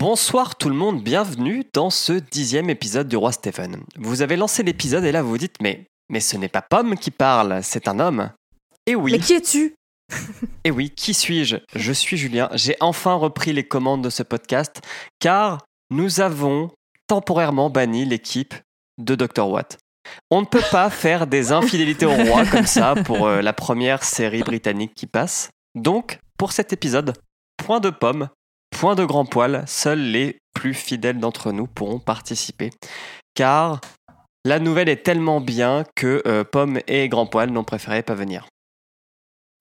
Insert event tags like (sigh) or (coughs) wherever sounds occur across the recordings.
Bonsoir tout le monde, bienvenue dans ce dixième épisode du Roi Stephen. Vous avez lancé l'épisode et là vous vous dites mais, mais ce n'est pas Pomme qui parle, c'est un homme. Et oui. Mais qui es-tu? (laughs) Et oui, qui suis-je? Je suis Julien, j'ai enfin repris les commandes de ce podcast car nous avons temporairement banni l'équipe de Dr. Watt. On ne peut pas faire des infidélités au roi comme ça pour euh, la première série britannique qui passe. Donc, pour cet épisode, point de pomme, point de grand poil, seuls les plus fidèles d'entre nous pourront participer. Car la nouvelle est tellement bien que euh, Pomme et Grand Poil n'ont préféré pas venir.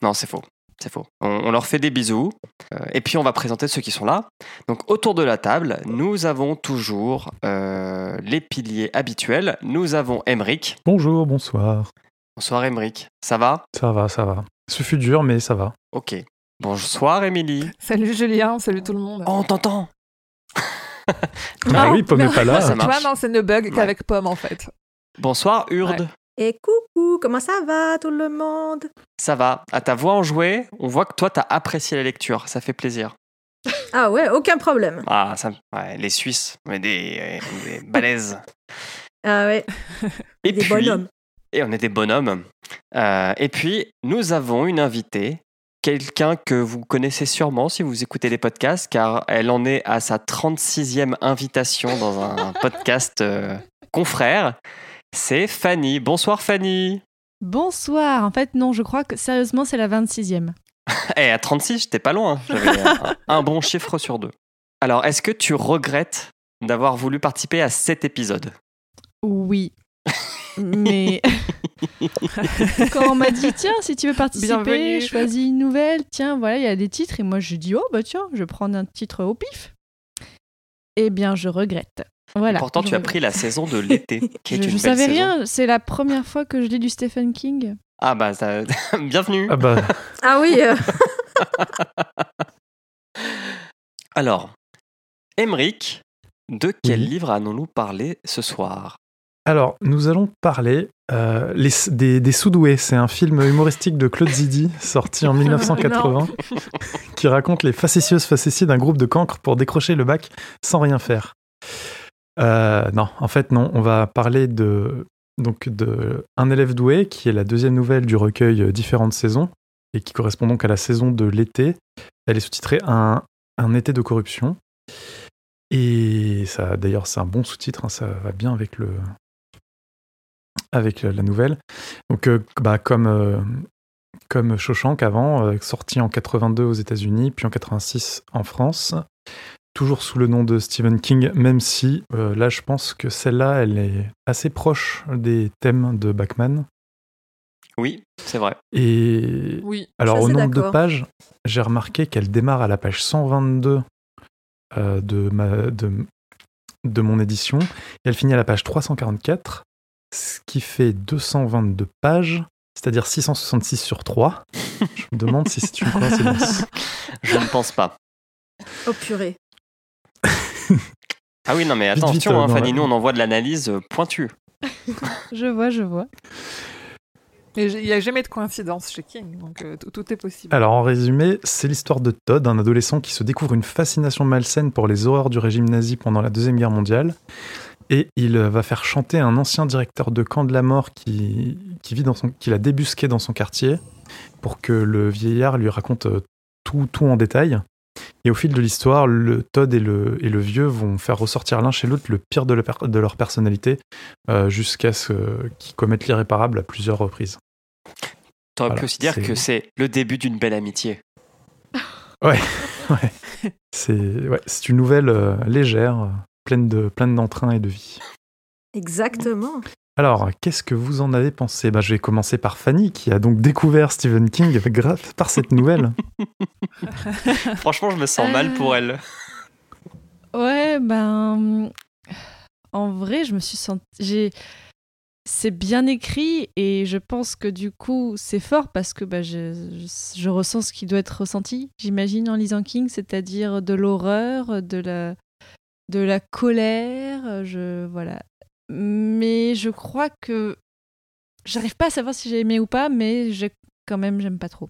Non, c'est faux. C'est faux. On, on leur fait des bisous. euh, et puis on va présenter ceux qui sont là. Donc autour de la table, nous avons toujours euh, les piliers habituels. Nous avons Emric. Bonjour, bonsoir. Bonsoir Emric. Ça va? Ça va, ça va. Ce fut dur, mais ça va. Ok. Bonsoir Émilie. Salut Julien, salut tout le monde. Oh, on t'entend Ah oui, Pomme est pas Ça là. marche. Tu vois, non, c'est ne bug Ouais. qu'avec Pomme en fait. Bonsoir Urde. Ouais. Et coucou, comment ça va tout le monde? Ça va. À ta voix enjouée, on voit que toi, t'as apprécié la lecture. Ça fait plaisir. Ah ouais, aucun problème. Ah, ça, ouais, les Suisses, on est des, des balèzes. Ah ouais, Et des puis, bonhommes. Et on est des bonhommes. Euh, et puis, nous avons une invitée, quelqu'un que vous connaissez sûrement si vous écoutez les podcasts, car elle en est à sa 36e invitation dans un (laughs) podcast euh, confrère. C'est Fanny. Bonsoir Fanny. Bonsoir. En fait, non, je crois que sérieusement, c'est la 26e. (laughs) Eh, à 36, j'étais pas loin. J'avais un, un bon chiffre sur deux. Alors, est-ce que tu regrettes d'avoir voulu participer à cet épisode? Oui. Mais (laughs) quand on m'a dit, tiens, si tu veux participer, Bienvenue. choisis une nouvelle, tiens, voilà, il y a des titres. Et moi, je dis, oh, bah tiens, je vais prendre un titre au pif. Eh bien, je regrette. Voilà. Pourtant, je tu as pris la saison de l'été, (laughs) qui est Je, une je belle savais saison. rien, c'est la première fois que je lis du Stephen King. Ah bah, ça- (laughs) bienvenue. Ah bah, Ah oui, euh, Alors, Emric, de quel Oui. livre allons-nous parler ce soir? Alors, nous allons parler euh, les- des, des Soudoués. C'est un film humoristique de Claude Zidi, sorti en (laughs) 1980, qui raconte les facétieuses facéties d'un groupe de cancres pour décrocher le bac sans rien faire. Euh, non, en fait, non. On va parler de, donc, de Un élève doué, qui est la deuxième nouvelle du recueil euh, Différentes saisons, et qui correspond donc à la saison de l'été. Elle est sous-titrée un, un été de corruption. Et ça, d'ailleurs, c'est un bon sous-titre, hein, ça va bien avec le avec la nouvelle. Donc, euh, bah, comme euh, comme Shawshank avant, euh, sorti en 82 aux États-Unis, puis en 86 en France, toujours sous le nom de Stephen King, même si euh, là, je pense que celle-là, elle est assez proche des thèmes de Bachman. Oui, c'est vrai. Et Oui. alors, Ça, au nombre de pages, j'ai remarqué qu'elle démarre à la page 122 euh, de, ma, de, de mon édition, et elle finit à la page 344, ce qui fait 222 pages, c'est-à-dire 666 sur 3. Je me demande si c'est une coïncidence. (laughs) Je ne pense pas. oh purée. Ah oui, non, mais attention, vite, hein, Fanny, la- nous, on envoie de l'analyse euh, pointue. (laughs) Je vois, je vois. Et Il n'y a jamais de coïncidence chez King, donc euh, tout est possible. Alors, en résumé, c'est l'histoire de Todd, un adolescent qui se découvre une fascination malsaine pour les horreurs du régime nazi pendant la Deuxième Guerre mondiale. Et il euh, va faire chanter un ancien directeur de camp de la mort qui, qui vit dans son, qu'il a débusqué dans son quartier pour que le vieillard lui raconte euh, tout, tout en détail. Et au fil de l'histoire, le Todd et le, et le vieux vont faire ressortir l'un chez l'autre le pire de, leur personnalité euh, jusqu'à ce qu'ils commettent l'irréparable à plusieurs reprises. T'aurais Voilà, pu aussi dire que c'est le début d'une belle amitié. (laughs) C'est ouais, c'est une nouvelle euh, légère, pleine de pleine d'entrain et de vie. Exactement. Alors, qu'est-ce que vous en avez pensé? Bah, Je vais commencer par Fanny, qui a donc découvert Stephen King (laughs) grâce par cette nouvelle. (laughs) Franchement, je me sens mal pour elle. Ouais, ben. En vrai, je me suis sentie. C'est bien écrit et je pense que du coup, c'est fort parce que bah, je, je, je ressens ce qui doit être ressenti, j'imagine, en lisant King, c'est-à-dire de l'horreur, de la, de la colère, je. Voilà. Mais je crois que. J'arrive pas à savoir si j'ai aimé ou pas, mais j'ai quand même, j'aime pas trop.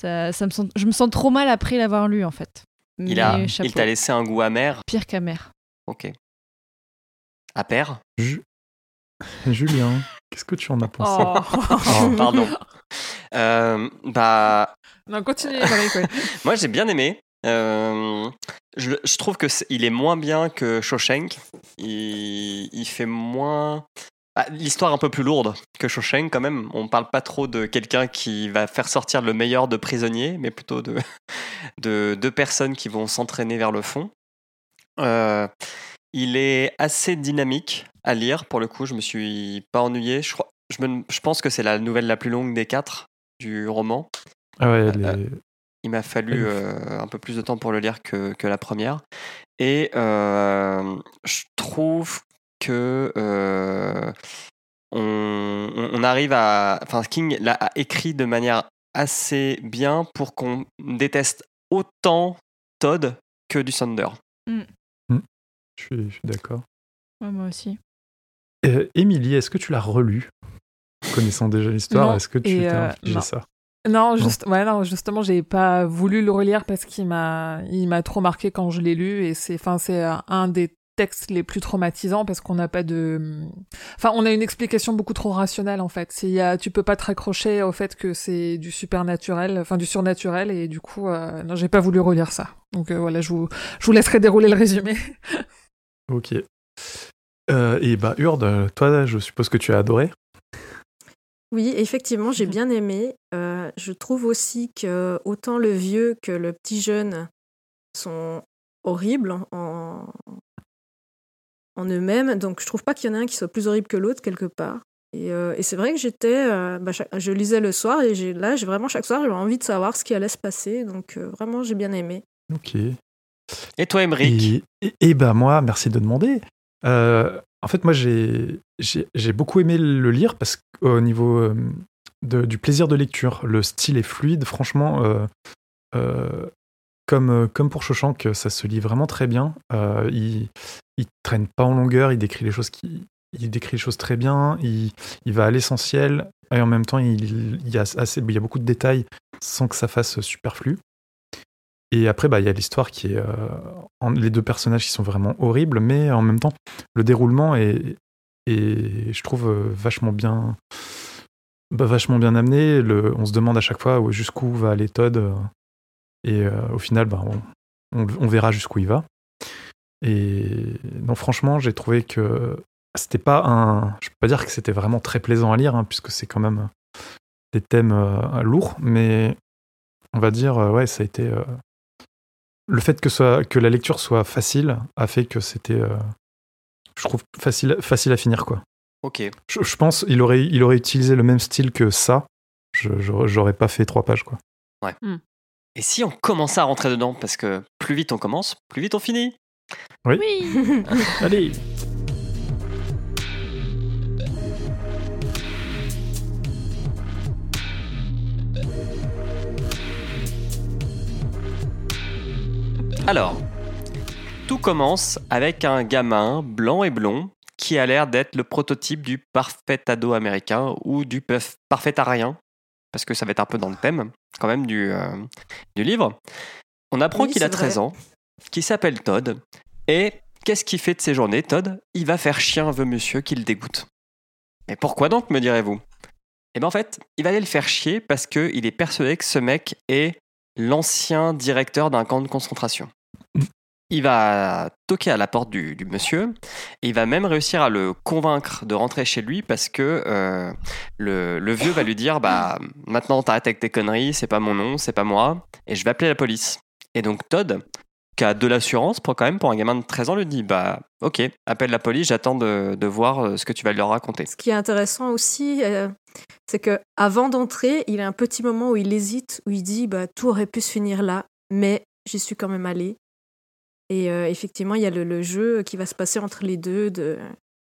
Ça, ça me sent, je me sens trop mal après l'avoir lu, en fait. Il a, il t'a laissé un goût amer? Pire qu'amer. Ok. Aper? Ju- (laughs) Julien, qu'est-ce que tu en as pensé? Oh. (laughs) Oh, Pardon. Euh, bah, non, continue, Émeric, ouais. (laughs) moi j'ai bien aimé. Euh, je, je trouve que c'est- il est moins bien que Shawshank. Il, il fait moins. Ah, L'histoire est un peu plus lourde que Shawshank quand même. On parle pas trop de quelqu'un qui va faire sortir le meilleur de prisonniers, mais plutôt de, (laughs) de deux personnes qui vont s'entraîner vers le fond. Euh, il est assez dynamique à lire pour le coup. Je me suis pas ennuyé. Je, crois, je, me- je pense que c'est la nouvelle la plus longue des quatre du roman. Ah ouais, elle Euh, est- Il m'a fallu euh, un peu plus de temps pour le lire que, que la première. Et euh, je trouve que euh, on, on- arrive à. Enfin, King l'a a écrit de manière assez bien pour qu'on déteste autant Todd que du Thunder. je suis, je suis d'accord. Ouais, moi aussi. Euh, Émilie, est-ce que tu l'as relu? Connaissant déjà l'histoire, est-ce que tu t'es infligé non. ça? Non, juste, ouais, non, justement, j'ai pas voulu le relire parce qu'il m'a, il m'a trop marqué quand je l'ai lu et c'est, enfin, c'est euh, un des textes les plus traumatisants parce qu'on n'a pas de, enfin, on a une explication beaucoup trop rationnelle en fait. S'il y a, tu peux pas te raccrocher au fait que c'est du supernaturel, enfin du surnaturel et du coup, euh, non, j'ai pas voulu relire ça. Donc euh, voilà, je vous, je vous laisserai dérouler le résumé. Ok. Euh, et bah, Urde, toi, je suppose que tu as adoré. Oui, effectivement, j'ai bien aimé. Euh, je trouve aussi que autant le vieux que le petit jeune sont horribles en, eux-mêmes. Donc, je trouve pas qu'il y en a un qui soit plus horrible que l'autre quelque part. Et, euh, et c'est vrai que j'étais, euh, bah, chaque- je lisais le soir et j'ai, là, j'ai vraiment chaque soir, j'avais envie de savoir ce qui allait se passer. Donc, euh, vraiment, j'ai bien aimé. Ok. Et toi, et, et bah moi, merci de demander. Euh, en fait, moi, j'ai beaucoup aimé le lire parce qu'au niveau euh, du plaisir de lecture, le style est fluide. Franchement, euh, euh, comme, comme pour Shawshank, ça se lit vraiment très bien. Il, il traîne pas en longueur, il décrit les choses qui, il décrit les choses très bien. Il, va à l'essentiel et en même temps, il, il y a assez, il y a beaucoup de détails sans que ça fasse superflu. Et après, bah, il y a l'histoire qui est. euh, les deux personnages qui sont vraiment horribles, mais en même temps, le déroulement est, je trouve, euh, vachement bien. bah, vachement bien amené. Le, on se demande à chaque fois où- jusqu'où va aller Todd. euh, et au final, bah, on, verra jusqu'où il va. Et non, franchement, j'ai trouvé que c'était pas un. Je peux pas dire que c'était vraiment très plaisant à lire, hein, puisque c'est quand même des thèmes lourds, mais on va dire, ouais, ça a été. Le fait que, soit, que la lecture soit facile a fait que c'était, euh, je trouve, facile, facile à finir, quoi. Ok. Je, je pense il aurait, il aurait utilisé le même style que ça. Je, j'aurais- pas fait trois pages, quoi. Et si on commençait à rentrer dedans Parce que plus vite on commence, plus vite on finit. Oui. Oui. (laughs) Allez Alors, tout commence avec un gamin blanc et blond qui a l'air d'être le prototype du parfait ado américain ou du parfait arien, parce que ça va être un peu dans le thème quand même du, euh, du livre. On apprend Oui, qu'il a c'est 13 vrai. ans, qu'il s'appelle Todd, et qu'est-ce qu'il fait de ses journées, Todd? Il va faire chien veut monsieur qui le dégoûte. Mais pourquoi donc, me direz-vous? Eh bien en fait, il va aller le faire chier parce qu'il est persuadé que ce mec est l'ancien directeur d'un camp de concentration. Il va toquer à la porte du, monsieur et il va même réussir à le convaincre de rentrer chez lui parce que euh, le, le vieux va lui dire bah maintenant t'arrêtes avec tes conneries, c'est pas mon nom, c'est pas moi et je vais appeler la police. Et donc Todd, qui a de l'assurance pour quand même pour un gamin de 13 ans, lui dit bah ok, appelle la police, j'attends de, de voir euh, ce que tu vas leur raconter. Ce qui est intéressant aussi, euh, c'est que avant d'entrer, il y a un petit moment où il hésite, où il dit bah, tout aurait pu se finir là, mais j'y suis quand même allé. Et euh, effectivement, il y a le, le jeu qui va se passer entre les deux, de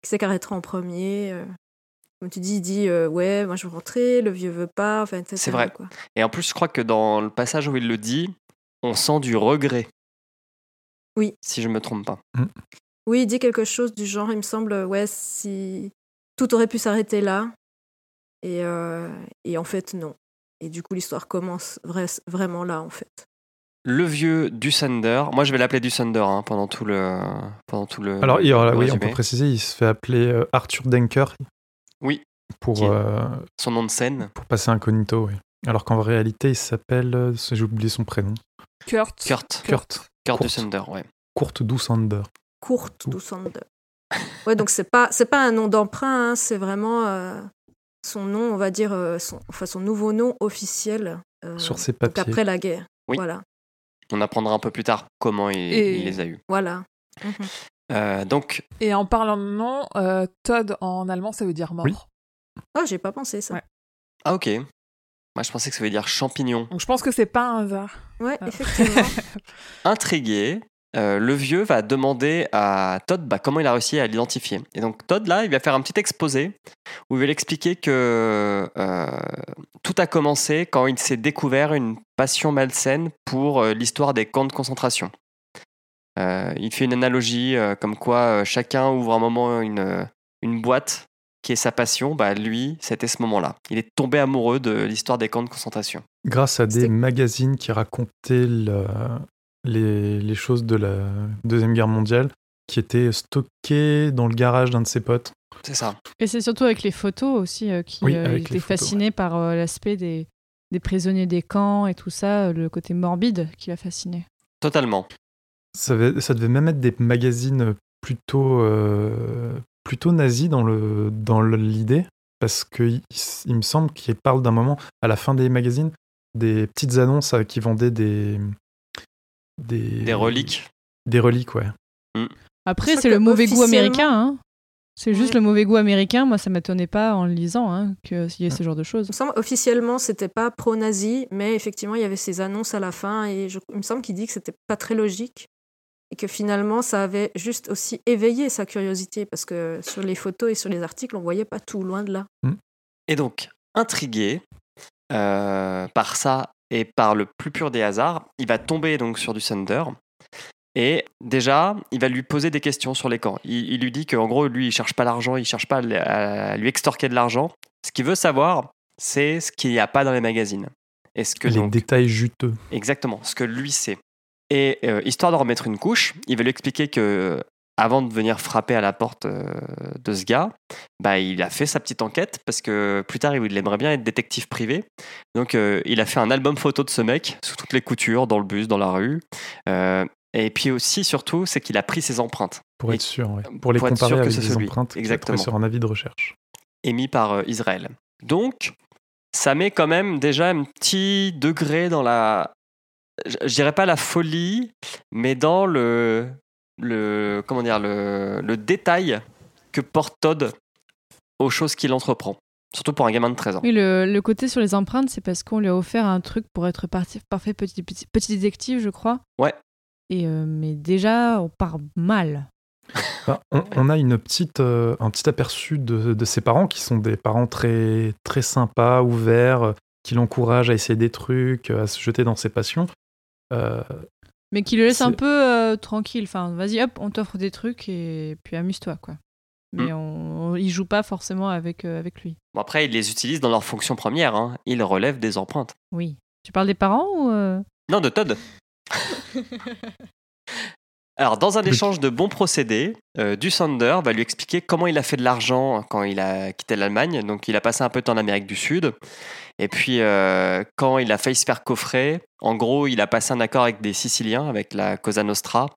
qui c'est qui arrêtera en premier. euh. Comme tu dis, il dit euh, ouais, moi je veux rentrer, le vieux veut pas, enfin, etc. C'est vrai. quoi. Et en plus, je crois que dans le passage où il le dit, on sent du regret. Oui. Si je me trompe pas. Oui, il dit quelque chose du genre, il me semble, ouais, si tout aurait pu s'arrêter là. Et, euh, et en fait, non. Et du coup, l'histoire commence vra- vraiment là, en fait. le vieux du Thunder. Moi, je vais l'appeler du Thunder hein, pendant tout le pendant tout le. Alors, il y aura- le oui, on peut préciser, il se fait appeler euh, Arthur Denker. Oui. Pour, Qui est- euh, Son nom de scène. pour passer incognito, oui. Alors qu'en réalité, il s'appelle. euh, J'ai oublié son prénom. Kurt. Kurt. Kurt. Du Kurt. Thunder, ouais. Kurt Dousander. Courte Dousander. Ouais, donc c'est pas c'est pas un nom d'emprunt, hein, c'est vraiment euh, son nom, on va dire, euh, son, enfin son nouveau nom officiel. euh, Sur ses papiers. après la guerre. Oui. Voilà, On apprendra un peu plus tard comment il, Et- il les a eus. voilà. Mhm. Euh, donc, Et en parlant de nom, euh, Todd en allemand, ça veut dire mort. Oui. Oh, j'ai pas pensé ça. Ouais. ah ok. Moi, je pensais que ça veut dire champignon. Donc je pense que c'est pas un hasard. Ouais, Ah. effectivement. (laughs) Intrigué, euh, le vieux va demander à Todd bah, comment il a réussi à l'identifier. Et donc Todd, là, il va faire un petit exposé où il va l'expliquer que euh, tout a commencé quand il s'est découvert une passion malsaine pour euh, l'histoire des camps de concentration. Euh, il fait une analogie euh, comme quoi euh, chacun ouvre un moment une, une boîte qui est sa passion. Bah, lui, c'était ce moment-là. Il est tombé amoureux de l'histoire des camps de concentration. Grâce à des magazines qui racontaient le- les, les choses de la Deuxième Guerre mondiale, qui étaient stockés dans le garage d'un de ses potes. C'est ça. Et c'est surtout avec les photos aussi euh, qui Oui, euh, était fasciné par euh, l'aspect des, des prisonniers des camps et tout ça, euh, le côté morbide qui l'a fasciné. Totalement. Ça devait même être des magazines plutôt, euh, plutôt nazis dans le- dans l'idée, parce qu'il il me semble qu'il parle d'un moment, à la fin des magazines, des petites annonces euh, qui vendaient des... Des, Des reliques. Des reliques, ouais. Après, Je crois c'est le que mauvais goût américain. hein. C'est juste le mauvais goût américain. Moi, ça m'étonnait pas en le lisant hein, qu'il y ait Ah. ce genre de choses. Il me semble officiellement c'était pas pro-nazi, mais effectivement il y avait ces annonces à la fin et je- il me semble qu'il dit que c'était pas très logique et que finalement ça avait juste aussi éveillé sa curiosité parce que sur les photos et sur les articles on voyait pas tout loin de là. Et donc, intrigué euh, par ça et par le plus pur des hasards, il va tomber donc sur du Thunder. Et déjà, il va lui poser des questions sur les camps. Il, il lui dit qu'en gros, lui, il cherche pas l'argent, il cherche pas à, lui extorquer de l'argent. Ce qu'il veut savoir, c'est ce qu'il n'y a pas dans les magazines. Et ce que les donc- détails juteux. Exactement, ce que lui sait. Et euh, histoire de remettre une couche, il va lui expliquer que avant de venir frapper à la porte euh, de ce gars, bah, il a fait sa petite enquête parce que plus tard il aimerait bien être détective privé. Donc euh, il a fait un album photo de ce mec sous toutes les coutures, dans le bus, dans la rue. Et puis aussi, surtout, c'est qu'il a pris ses empreintes Pour Et- être sûr, ouais. Pour les pour être sûr comparer que avec celui. empreintes Exactement. sur un avis de recherche. émis par Israël. Donc, ça met quand même déjà un petit degré dans la, je dirais pas la folie, mais dans le, le comment dire, le, le détail que porte Todd aux choses qu'il entreprend. Surtout pour un gamin de 13 ans. Oui, le, le côté sur les empreintes, c'est parce qu'on lui a offert un truc pour être parti- parfait petit, petit, petit détective, je crois. Ouais. Et euh, mais déjà, on part mal. Enfin, on, on a une petite, euh, un petit aperçu de, de ses parents qui sont des parents très, très sympas, ouverts, qui l'encouragent à essayer des trucs, à se jeter dans ses passions. Mais qui le laisse un peu euh, tranquille. Enfin, vas-y, hop, on t'offre des trucs et puis amuse-toi, quoi. Mais Mm. on, on- il joue pas forcément avec, euh, avec lui. Bon, après, ils les utilisent dans leur fonction première. Hein. Ils relèvent des empreintes. Oui. Tu parles des parents ou euh? Non, de Todd. (laughs) Alors, dans un échange de bons procédés, euh, du Sander va lui expliquer comment il a fait de l'argent quand il a quitté l'Allemagne. Donc, il a passé un peu de temps en Amérique du Sud. Et puis, euh, quand il a failli se faire coffrer, en gros, il a passé un accord avec des Siciliens, avec la Cosa Nostra,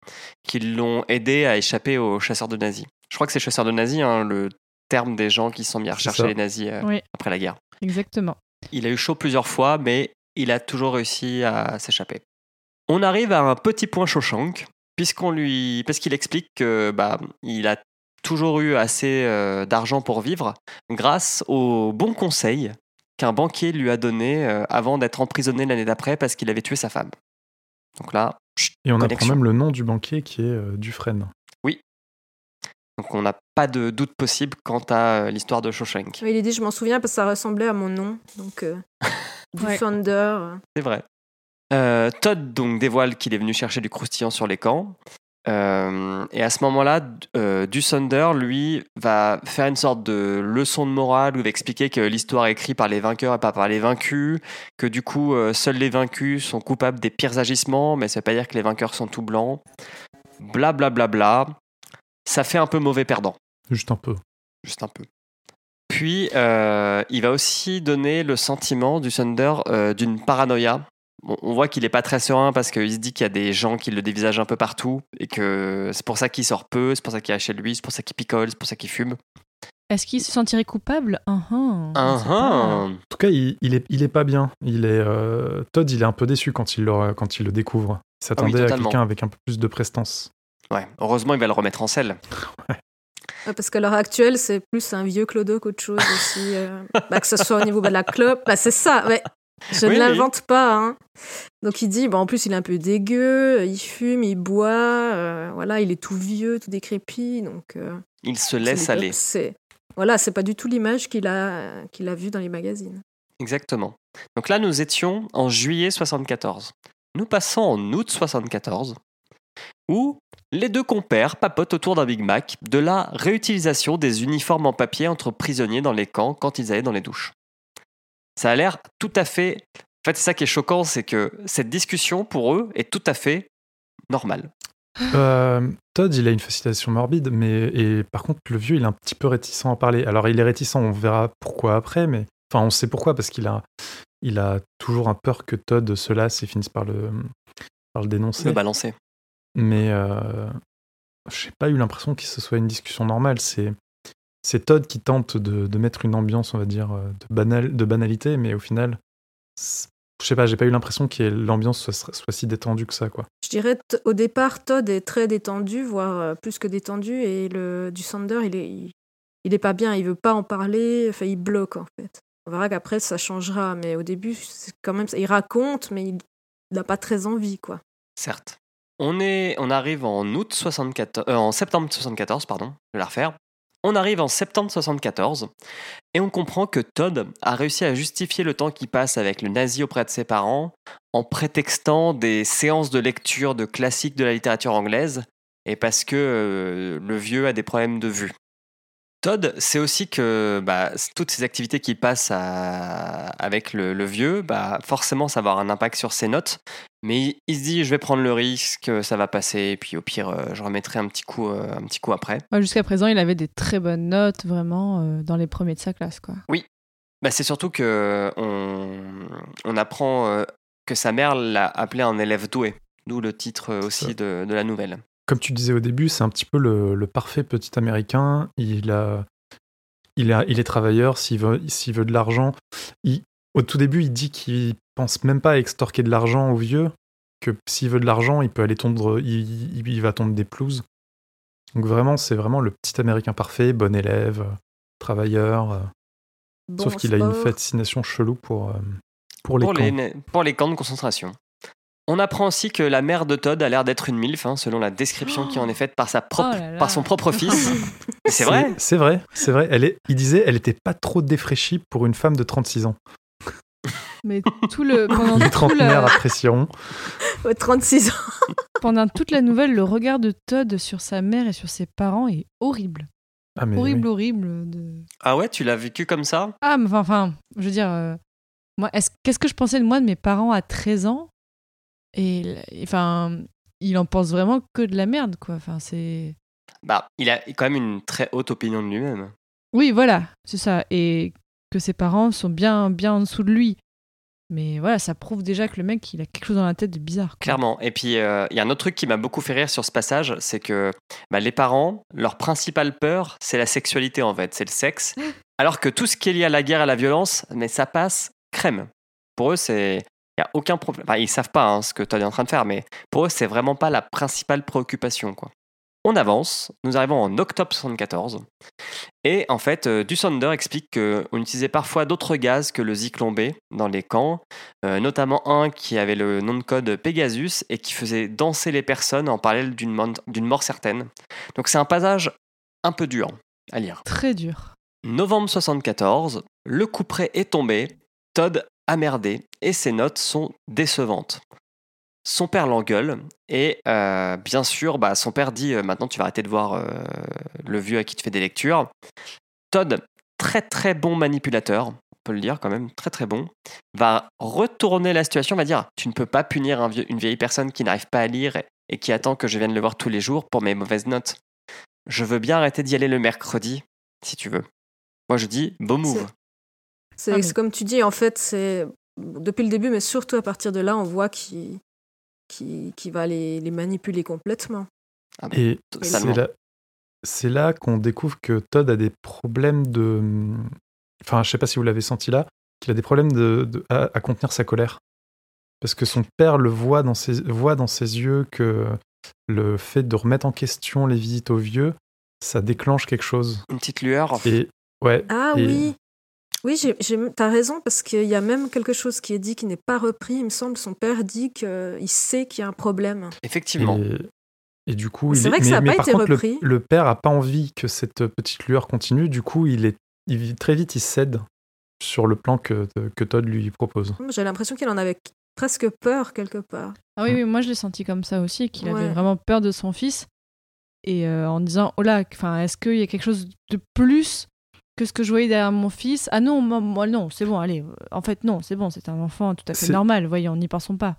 qui l'ont aidé à échapper aux chasseurs de nazis. Je crois que c'est chasseurs de nazis, hein, le terme des gens qui se sont mis à rechercher les nazis euh, Oui, après la guerre. exactement. Il a eu chaud plusieurs fois, mais il a toujours réussi à s'échapper. On arrive à un petit point Shawshank, puisqu'on lui, parce qu'il explique que bah, il a toujours eu assez euh, d'argent pour vivre, grâce aux bons conseils qu'un banquier lui a donné euh, avant d'être emprisonné l'année d'après parce qu'il avait tué sa femme. Donc là, chut, et on Connexion. apprend même le nom du banquier qui est euh, Dufresne. donc on n'a pas de doute possible quant à euh, l'histoire de Shawshank. Il a dit je m'en souviens parce que ça ressemblait à mon nom donc euh. (laughs) Thunder. C'est vrai. Euh, Todd donc dévoile qu'il est venu chercher du croustillant sur les camps. Euh, et à ce moment-là, euh, du Thunder, lui, va faire une sorte de leçon de morale où il va expliquer que l'histoire est écrite par les vainqueurs et pas par les vaincus, que du coup, euh, seuls les vaincus sont coupables des pires agissements, mais ça veut pas dire que les vainqueurs sont tout blancs. Bla bla bla bla. Ça fait un peu mauvais perdant. Juste un peu. Juste un peu. Puis, euh, il va aussi donner le sentiment du Thunder d'une paranoïa. Bon, on voit qu'il n'est pas très serein parce qu'il se dit qu'il y a des gens qui le dévisagent un peu partout et que c'est pour ça qu'il sort peu, c'est pour ça qu'il est chez lui, c'est pour ça qu'il picole, c'est pour ça qu'il fume. Est-ce qu'il se sentirait coupable? Ah ah, Ah, sait pas. ah. En tout cas, il, il est, il est pas bien. Il est, euh, Todd, il est un peu déçu quand il le, quand il le découvre. Il s'attendait à quelqu'un avec un peu plus de prestance. Ouais, heureusement, il va le remettre en selle. (laughs) Ouais, Parce qu'à l'heure actuelle, c'est plus un vieux clodo qu'autre chose aussi. euh, bah, que ce soit au niveau de la clope, bah, c'est ça. Ouais. Je Oui, ne l'invente pas. hein. Donc il dit, bah, en plus il est un peu dégueu, il fume, il boit, euh, voilà, il est tout vieux, tout décrépit. Donc euh, Il se laisse aller. C'est voilà, c'est pas du tout l'image qu'il a qu'il a vue dans les magazines. Exactement. Donc là, nous étions en juillet 74. Nous passons en août 74, où les deux compères papotent autour d'un Big Mac de la réutilisation des uniformes en papier entre prisonniers dans les camps quand ils allaient dans les douches. Ça a l'air tout à fait... En fait, c'est ça qui est choquant, c'est que cette discussion, pour eux, est tout à fait normale. Euh, Todd, il a une fascination morbide, mais et par contre, le vieux, il est un petit peu réticent à en parler. Alors, il est réticent, on verra pourquoi après, mais enfin, on sait pourquoi parce qu'il a, il a toujours un peur que Todd se lasse et finisse par le, par le dénoncer. Le balancer. Mais euh, j'ai pas eu l'impression que ce soit une discussion normale. C'est c'est Todd qui tente de, de mettre une ambiance, on va dire, euh, de, banal, de banalité, mais au final, c'est- je sais pas, j'ai pas eu l'impression que l'ambiance soit, soit si détendue que ça, quoi. Je dirais au départ, Todd est très détendu, voire euh, plus que détendu, et le du Sander, il est il, il est pas bien, il veut pas en parler, enfin il bloque en fait. On verra qu'après ça changera, mais au début c'est quand même il raconte, mais il n'a pas très envie quoi. Certes. On, est, on arrive en août 74, euh, en septembre 74, pardon, je vais la refaire. On arrive en septembre 74 et on comprend que Todd a réussi à justifier le temps qu'il passe avec le nazi auprès de ses parents en prétextant des séances de lecture de classiques de la littérature anglaise et parce que euh, le vieux a des problèmes de vue. Todd, c'est aussi que bah, toutes ces activités qu'il passe à- avec le, le vieux, bah, forcément ça va avoir un impact sur ses notes. Mais il, il se dit, je vais prendre le risque, ça va passer, et puis au pire, euh, je remettrai un petit coup, euh, un petit coup après. Ouais, Jusqu'à présent, il avait des très bonnes notes, vraiment, euh, dans les premiers de sa classe, quoi. Bah, c'est surtout que on, on apprend euh, que sa mère l'a appelé un élève doué, d'où le titre euh, aussi de, de la nouvelle. Comme tu disais au début, c'est un petit peu le, le parfait petit américain. Il, a, il, a, il est travailleur, s'il veut, s'il veut de l'argent. il- Au tout début, il dit qu'il pense même pas à extorquer de l'argent au vieux, que s'il veut de l'argent, il peut aller tondre, il, il- il va tondre des pelouses. Donc vraiment, c'est vraiment le petit américain parfait, bon élève, travailleur. euh, Bon sauf qu'il a une fascination chelou pour, euh, pour les pour, camps. les, pour les camps de concentration. On apprend aussi que la mère de Todd a l'air d'être une MILF, hein, selon la description qui en est faite par, sa propre, Oh là là. par son propre fils. (laughs) C'est vrai C'est vrai, c'est vrai. Elle est, il disait, elle était pas trop défraîchie pour une femme de 36 ans. Mais tout le, pendant, Les tout trentenaires la- apprécieront. Ouais, 36 ans. pendant toute la nouvelle, le regard de Todd sur sa mère et sur ses parents est horrible. Ah, mais horrible, oui. horrible. De... Ah ouais, tu l'as vécu comme ça? Ah, mais enfin, enfin, je veux dire, euh, moi, est-ce- qu'est-ce que je pensais de moi, de mes parents à 13 ans? Et enfin, il en pense vraiment que de la merde, quoi. Enfin, c'est. Bah, il a quand même une très haute opinion de lui-même. Oui, voilà, c'est ça. Et que ses parents sont bien, bien en dessous de lui. Mais voilà, ça prouve déjà que le mec, il a quelque chose dans la tête de bizarre. quoi. Clairement. Et puis, euh, il y a un autre truc qui m'a beaucoup fait rire sur ce passage, c'est que bah, les parents, leur principale peur, c'est la sexualité en fait, c'est le sexe. (laughs) Alors que tout ce qui est lié à la guerre à la violence, mais ça passe crème. Pour eux, c'est. Il n'y a aucun problème. Enfin, ils savent pas hein, ce que tu es en train de faire, mais pour eux, c'est vraiment pas la principale préoccupation. Quoi. On avance, nous arrivons en octobre 74. Et en fait, euh, Dussander explique qu'on utilisait parfois d'autres gaz que le zyklon B dans les camps, euh, notamment un qui avait le nom de code Pegasus et qui faisait danser les personnes en parallèle d'une mort certaine. Donc c'est un passage un peu dur à lire. Très dur. Novembre 74, le couperet est tombé, Todd a merdé et ses notes sont décevantes. son père l'engueule et euh, bien sûr, bah, son père dit euh, maintenant tu vas arrêter de voir euh, le vieux à qui tu fais des lectures. Todd, très très bon manipulateur, on peut le dire quand même, très très bon, va retourner la situation, va dire tu ne peux pas punir une vieille personne qui n'arrive pas à lire et, et qui attend que je vienne le voir tous les jours pour mes mauvaises notes. Je veux bien arrêter d'y aller le mercredi, si tu veux. Moi je dis beau move. C'est Ah, comme tu dis, en fait, c'est depuis le début, mais surtout à partir de là, on voit qu'il qu'il qu'il va les, les manipuler complètement. Et Totalement. c'est là, c'est là qu'on découvre que Todd a des problèmes de. Enfin, je sais pas si vous l'avez senti là, qu'il a des problèmes de, de- à, à contenir sa colère. Parce que son père le voit dans ses, voit dans ses yeux que le fait de remettre en question les visites aux vieux, ça déclenche quelque chose. Une petite lueur. Et ouais, Ah Et- oui, oui, j'ai- j'ai- t'as raison, parce qu'il y a même quelque chose qui est dit qui n'est pas repris. Il me semble son père dit qu'il sait qu'il y a un problème. Effectivement. Et, et du coup, C'est il est- vrai que mais, ça a mais pas par été contre, le, repris. le père a pas envie que cette petite lueur continue. Du coup, il est, il, très vite, il cède sur le plan que, que Todd lui propose. J'ai l'impression qu'il en avait presque peur quelque part. Ah oui, oui, moi je l'ai senti comme ça aussi, qu'il avait vraiment peur de son fils. Et euh, en disant, oh là, enfin, est-ce qu'il y a quelque chose de plus que ce que je voyais derrière mon fils Ah non, moi, moi, non, c'est bon, allez. En fait, non, c'est bon, c'est un enfant tout à fait normal, voyons, n'y pensons pas.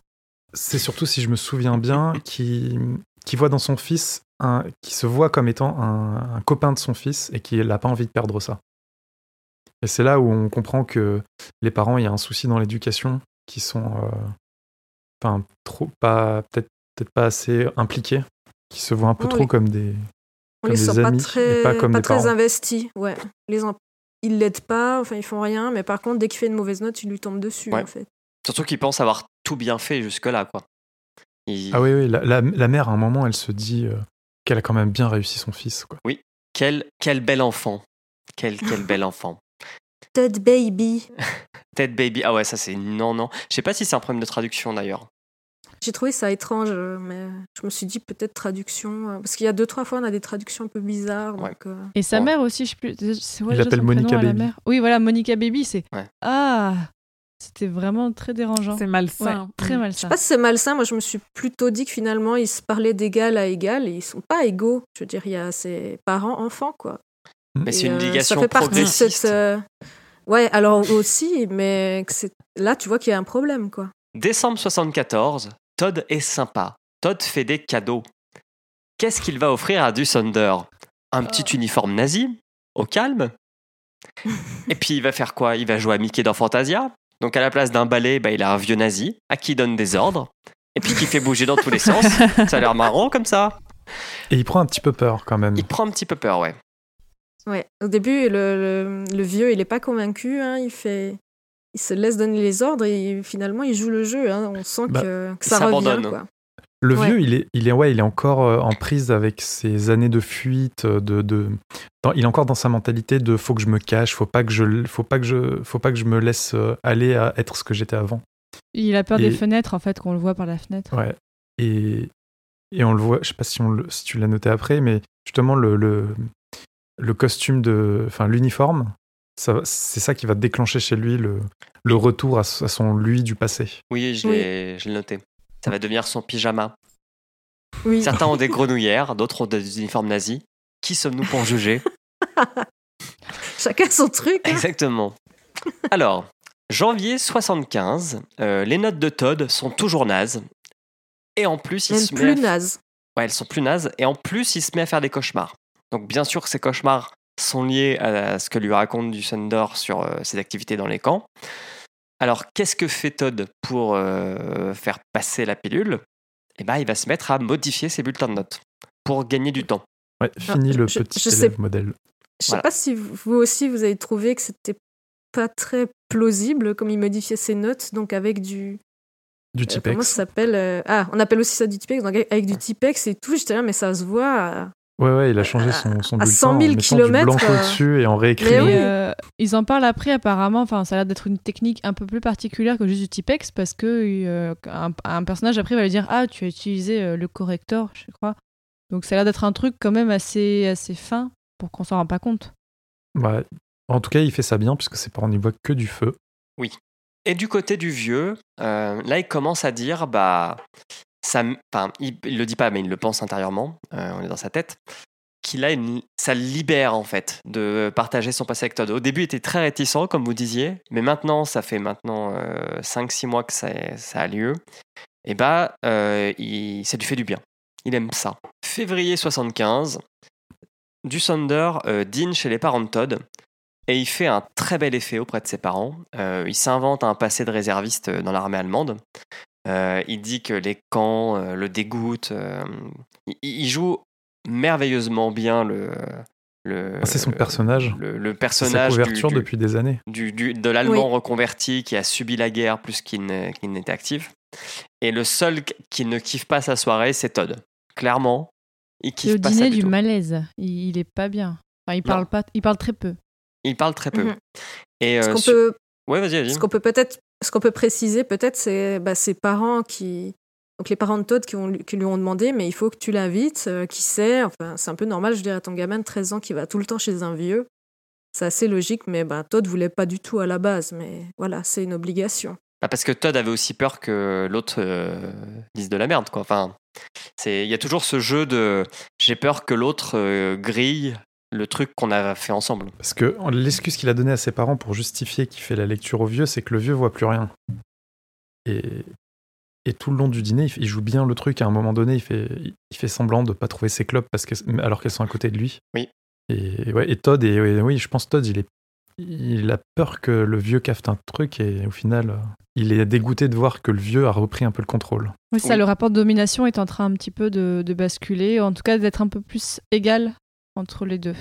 C'est surtout, si je me souviens bien, qui, qui voit dans son fils, un, qui se voit comme étant un, un copain de son fils et qui n'a pas envie de perdre ça. Et c'est là où on comprend que les parents, il y a un souci dans l'éducation, qui sont, euh, enfin, trop, pas, peut-être, peut-être pas assez impliqués, qui se voient un peu Oui. trop comme des, Comme les des sent pas très, pas comme des très parents. investis. Ouais. Les en- Ils l'aident pas, enfin ils font rien, mais par contre, dès qu'il fait une mauvaise note, ils lui tombent dessus Ouais. en fait. Surtout qu'il pense avoir tout bien fait jusque-là, quoi. Il- Ah oui, oui, la, la- la mère, à un moment, elle se dit euh, qu'elle a quand même bien réussi son fils. Quoi. Quel, quel bel enfant. Quel, quel bel (laughs) enfant. Todd Baby. (laughs) Ted Baby. Ah ouais, ça c'est non, non. Je sais pas si c'est un problème de traduction d'ailleurs. J'ai trouvé ça étrange, euh, mais je me suis dit peut-être traduction. euh, Parce qu'il y a deux, trois fois, on a des traductions un peu bizarres. Ouais. Donc, euh, Et sa Ouais. mère aussi, je sais plus. quoi Il l'appelle Monica la Baby. mère Oui, voilà, Monica Baby, c'est. Ouais. Ah C'était vraiment très dérangeant. C'est Ouais, malsain. très Mm. mal Je sais pas si c'est malsain, moi je me suis plutôt dit que finalement ils se parlaient d'égal à égal et ils sont pas égaux. Je veux dire, il y a ses parents-enfants quoi. Mais c'est une euh, obligation Ça fait partie de cette. euh, Ouais, alors aussi, mais là tu vois qu'il y a un problème quoi. Décembre 74, Todd est sympa. Todd fait des cadeaux. Qu'est-ce qu'il va offrir à Dusander Un petit Oh. uniforme nazi, au calme. (laughs) Et puis il va faire quoi? Il va jouer à Mickey dans Fantasia. Donc à la place d'un balai, bah, il a un vieux nazi à qui il donne des ordres. Et puis qui fait bouger dans tous les (laughs) sens. Ça a l'air marrant comme ça. Et il prend un petit peu peur quand même. Il prend un petit peu peur, ouais. Ouais. Au début, le, le, le vieux il est pas convaincu, hein, il fait. Il se laisse donner les ordres et finalement il joue le jeu. hein. On sent Bah, que, ça revient. Quoi. Le Ouais. vieux, il est, il est, ouais, il est encore euh, en prise avec ses années de fuite. euh, De, de, dans- il est encore dans sa mentalité de faut que je me cache, faut pas que je, faut pas que je, faut pas que je me laisse euh, aller à être ce que j'étais avant. Il a peur Et- des fenêtres, en fait, qu'on le voit par la fenêtre. Ouais. Et, et on le voit, je sais pas si, on le- si tu l'as noté après, mais justement, le, le, le costume de. Enfin, l'uniforme, c'est ça qui va déclencher chez lui le, le retour à, son lui du passé. Oui, je l'ai noté. Ça va devenir son pyjama. Oui. Certains ont des (laughs) grenouillères, d'autres ont des uniformes nazis. Qui sommes-nous pour juger? (laughs) Chacun son truc. hein. Exactement. Alors, janvier 75, euh, les notes de Todd sont toujours nazes. Et en plus, il se met plus à f- naze. Ouais, elles sont plus nazes. Et en plus, il se met à faire des cauchemars. Donc, bien sûr, ces cauchemars sont liés à ce que lui raconte du Thunder sur euh, ses activités dans les camps. Alors, qu'est-ce que fait Todd pour euh, faire passer la pilule? Eh ben, il va se mettre à modifier ses bulletins de notes pour gagner du temps. Ouais, fini le je- petit je sais- élève modèle. Je sais Voilà. pas si vous aussi vous avez trouvé que c'était pas très plausible comme il modifiait ses notes, donc avec du. Du euh, Tipex. comment ça s'appelle euh, Ah, on appelle aussi ça du Tipex, donc avec avec du Tipex et tout. J'étais là, mais ça se voit. Ouais, ouais, il a changé son, son à bulletin 100 000 en mettant du kilomètres, blanco euh, dessus et en Mais réécrivant. oui. Euh, ils en parlent après, apparemment. Enfin, ça a l'air d'être une technique un peu plus particulière que juste du Tipex parce que euh, un, un personnage après va lui dire Ah, tu as utilisé euh, le corrector, je crois. Donc ça a l'air d'être un truc quand même assez, assez fin pour qu'on s'en rende pas compte. Ouais. En tout cas, il fait ça bien puisque ses parents n'y voient que du feu. Et du côté du vieux, euh, là, il commence à dire, bah, il, il le dit pas, mais il le pense intérieurement, euh, on est dans sa tête, qu'il a une, ça libère en fait de partager son passé avec Todd. Au début, il était très réticent, comme vous disiez, mais maintenant, ça fait maintenant 5-6 mois que ça, a lieu. Et bah, euh, il, ça lui fait du bien. Il aime ça. Février 75, du euh, dîne chez les parents de Todd et il fait un très bel effet auprès de ses parents. Euh, il s'invente un passé de réserviste dans l'armée allemande. Euh, il dit que les camps euh, le dégoûtent. euh, il, il joue merveilleusement bien le. le Ah, c'est son personnage. Le, le C'est sa personnage du- couverture du, depuis des années. du, du- de l'allemand Oui. reconverti qui a subi la guerre plus qu'il ne- qu'il n'était actif. Et le seul qui ne kiffe pas sa soirée, c'est Todd. Clairement, il kiffe au pas dîner du du tout. malaise. Il, il est pas bien. Enfin, il parle pas. Il parle très peu. Il parle très peu. Mhm. Et Ce qu'on su- peut, Ouais, vas-y, vas-y. ce qu'on peut peut-être, ce qu'on peut préciser peut-être, c'est bah, ses parents qui, donc les parents de Todd qui, lui ont demandé, mais il faut que tu l'invites, euh, qui sait, enfin c'est un peu normal, je dirais à ton gamin de 13 ans qui va tout le temps chez un vieux, c'est assez logique, mais bah, Todd voulait pas du tout à la base, mais voilà, c'est une obligation. Bah, parce que Todd avait aussi peur que l'autre euh, dise de la merde, quoi. Enfin, il y a toujours ce jeu de j'ai peur que l'autre euh, grille le truc qu'on a fait ensemble. Parce que l'excuse qu'il a donnée à ses parents pour justifier qu'il fait la lecture au vieux, c'est que le vieux voit plus rien. Et, et tout le long du dîner, il, joue bien le truc. À un moment donné, il fait, il fait semblant de pas trouver ses clopes parce que, alors qu'elles sont à côté de lui. Oui. Et, ouais, et Todd, et, oui, je pense Todd, il, est, il a peur que le vieux cafte un truc et au final, il est dégoûté de voir que le vieux a repris un peu le contrôle. Oui, ça, Oui. le rapport de domination est en train un petit peu de, de basculer, en tout cas d'être un peu plus égal entre les deux.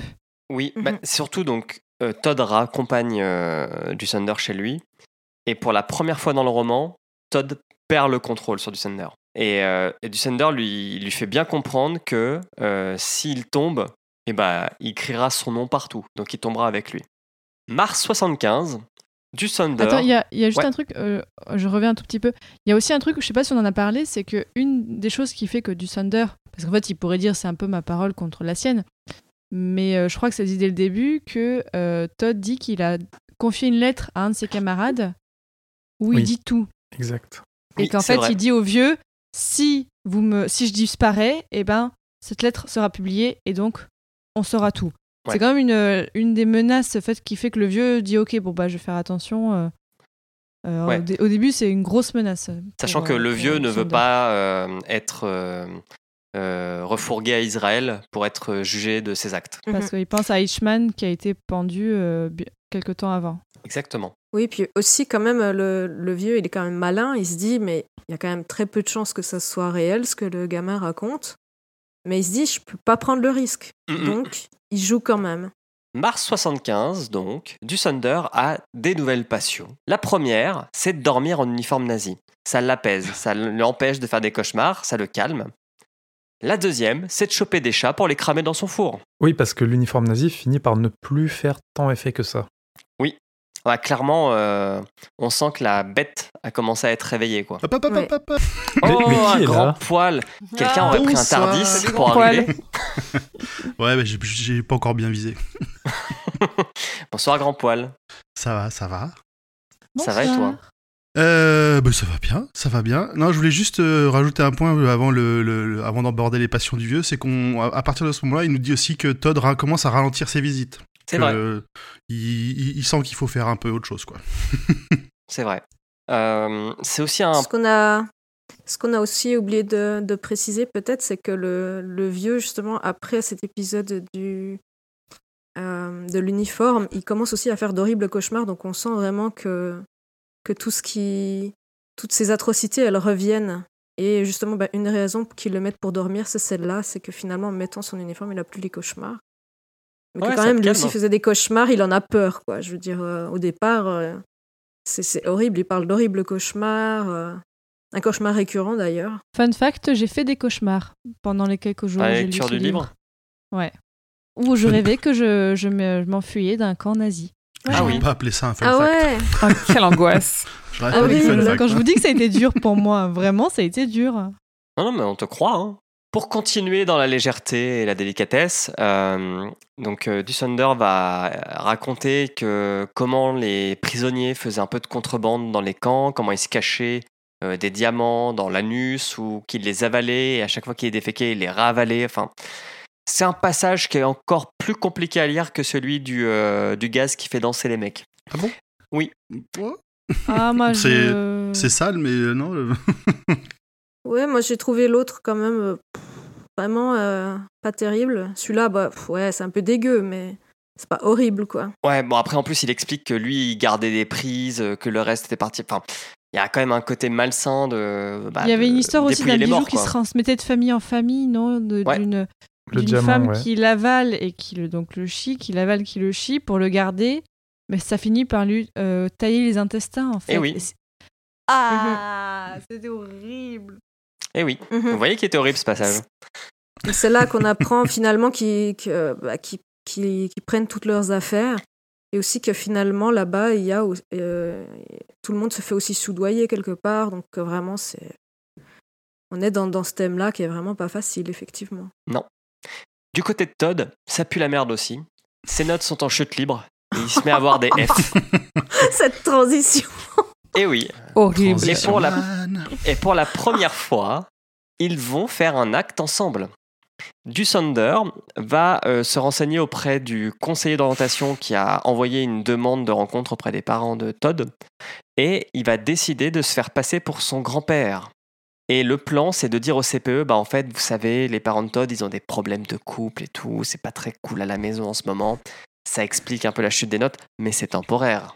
Oui, Mhm. bah, surtout donc euh, Todd raccompagne euh, du Thunder chez lui et pour la première fois dans le roman, Todd perd le contrôle sur du Thunder. Et, euh, et du Thunder lui, lui fait bien comprendre que euh, s'il tombe, eh ben, il criera son nom partout, donc il tombera avec lui. Mars 75, du Thunder. Attends, il y a, il y a juste Ouais. un truc, euh, je reviens un tout petit peu. Il y a aussi un truc, je sais pas si on en a parlé, c'est que une des choses qui fait que du Thunder, parce qu'en fait, il pourrait dire c'est un peu ma parole contre la sienne, mais euh, je crois que c'est dit dès le début que euh, Todd dit qu'il a confié une lettre à un de ses camarades où Oui. il dit tout. Exact. Et Oui, qu'en fait, vrai. il dit au vieux si, vous me, si je disparais, eh ben, cette lettre sera publiée et donc on saura tout. Ouais. C'est quand même une, une des menaces fait, qui fait que le vieux dit ok, bon, bah, je vais faire attention. euh, euh, Ouais. au, dé- au début, c'est une grosse menace. pour, Sachant que euh, le vieux ne veut pas euh, être euh, euh, refourgué à Israël pour être jugé de ses actes. Mhm. Parce qu'il pense à Eichmann qui a été pendu euh, quelque temps avant. Exactement. Oui, puis aussi quand même le, le vieux, il est quand même malin. Il se dit, mais il y a quand même très peu de chances que ça soit réel ce que le gamin raconte. Mais il se dit, je peux pas prendre le risque. Mm-mm. Donc, il joue quand même. Mars 75, donc, du Thunder a des nouvelles passions. La première, c'est de dormir en uniforme nazi. Ça l'apaise, ça l'empêche de faire des cauchemars, ça le calme. La deuxième, c'est de choper des chats pour les cramer dans son four. Oui, parce que l'uniforme nazi finit par ne plus faire tant effet que ça. Ouais, clairement, euh, on sent que la bête a commencé à être réveillée. Quoi. Hop, hop, hop, Ouais. hop, hop, hop. Mais- oh, mais qui un est grand là poil Quelqu'un Ah, aurait pris un bonsoir. tardis Salut, pour grand arriver. (laughs) Ouais, mais j'ai- j'ai pas encore bien visé. (laughs) Bonsoir, grand poil. Ça va, ça va. Ça va et toi? Euh, bah, ça va bien, ça va bien. Non, je voulais juste euh, rajouter un point euh, avant le, le- le- avant d'aborder les passions du vieux, c'est qu'on à à partir de ce moment-là, il nous dit aussi que Todd commence à ralentir ses visites. C'est vrai, il, il- il sent qu'il faut faire un peu autre chose, quoi. (laughs) c'est vrai. Euh, c'est aussi un... Ce qu'on a, ce qu'on a aussi oublié de, de préciser peut-être, c'est que le, le vieux, justement, après cet épisode du, euh, de l'uniforme, il commence aussi à faire d'horribles cauchemars. Donc on sent vraiment que, que tout ce qui, toutes ces atrocités, elles reviennent. Et justement, bah, une raison qu'ils le mettent pour dormir, c'est celle-là, c'est que finalement, en mettant son uniforme, il n'a plus les cauchemars. Mais Ouais, que quand même, lui aussi faisait des cauchemars, il en a peur, quoi. Je veux dire, euh, au départ, euh, c'est- c'est horrible. Il parle d'horribles cauchemars. euh, un cauchemar récurrent d'ailleurs. Fun fact, j'ai fait des cauchemars pendant les quelques jours à où la j'ai lu du livre. Ouais. Où je rêvais que je m'enfuyais d'un camp nazi. Ah On oui. peut pas appeler ça un fun Ah fact. ouais Oh, (laughs) quelle angoisse. Ah pas du oui, fun le- fact, Quand je vous dis que ça a été dur pour moi, vraiment, ça a été dur. Non, non, mais on te croit. Hein. Pour continuer dans la légèreté et la délicatesse, euh, donc euh, Dussander va raconter que comment les prisonniers faisaient un peu de contrebande dans les camps, comment ils se cachaient euh, des diamants dans l'anus ou qu'ils les avalaient et à chaque fois qu'ils les déféquaient, ils les ravalaient. Enfin, c'est un passage qui est encore plus compliqué à lire que celui du, euh, du gaz qui fait danser les mecs. Ah bon? Oui. Ah, moi, (laughs) C'est- je... C'est sale, mais euh, non. euh, (laughs) Ouais, moi j'ai trouvé l'autre quand même pff, vraiment euh, pas terrible. Celui-là, bah pff, ouais, c'est un peu dégueu, mais c'est pas horrible quoi. Ouais, bon après en plus il explique que lui il gardait des prises, que le reste était parti. Enfin, il y a quand même un côté malsain de. bah, Il y avait une histoire aussi d'un bijou morts, qui se transmettait de famille en famille, non? De- Ouais. D'une femme ouais. qui l'avale et qui le, donc le chie, qui l'avale, qui le chie pour le garder, mais ça finit par lui euh, tailler les intestins en fait. Eh oui. Et c'est- Ah, (laughs) c'était horrible. Eh oui, Mhm. vous voyez qu'il était horrible ce passage. C'est là qu'on apprend (laughs) finalement qu'ils qu'ils- qu'ils prennent toutes leurs affaires. Et aussi que finalement, là-bas, il y a, euh, tout le monde se fait aussi soudoyer quelque part. Donc vraiment, c'est... On est dans, dans ce thème-là qui est vraiment pas facile, effectivement. Du côté de Todd, ça pue la merde aussi. Ses notes sont en chute libre. Et il se met à avoir des F. (laughs) Cette transition Et oui, Horrible. Et pour la- Man. Et pour la première fois, ils vont faire un acte ensemble. Dusander va euh, se renseigner auprès du conseiller d'orientation qui a envoyé une demande de rencontre auprès des parents de Todd et il va décider de se faire passer pour son grand-père. Et le plan, c'est de dire au CPE, bah en fait, vous savez, les parents de Todd, ils ont des problèmes de couple et tout, c'est pas très cool à la maison en ce moment. Ça explique un peu la chute des notes, mais c'est temporaire.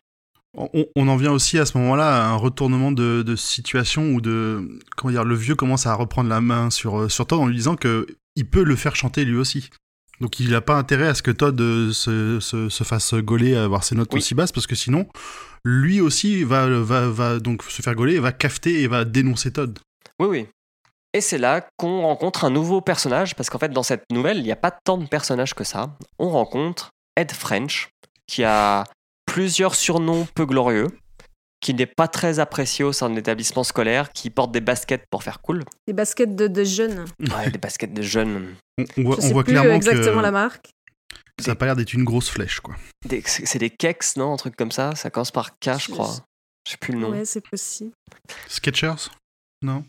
On, on en vient aussi à ce moment-là à un retournement de, de situation où de comment dire le vieux commence à reprendre la main sur euh, sur Todd en lui disant que il peut le faire chanter lui aussi. Donc il n'a pas intérêt à ce que Todd euh, se, se, se fasse gauler à avoir ses notes Oui. aussi basses parce que sinon lui aussi va, va, va donc se faire gauler, et va cafeter et va dénoncer Todd. Oui, oui. Et c'est là qu'on rencontre un nouveau personnage, parce qu'en fait, dans cette nouvelle, il n'y a pas tant de personnages que ça. On rencontre Ed French, qui a plusieurs surnoms peu glorieux, qui n'est pas très apprécié au sein de l'établissement scolaire, qui porte des baskets pour faire cool. Des baskets de, de jeunes. Ouais, des baskets de jeunes. On, on voit, Je on sais voit plus clairement exactement que la marque. ça a pas l'air d'être une grosse flèche quoi. C'est des keks, non Un truc comme ça? Ça commence par K, je Je- crois. Je sais plus le nom. Ouais, c'est possible. Sketchers Non?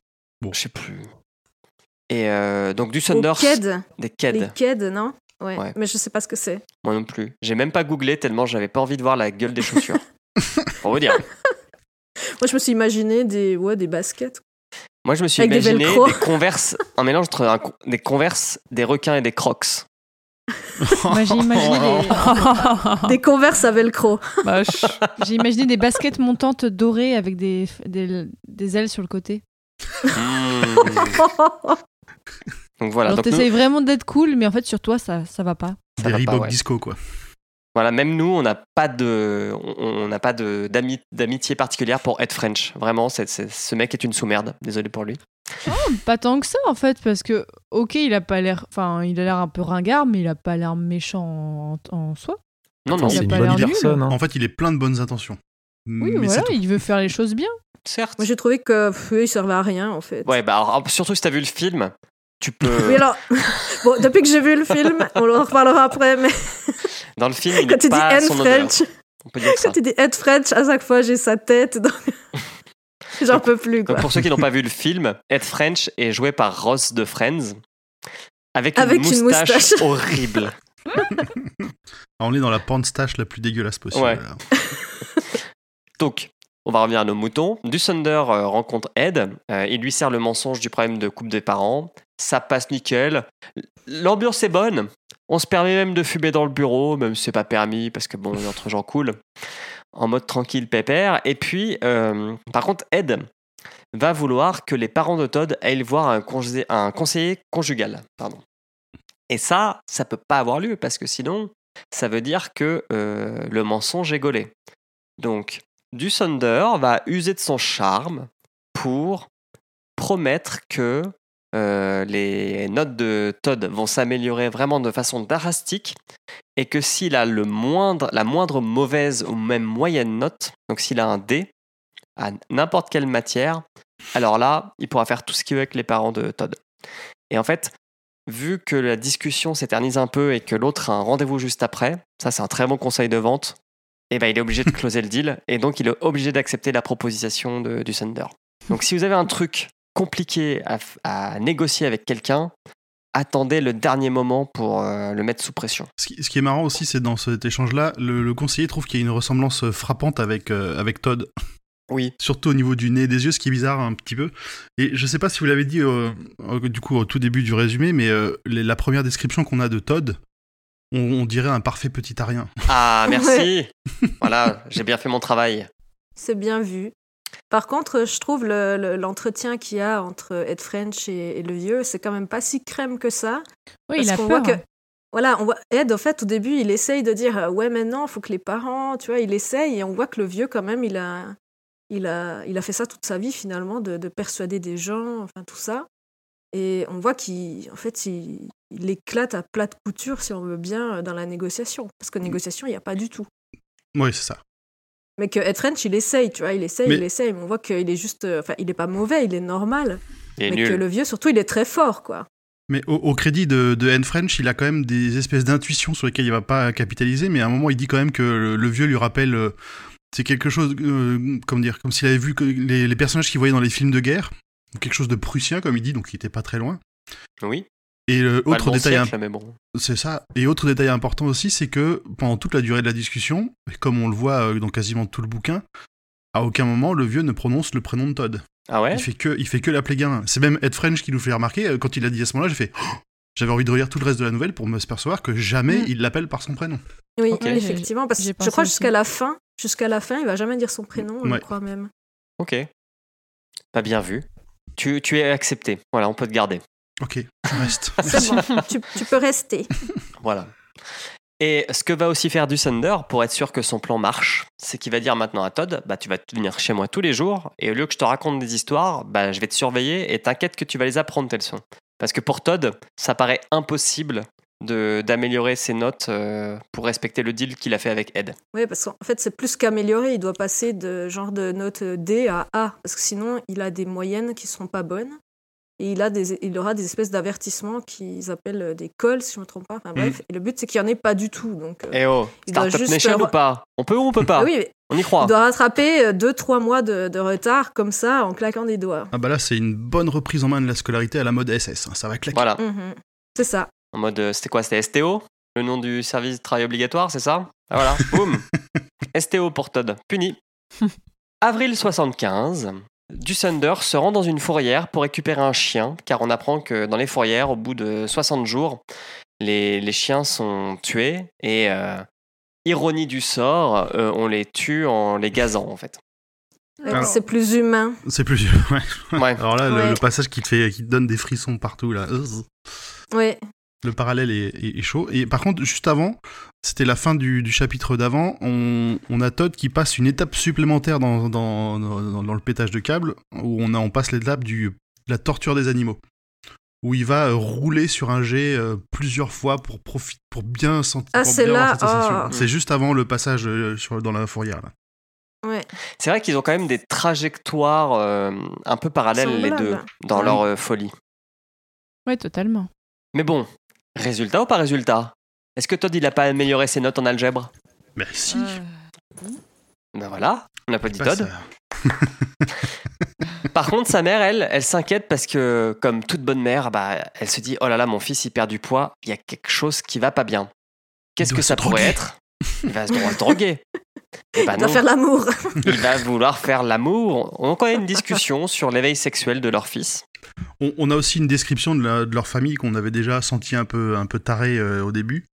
Je sais plus. Et euh, donc du Thunder, KED. des KED. KED, non? Ouais. Ouais. Mais je sais pas ce que c'est. Moi non plus. J'ai même pas googlé tellement j'avais pas envie de voir la gueule des chaussures. (laughs) Pour vous dire. Moi, je me suis imaginé des, ouais, des baskets. Moi, je me suis Avec des imaginé velcro. des converses, un mélange entre un des converses, des requins et des crocs. Moi, j'ai imaginé, des... (laughs) Des converses à velcro. Moche. (laughs) j'ai imaginé des baskets montantes dorées avec des, des, des ailes sur le côté. Mmh. Donc voilà. Alors Donc nous- t'essayes vraiment d'être cool, mais en fait sur toi ça, ça va pas. ça Des va pas, Reebok ouais. disco quoi. Voilà, même nous, on n'a pas de, on n'a pas de d'ami- d'amitié particulière pour Ed French. Vraiment, c'est- c'est- ce mec est une sous-merde. Désolé pour lui. Pas tant que ça en fait, parce que ok il a pas l'air, enfin il a l'air un peu ringard, mais il a pas l'air méchant en, en soi. Non, non. Il a C'est une pas bonne personne. hein. En fait, il est plein de bonnes intentions. Oui mais voilà, il veut faire les choses bien. Certes. Moi, j'ai trouvé que pff, ils servaient à rien, en fait. Ouais, bah alors, surtout si t'as vu le film, tu peux. Oui, alors, (laughs) bon, depuis que j'ai vu le film, on en reparlera après, mais (laughs) Dans le film, il quand tu dis pas Anne. French, On peut dire (laughs) ça. quand tu dis Ed French, à chaque fois, j'ai sa tête. donc J'en peux plus, quoi. Donc pour ceux qui n'ont pas vu le film, Ed French est joué par Ross de Friends avec une, Avec une moustache, moustache. horrible. Ah, On est dans la porn-stache la plus dégueulasse possible. Ouais. Donc, on va revenir à nos moutons. Dusander euh, rencontre Ed. Euh, il lui sert le mensonge du problème de couple des parents. Ça passe nickel. L'ambiance est bonne. On se permet même de fumer dans le bureau, même si c'est pas permis, parce que bon, on est entre gens cool. En mode tranquille, pépère. Et puis, euh, par contre, Ed va vouloir que les parents de Todd aillent voir un, conseiller- conjugal. Pardon. Et ça, ça peut pas avoir lieu, parce que sinon, ça veut dire que le mensonge est gaulé. Donc, Dusander va user de son charme pour promettre que euh, les notes de Todd vont s'améliorer vraiment de façon drastique et que s'il a la moindre mauvaise ou même moyenne note, donc s'il a un D à n'importe quelle matière, alors là, il pourra faire tout ce qu'il veut avec les parents de Todd. Et en fait, vu que la discussion s'éternise un peu et que l'autre a un rendez-vous juste après, ça c'est un très bon conseil de vente, et ben il est obligé de closer le deal et donc il est obligé d'accepter la proposition de- du Thunder. Donc si vous avez un truc compliqué à, négocier avec quelqu'un, attendez le dernier moment pour euh, le mettre sous pression. Ce qui, ce qui est marrant aussi, c'est dans cet échange-là, le, le conseiller trouve qu'il y a une ressemblance frappante avec, euh, avec Todd. Oui. Surtout au niveau du nez et des yeux, ce qui est bizarre un petit peu. Et je sais pas si vous l'avez dit euh, du coup au tout début du résumé, mais la première description qu'on a de Todd, on, on dirait un parfait petit arien. (laughs) Ah merci. voilà, j'ai bien fait mon travail. C'est bien vu. Par contre, je trouve le- le- l'entretien qu'il y a entre Ed French et, et le vieux, c'est quand même pas si crème que ça. Oui, Parce il a peur. voit que- Voilà, on voit Ed, en fait, au début, il essaye de dire euh, Ouais, maintenant, il faut que les parents, tu vois, il essaye, et on voit que le vieux, quand même, il a, il a, il a fait ça toute sa vie, finalement, de, de persuader des gens, enfin, tout ça. Et on voit qu'il en fait, il, il éclate à plat de couture, si on veut bien, euh, dans la négociation. Parce que négociation, il n'y a pas du tout. Oui, c'est ça. Mais que Ed French, il essaye, tu vois, il essaye, Mais- il essaye, mais on voit qu'il est juste. euh, Enfin, il est pas mauvais, il est normal. Il est mais nul. que le vieux, surtout, il est très fort, quoi. Mais au, au crédit de, de Anne French, il a quand même des espèces d'intuitions sur lesquelles il va pas capitaliser, mais à un moment, il dit quand même que le, le vieux lui rappelle. euh, c'est quelque chose, euh, comment dire, comme s'il avait vu que les, les personnages qu'il voyait dans les films de guerre, quelque chose de prussien, comme il dit, donc il était pas très loin. Oui. Et euh, le autre bon détail bon. C'est ça. Et autre détail important aussi, c'est que pendant toute la durée de la discussion, comme on le voit euh, dans quasiment tout le bouquin, à aucun moment le vieux ne prononce le prénom de Todd. Ah ouais? Il fait que, il fait que l'appeler gamin. C'est même Ed French qui nous fait remarquer euh, quand il a dit à ce moment-là, j'ai fait, Oh j'avais envie de relire tout le reste de la nouvelle pour me percevoir que jamais Mm. il l'appelle par son prénom. Oui, effectivement, parce que je crois jusqu'à la fin, jusqu'à la fin, il va jamais dire son prénom, je crois même. Ok. Pas bien vu. Tu, tu es accepté. Voilà, on peut te garder. Ok, je reste. (laughs) C'est bon, tu, tu peux rester. (laughs) Voilà. Et ce que va aussi faire du Thunder pour être sûr que son plan marche, c'est qu'il va dire maintenant à Todd, bah tu vas venir chez moi tous les jours et au lieu que je te raconte des histoires, bah je vais te surveiller et t'inquiète que tu vas les apprendre telles sont. Parce que pour Todd, ça paraît impossible d'améliorer ses notes euh, pour respecter le deal qu'il a fait avec Ed. Oui, parce qu'en fait, c'est plus qu'améliorer. Il doit passer de genre de note D à A, parce que sinon, il a des moyennes qui sont pas bonnes. Et il, a des, il aura des espèces d'avertissements qu'ils appellent euh, des calls, si je ne me trompe pas. Enfin bref, et le but, c'est qu'il n'y en ait pas du tout. Donc, euh, Eh oh, Il doit Startup juste Nation re- ou pas? On peut ou on peut pas? Ah (laughs) oui, On y croit. il doit rattraper 2-3 mois de, de retard comme ça en claquant des doigts. Ah bah là, c'est une bonne reprise en main de la scolarité à la mode SS. hein, Ça va claquer. Voilà. Mhm. C'est ça. En mode, euh, c'était quoi C'était STO Le nom du service de travail obligatoire, c'est ça? Ah voilà, (laughs) boum STO pour Todd, puni. (laughs) Avril 75, Dusander se rend dans une fourrière pour récupérer un chien, car on apprend que dans les fourrières, au bout de 60 jours, les, les chiens sont tués et, euh, ironie du sort, euh, on les tue en les gazant en fait. C'est plus humain. C'est plus. Ouais. Ouais. Alors là, le- Ouais. le, passage qui te, fait, qui te donne des frissons partout, là. Oui. Le parallèle est, est- est chaud. Et par contre, juste avant, c'était la fin du, du chapitre d'avant, on, on a Todd qui passe une étape supplémentaire dans, dans, dans, dans le pétage de câble, où on, a, on passe l'étape du- de la torture des animaux. Où il va euh, rouler sur un jet euh, plusieurs fois pour, profi- pour bien sentir. Ah, c'est là, oh. C'est juste avant le passage euh, sur, dans la fourrière. Là. Ouais. C'est vrai qu'ils ont quand même des trajectoires euh, un peu parallèles les deux dans Ouais. leur euh, folie. Ouais, totalement. Mais bon, résultat ou pas résultat? Est-ce que Todd il a pas amélioré ses notes en algèbre? Mais si. Euh, Ben voilà, on n'a pas dit pas Todd. ça. (laughs) Par contre, sa mère, elle, elle s'inquiète parce que, comme toute bonne mère, bah, elle se dit Oh là là, mon fils, il perd du poids, il y a quelque chose qui va pas bien. Qu'est-ce que ça pourrait droguer. être? Il va se droguer. Et bah Il doit non, faire l'amour. il va vouloir faire l'amour. On a quand même une discussion sur l'éveil sexuel de leur fils. On, a aussi une description de, leur famille qu'on avait déjà senti un peu, un peu euh, au début,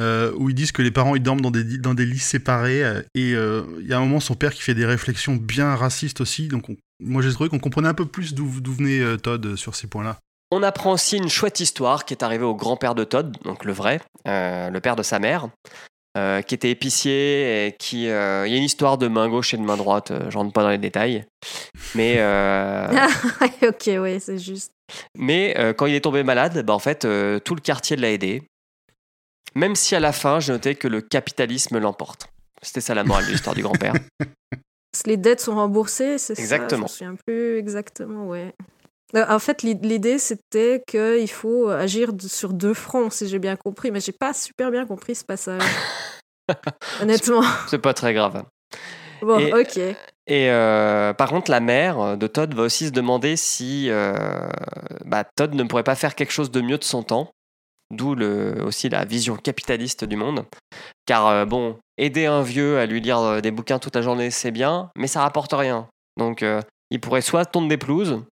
euh, où ils disent que les parents ils dorment dans des, dans des lits séparés, euh, et il y a un moment son père qui fait des réflexions bien racistes aussi, donc on- moi j'ai trouvé qu'on comprenait un peu plus d'où venait Todd sur ces points-là. On apprend aussi une chouette histoire qui est arrivée au grand-père de Todd, donc le vrai, le père de sa mère, euh, qui était épicier et qui. euh, Il y a une histoire de main gauche et de main droite, euh, je rentre pas dans les détails. Mais, euh, (laughs) ok, oui, c'est juste. mais quand il est tombé malade, bah, en fait, tout le quartier l'a aidé. Même si à la fin, j'ai noté que le capitalisme l'emporte. C'était ça la morale de l'histoire du grand-père. (laughs) Les dettes sont remboursées, c'est ça Exactement. Je me souviens plus exactement, ouais. Euh, En fait, l'i- l'idée, c'était qu'il faut agir sur deux fronts, si j'ai bien compris. Mais j'ai pas super bien compris ce passage. (laughs) Honnêtement. C'est pas très grave. Bon, Et- ok. Et euh, par contre, la mère de Todd va aussi se demander si euh, bah, Todd ne pourrait pas faire quelque chose de mieux de son temps. D'où aussi la vision capitaliste du monde. Car, euh, bon, aider un vieux à lui lire des bouquins toute la journée, c'est bien, mais ça rapporte rien. Donc, il pourrait soit tondre des pelouses,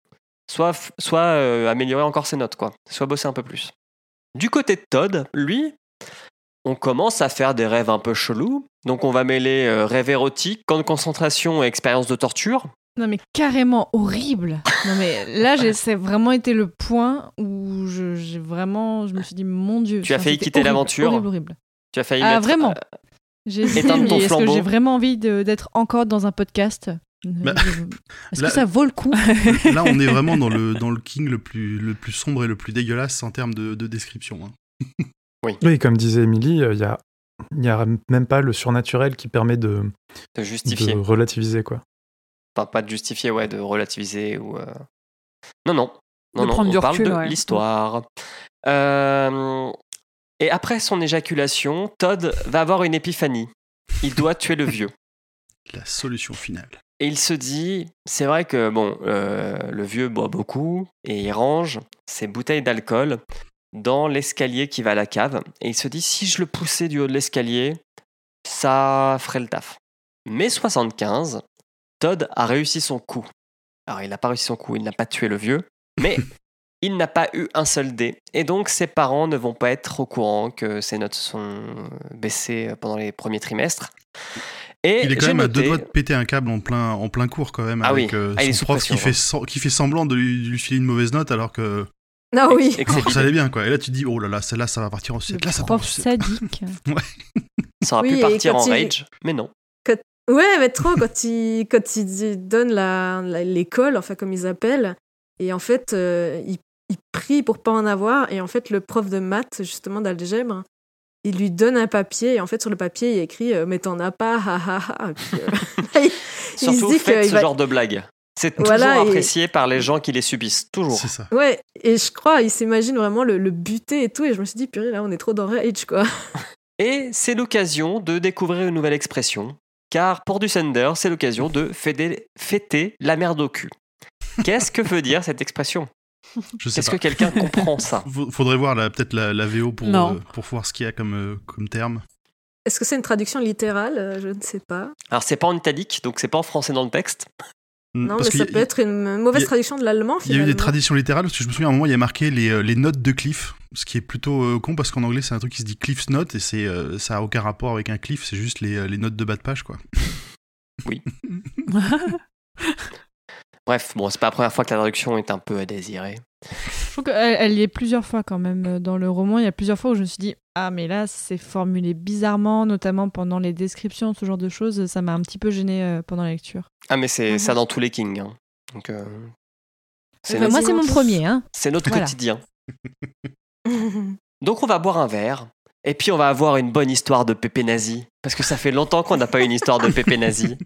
soit, soit euh, améliorer encore ses notes, quoi. Soit bosser un peu plus. Du côté de Todd, lui, on commence à faire des rêves un peu chelous. Donc, on va mêler euh, rêve érotique, camp de concentration et expérience de torture. Non mais carrément horrible. Non mais là (laughs) c'est vraiment été le point où je, j'ai vraiment, je me suis dit mon dieu. Tu as failli quitter l'aventure. Horrible, horrible. Tu as failli Ah, mettre, vraiment euh, J'ai est-ce que j'ai vraiment envie d'être encore dans un podcast? Bah, Est-ce (laughs) là- que ça vaut le coup Là, on est vraiment dans le, dans le king le plus, le plus sombre et le plus dégueulasse en termes de, de description. hein. Oui, comme disait Émilie, il y a, y a même pas le surnaturel qui permet de, de justifier. de relativiser, quoi. Enfin, pas de justifier, ouais, de relativiser ou. euh, Non, non. Non, De non, prendre on du parle recul, de ouais. l'histoire. Euh, Et après son éjaculation, Todd va avoir une épiphanie. Il doit tuer le vieux. La solution finale. Et il se dit, c'est vrai que bon, euh, le vieux boit beaucoup et il range ses bouteilles d'alcool dans l'escalier qui va à la cave. Et il se dit, si je le poussais du haut de l'escalier, ça ferait le taf. Mais 75, Todd a réussi son coup. Alors il n'a pas réussi son coup, il n'a pas tué le vieux, mais (laughs) il n'a pas eu un seul dé. Et donc ses parents ne vont pas être au courant que ses notes sont baissées pendant les premiers trimestres. Et Il est quand même à deux doigts de péter un câble en plein, en plein cours quand même, Ah avec oui. euh, Ah, il son sous prof qui, fait qui fait semblant de lui, de lui filer une mauvaise note alors que Ah oui. et que c'est ça allait bien quoi. Et là tu te dis oh là là, celle-là ça va partir en Le sucette. Là ça part en sadique. (laughs) Ça aurait Oui, pu partir en il- rage, mais non. Ouais, mais trop quand ils (laughs) quand di- donnent la la- l'école, enfin comme ils appellent, et en fait euh, ils ils prient pour pas en avoir, et en fait le prof de maths justement d'algèbre, il lui donne un papier, et en fait sur le papier il y a écrit euh, mais t'en as pas, ha ha ha. Et puis, euh, il, (laughs) il se dit faites ce va- genre de blague. C'est toujours Voilà, et- apprécié par les gens qui les subissent. Toujours. C'est ça. Ouais, et je crois, il s'imagine vraiment le, le buter et tout, et je me suis dit purée là on est trop dans rage quoi. (laughs) Et c'est l'occasion de découvrir une nouvelle expression. Car pour Dussender, c'est l'occasion de fêter, fêter la merde au cul. Qu'est-ce que veut dire cette expression? Est-ce que quelqu'un comprend ça (laughs) Faudrait voir peut-être la, la VO pour, Non. euh, pour voir ce qu'il y a comme, euh, comme terme. Est-ce que c'est une traduction littérale? Euh, Je ne sais pas. Alors c'est pas en italique, donc c'est pas en français dans le texte. Non, Parce mais ça peut a- être une mauvaise a- traduction de l'allemand Il y a eu des traditions littérales, parce que je me souviens à un moment, il y a marqué les, les notes de Cliff, ce qui est plutôt euh, con, parce qu'en anglais, c'est un truc qui se dit Cliff's Note, et c'est, euh, ça a aucun rapport avec un cliff, c'est juste les, les notes de bas de page, quoi. (laughs) (laughs) Bref, bon, c'est pas la première fois que la traduction est un peu à désirer. Je trouve qu'elle elle y est plusieurs fois quand même euh, dans le roman. Il y a plusieurs fois où je me suis dit ah mais là c'est formulé bizarrement, notamment pendant les descriptions, ce genre de choses. Ça m'a un petit peu gêné euh, pendant la lecture. Ah, mais c'est Mhm. ça dans tous les Kings. hein. Donc, euh, c'est Enfin, notre, moi c'est mon premier hein. c'est notre Voilà. quotidien. (laughs) Donc on va boire un verre. Et puis on va avoir une bonne histoire de Pépé Nazi. Parce que ça fait longtemps qu'on n'a pas eu une histoire de Pépé Nazi.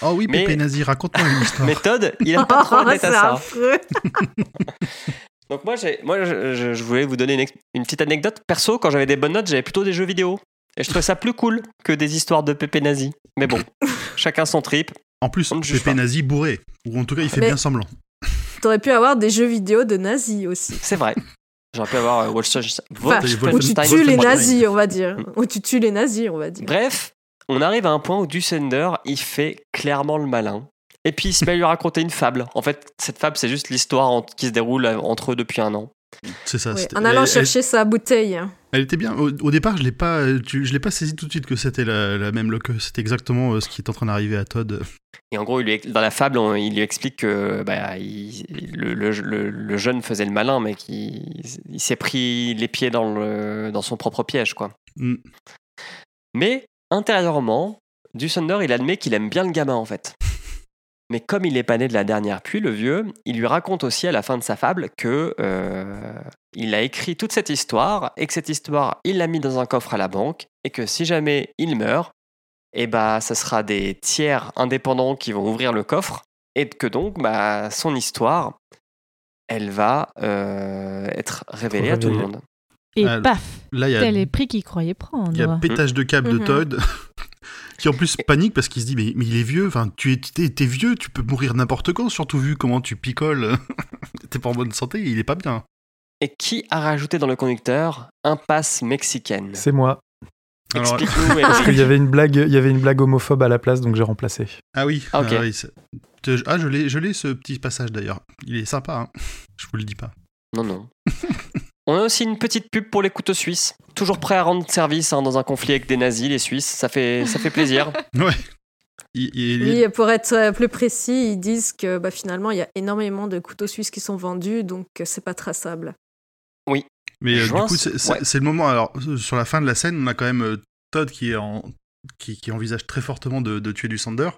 Oh oui, Mais- Pépé Nazi, raconte-moi une histoire. Mais Todd, il aime pas trop Oh, d'être à c'est ça. affreux. (laughs) Donc moi, j'ai, moi je, je- je voulais vous donner une, petite anecdote. Perso, quand j'avais des bonnes notes, j'avais plutôt des jeux vidéo. Et je trouvais ça plus cool que des histoires de Pépé Nazi. Mais bon, (laughs) chacun son trip. En plus, Pépé pas. Nazi bourré, ou en tout cas, il fait Mais- bien semblant. T'aurais pu avoir des jeux vidéo de nazis aussi. C'est vrai. J'aurais pu avoir euh, Wolfenstein. Enfin, Wolfenstein. où tu tues les nazis, on va dire. Où tu tues les nazis, on va dire. Bref, on arrive à un point où Dussender, il fait clairement le malin. Et puis il se met à lui raconter une fable. En fait, cette fable, c'est juste l'histoire qui se déroule euh, entre eux depuis un an. C'est ça. C'était- en allant elle- chercher sa bouteille. Elle, était bien. Au, au départ, je l'ai pas, euh, tu- je l'ai pas saisi tout de suite que c'était la, la même que c'était exactement euh, ce qui est en train d'arriver à Todd. Et en gros, il lui, dans la fable, on- il lui explique que bah, il- le, le- le- le jeune faisait le malin, mais qu'il il s'est pris les pieds dans, le, dans son propre piège. quoi. Mm. Mais intérieurement, Dussender, il admet qu'il aime bien le gamin en fait. Mais comme il n'est pas né de la dernière pluie, le vieux, il lui raconte aussi à la fin de sa fable que euh, il a écrit toute cette histoire et que cette histoire, il l'a mis dans un coffre à la banque et que si jamais il meurt, eh bah, ce sera des tiers indépendants qui vont ouvrir le coffre et que donc bah, son histoire, elle va euh, être révélée à tout le monde. Et Ah, paf Là, il y a Tel est pris qu'il croyait prendre. Il y a pétage de câble de Mhm. Todd, (laughs) qui en plus panique parce qu'il se dit mais, mais il est vieux, enfin tu es vieux, tu peux mourir n'importe quand, surtout vu comment tu picoles, (laughs) t'es pas en bonne santé, il est pas bien. Et qui a rajouté dans le conducteur impasse mexicaine? C'est moi. Alors, Explique-nous. (laughs) Parce qu'il y avait une blague, il y avait une blague homophobe à la place, donc j'ai remplacé. ah oui, Ah, ok. ah, oui, ah, je l'ai, je l'ai ce petit passage d'ailleurs. Il est sympa, hein. (laughs) je vous le dis pas. Non, non. On a aussi une petite pub pour les couteaux suisses. Toujours prêt à rendre service hein, dans un conflit avec des nazis, les Suisses. Ça fait, ça fait plaisir. (laughs) Ouais. Il, il- Oui, pour être euh, plus précis, ils disent que bah, finalement, il y a énormément de couteaux suisses qui sont vendus, donc euh, c'est pas traçable. Mais euh, du coup, c'est, ouais. le moment. Alors, sur la fin de la scène, on a quand même Todd qui, est en, qui, qui envisage très fortement de, de tuer du Sander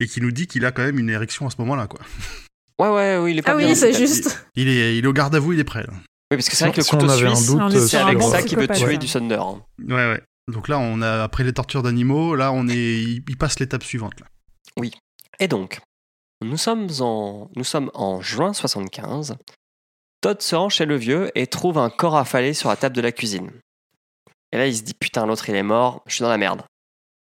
et qui nous dit qu'il a quand même une érection à ce moment-là, quoi. Ouais, ouais, oui, il est pas Ah bien. oui, c'est Oui, juste. Il est, il est au garde à vous, il est prêt. Là. Parce que c'est vrai que le Si on couteau avait un suisse, c'est avec ça qu'il peut psychopathe, tuer du Thunder. hein. Ouais, ouais. Donc là, on a après les tortures d'animaux, là, on est, il, passe l'étape suivante. Là. Et donc, nous sommes en, nous sommes en juin 75. Todd se rend chez le vieux et trouve un corps affalé sur la table de la cuisine. Et là, il se dit Putain, l'autre il est mort, je suis dans la merde.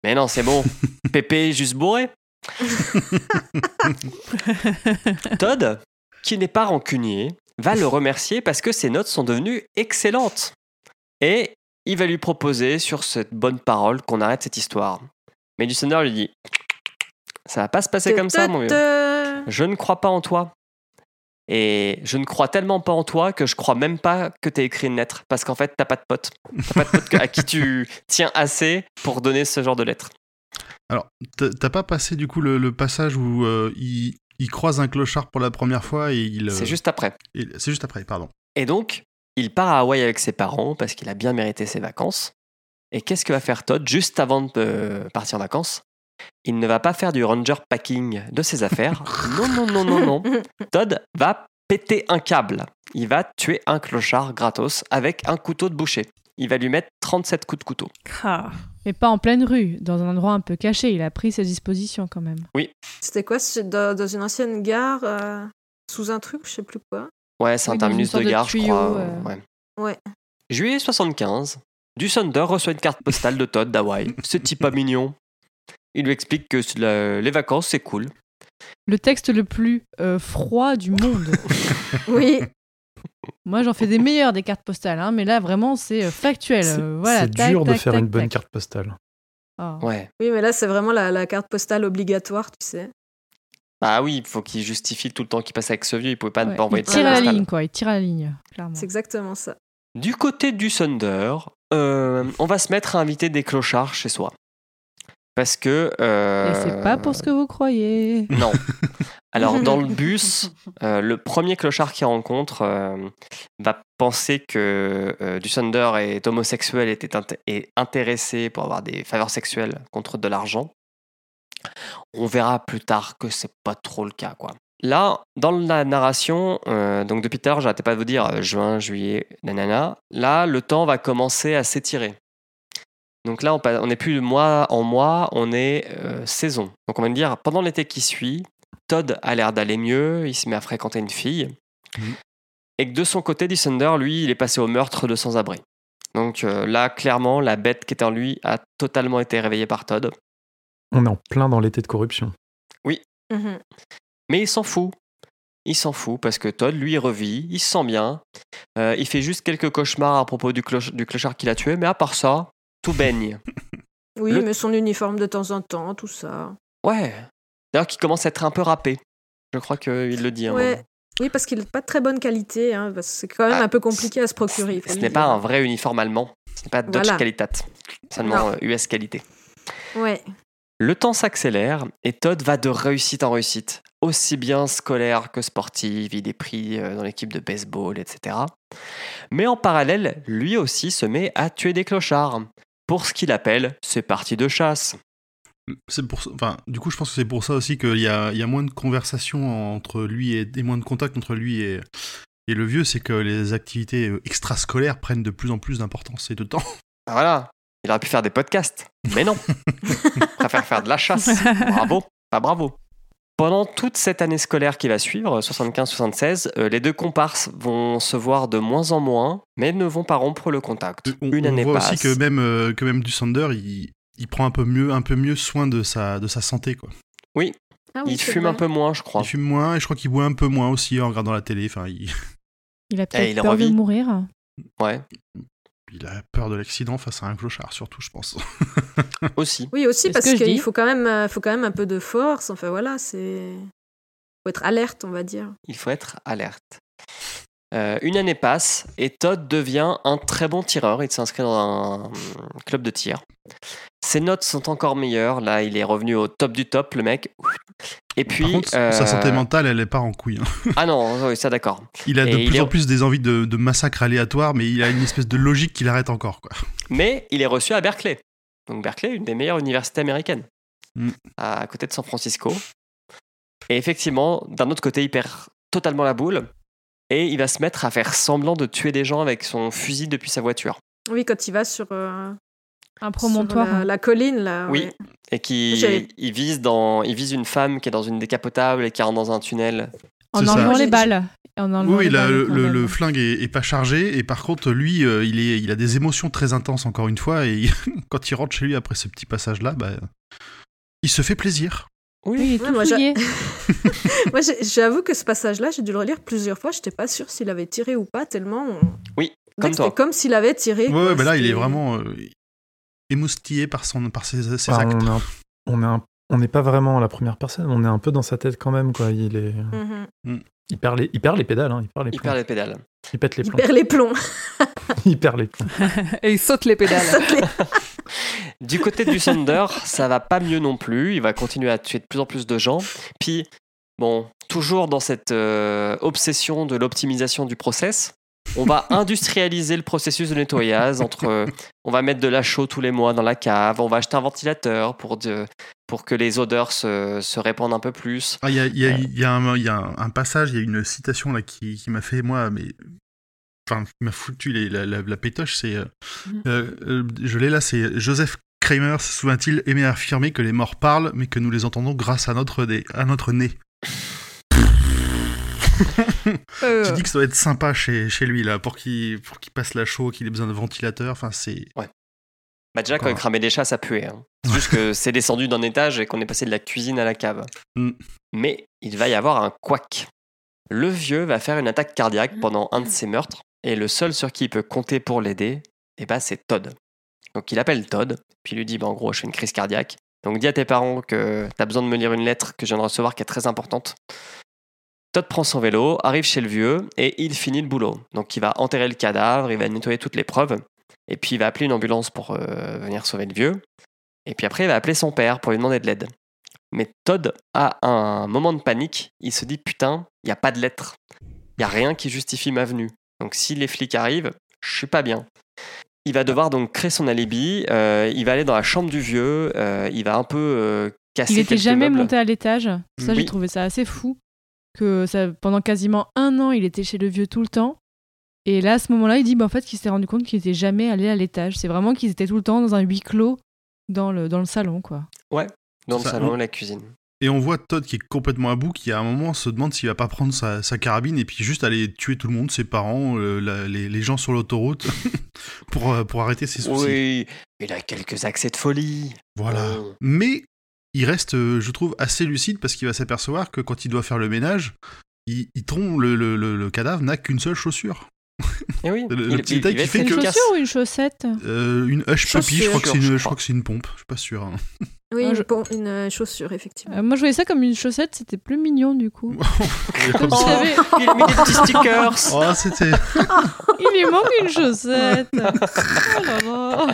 Mais non, c'est bon, (laughs) Pépé est juste bourré. (laughs) Todd, qui n'est pas rancunier, va le remercier parce que ses notes sont devenues excellentes. Et il va lui proposer sur cette bonne parole qu'on arrête cette histoire. Mais du Thunder lui dit Ça va pas se passer comme ça, mon vieux. Je ne crois pas en toi. Et je ne crois tellement pas en toi que je crois même pas que tu écrit une lettre. Parce qu'en fait, t'as pas de pote. T'as pas de pote à qui tu (laughs) tiens assez pour donner ce genre de lettre. Alors, t'as t'as pas passé du coup le, le passage où euh, il, il croise un clochard pour la première fois et il. euh, C'est juste après. C'est juste après, pardon. Et donc, il part à Hawaï avec ses parents parce qu'il a bien mérité ses vacances. Et qu'est-ce que va faire Todd juste avant de euh, partir en vacances? Il ne va pas faire du ranger packing de ses affaires. (laughs) Non, non, non, non, non. Todd va péter un câble. Il va tuer un clochard gratos avec un couteau de boucher. Il va lui mettre 37 coups de couteau. Ah. Mais pas en pleine rue, dans un endroit un peu caché. Il a pris ses dispositions quand même. C'était quoi? C'est dans, dans une ancienne gare euh, Sous un truc, je sais plus quoi? Ouais, c'est Oui, un terminus de de gare, je tuyau, crois. euh. Ouais. Ouais. Juillet 75, du Thunder reçoit une carte postale de Todd d'Hawaï. (laughs) Ce type pas mignon. Il lui explique que c'est la- les vacances, c'est cool. Le texte le plus euh, froid du monde. (laughs) Oui, Moi, j'en fais des meilleures des cartes postales, hein, mais là, vraiment, c'est euh, factuel. C'est euh, voilà, c'est tac, dur de tac, faire tac, une bonne tac. carte postale. Ah. Ouais. oui, mais là, c'est vraiment la, la carte postale obligatoire, tu sais. Ah oui, il faut qu'il justifie tout le temps qu'il passe avec ce vieux. Il pouvait pas ne Ouais, pas envoyer il de tire à la carte postale. ligne, quoi. Il tire à la ligne, clairement. C'est exactement ça. Du côté du Thunder, euh, on va se mettre à inviter des clochards chez soi. Parce que. euh, Et c'est pas pour ce que vous croyez. Non. (laughs) Alors, dans le (laughs) bus, euh, le premier clochard qu'il rencontre euh, va penser que euh, est homosexuel et est, int- est intéressé pour avoir des faveurs sexuelles contre de l'argent. On verra plus tard que c'est pas trop le cas, quoi. Là, dans la narration, euh, donc depuis l'heure, j'arrêtais pas de vous dire juin, juillet, nanana. Là, le temps va commencer à s'étirer. Donc là, on n'est plus de mois en mois, on est euh, saison. Donc on va me dire, pendant l'été qui suit, Todd a l'air d'aller mieux, il se met à fréquenter une fille. Mhm. Et que de son côté, Thunder, lui, il est passé au meurtre de sans-abri. Donc euh, là, clairement, la bête qui était en lui a totalement été réveillée par Todd. On est en plein dans l'été de corruption. Mhm. Mais il s'en fout. Il s'en fout parce que Todd, lui, il revit, il se sent bien. Euh, il fait juste quelques cauchemars à propos du, cloch- du clochard qu'il a tué, mais à part ça, tout baigne. Oui, Le- mais son uniforme de temps en temps, tout ça. Ouais. D'ailleurs, qui commence à être un peu râpé. Je crois qu'il le dit. un Ouais. moment. Oui, parce qu'il n'a pas de très bonne qualité, hein, parce que c'est quand même Ah, un peu compliqué à se procurer. Ce n'est pas un vrai uniforme allemand. Ce n'est pas Dutch Voilà. Qualitat. Seulement Non. euh, US qualité. Ouais. Le temps s'accélère et Todd va de réussite en réussite, aussi bien scolaire que sportive, il est pris euh, dans l'équipe de baseball, etc. Mais en parallèle, lui aussi se met à tuer des clochards, pour ce qu'il appelle ses parties de chasse. C'est pour ça- enfin, du coup, je pense que c'est pour ça aussi qu'il y a, il y a moins de conversation entre lui et, et moins de contact entre lui et, et le vieux, c'est que les activités euh, extrascolaires prennent de plus en plus d'importance et de temps. (laughs) Ah, Voilà, il aurait pu faire des podcasts, mais non. Il (laughs) préfère faire de la chasse. Bravo, pas bravo. Pendant toute cette année scolaire qui va suivre, 75-76, euh, les deux comparses vont se voir de moins en moins, mais ne vont pas rompre le contact. On, Une on année voit passe. aussi que même, euh, que même Dusander, il, il prend un peu mieux, un peu mieux soin de sa, de sa santé. Quoi. Ah oui, il c'est fume vrai. un peu moins, je crois. Il fume moins et je crois qu'il boit un peu moins aussi en regardant la télé. Enfin, il, (laughs) Il a Eh, peut-être il peur de mourir. Ouais, il a peur de l'accident face à un clochard, surtout, je pense. (laughs) aussi. Oui, aussi parce que je dis. qu'il faut quand même, euh, faut quand même un peu de force. Enfin voilà, c'est faut être alerte, on va dire. Il faut être alerte. Euh, une année passe et Todd devient un très bon tireur. Il s'inscrit dans un club de tir. Ses notes sont encore meilleures. Là, il est revenu au top du top, le mec. Et puis. Par contre, euh, sa santé mentale, elle est pas en couille. hein. (laughs) Ah non, oui, ça d'accord. Il a de Et plus est- en plus des envies de, de massacres aléatoires, mais il a une espèce de logique qui l'arrête encore. Quoi. Mais il est reçu à Berkeley. Donc Berkeley, une des meilleures universités américaines, Mm. à côté de San Francisco. Et effectivement, d'un autre côté, il perd totalement la boule et il va se mettre à faire semblant de tuer des gens avec son fusil depuis sa voiture. Oui, quand il va sur, euh, Un sur promontoire. la, la colline là. Oui. ouais. Et qui il vise dans, il vise une femme qui est dans une décapotable et qui rentre dans un tunnel. En enlevant les balles. En Oui, les la- balles le, flingue est, est pas chargé, et par contre, lui, euh, il, est, il a des émotions très intenses, encore une fois, et il- (laughs) quand il rentre chez lui après ce petit passage-là, bah, il se fait plaisir. Oui, il Ouais, tout moi, (laughs) j'avoue que ce passage-là, j'ai dû le relire plusieurs fois. J'étais pas sûre s'il avait tiré ou pas, tellement. on- Oui, On comme. C'était comme s'il avait tiré. Ouais, ouais, bah là, il est vraiment euh, émoustillé par, son, par ses, actes. on est un- on est un- on n'est pas vraiment la première personne, on est un peu dans sa tête quand même. Quoi. Il, est, Mhm. il, perd les, il perd les pédales, hein, il perd les Il perd les pédales. Il pète les Il plombs. perd les plombs. (laughs) il perd les plombs. (laughs) Et il saute les pédales. Du côté du Thunder, ça va pas mieux non plus. Il va continuer à tuer de plus en plus de gens. Puis, bon, toujours dans cette euh, obsession de l'optimisation du process, on va (laughs) industrialiser le processus de nettoyage. Entre, euh, on va mettre de la chaux tous les mois dans la cave. On va acheter un ventilateur pour, de- pour que les odeurs se, se répandent un peu plus. Ah, Il y a, il y a- y a un, il y a un- un passage, il y a une citation là qui, qui m'a fait, moi, mais. Enfin, qui m'a foutu les- la, la- la pétoche, c'est. euh, euh, euh, je l'ai là, c'est Joseph Kramer se souvient-il aimer affirmer que les morts parlent, mais que nous les entendons grâce à notre, nez- à notre nez (laughs) Euh, Tu dis que ça doit être sympa chez, chez lui, là, pour qu'il pour qu'il passe la chaux, qu'il ait besoin de ventilateur. Enfin, c'est. Bah déjà, quand il cramait des chats, ça puait. hein. C'est juste que c'est descendu d'un étage et qu'on est passé de la cuisine à la cave. Mm. Mais il va y avoir un couac. Le vieux va faire une attaque cardiaque pendant un de ses meurtres et le seul sur qui il peut compter pour l'aider, eh ben, c'est Todd. Donc il appelle Todd, puis lui dit bah, en gros, je une crise cardiaque. Donc dis à tes parents que tu as besoin de me lire une lettre que je viens de recevoir qui est très importante. Todd prend son vélo, arrive chez le vieux et il finit le boulot. Donc il va enterrer le cadavre, il va nettoyer toutes les preuves. Et puis il va appeler une ambulance pour euh, venir sauver le vieux. Et puis après, il va appeler son père pour lui demander de l'aide. Mais Todd a un moment de panique. Il se dit Putain, il n'y a pas de lettre. Il n'y a rien qui justifie ma venue. Donc si les flics arrivent, je suis pas bien. Il va devoir donc créer son alibi. euh, il va aller dans la chambre du vieux. euh, il va un peu euh, casser Il était quelques jamais meubles. monté à l'étage. Ça, Oui. j'ai trouvé ça assez fou. Que ça, pendant quasiment un an, il était chez le vieux tout le temps. Et là, à ce moment-là, il dit bah, en fait qu'il s'est rendu compte qu'il était jamais allé à l'étage. C'est vraiment qu'ils étaient tout le temps dans un huis clos dans le, dans le salon, quoi. dans le Ça, salon on- la cuisine. Et on voit Todd qui est complètement à bout, qui à un moment se demande s'il va pas prendre sa, sa carabine et puis juste aller tuer tout le monde, ses parents, euh, la- les, les gens sur l'autoroute, (laughs) pour, euh, pour arrêter ses soucis. Oui, il a quelques accès de folie. Voilà. Oh. Mais il reste, euh, je trouve, assez lucide parce qu'il va s'apercevoir que quand il doit faire le ménage, il, il le, le- le- le cadavre n'a qu'une seule chaussure. Et oui, (laughs) Le- petit il- détail qui fait une que- efficace. chaussure ou une chaussette Euh, une hush puppy, je crois que c'est une, je je crois crois. que c'est une pompe. Je suis pas sûr. hein. Oui, Ah, une, je- pom- une, euh, chaussure, effectivement. Euh, Moi, je voyais ça comme une chaussette, c'était plus mignon du coup. (laughs) Comme Oh, s'il y avait- il mis des petits stickers. (laughs) oh, c'était. (laughs) Il lui manque une chaussette. Oh là là.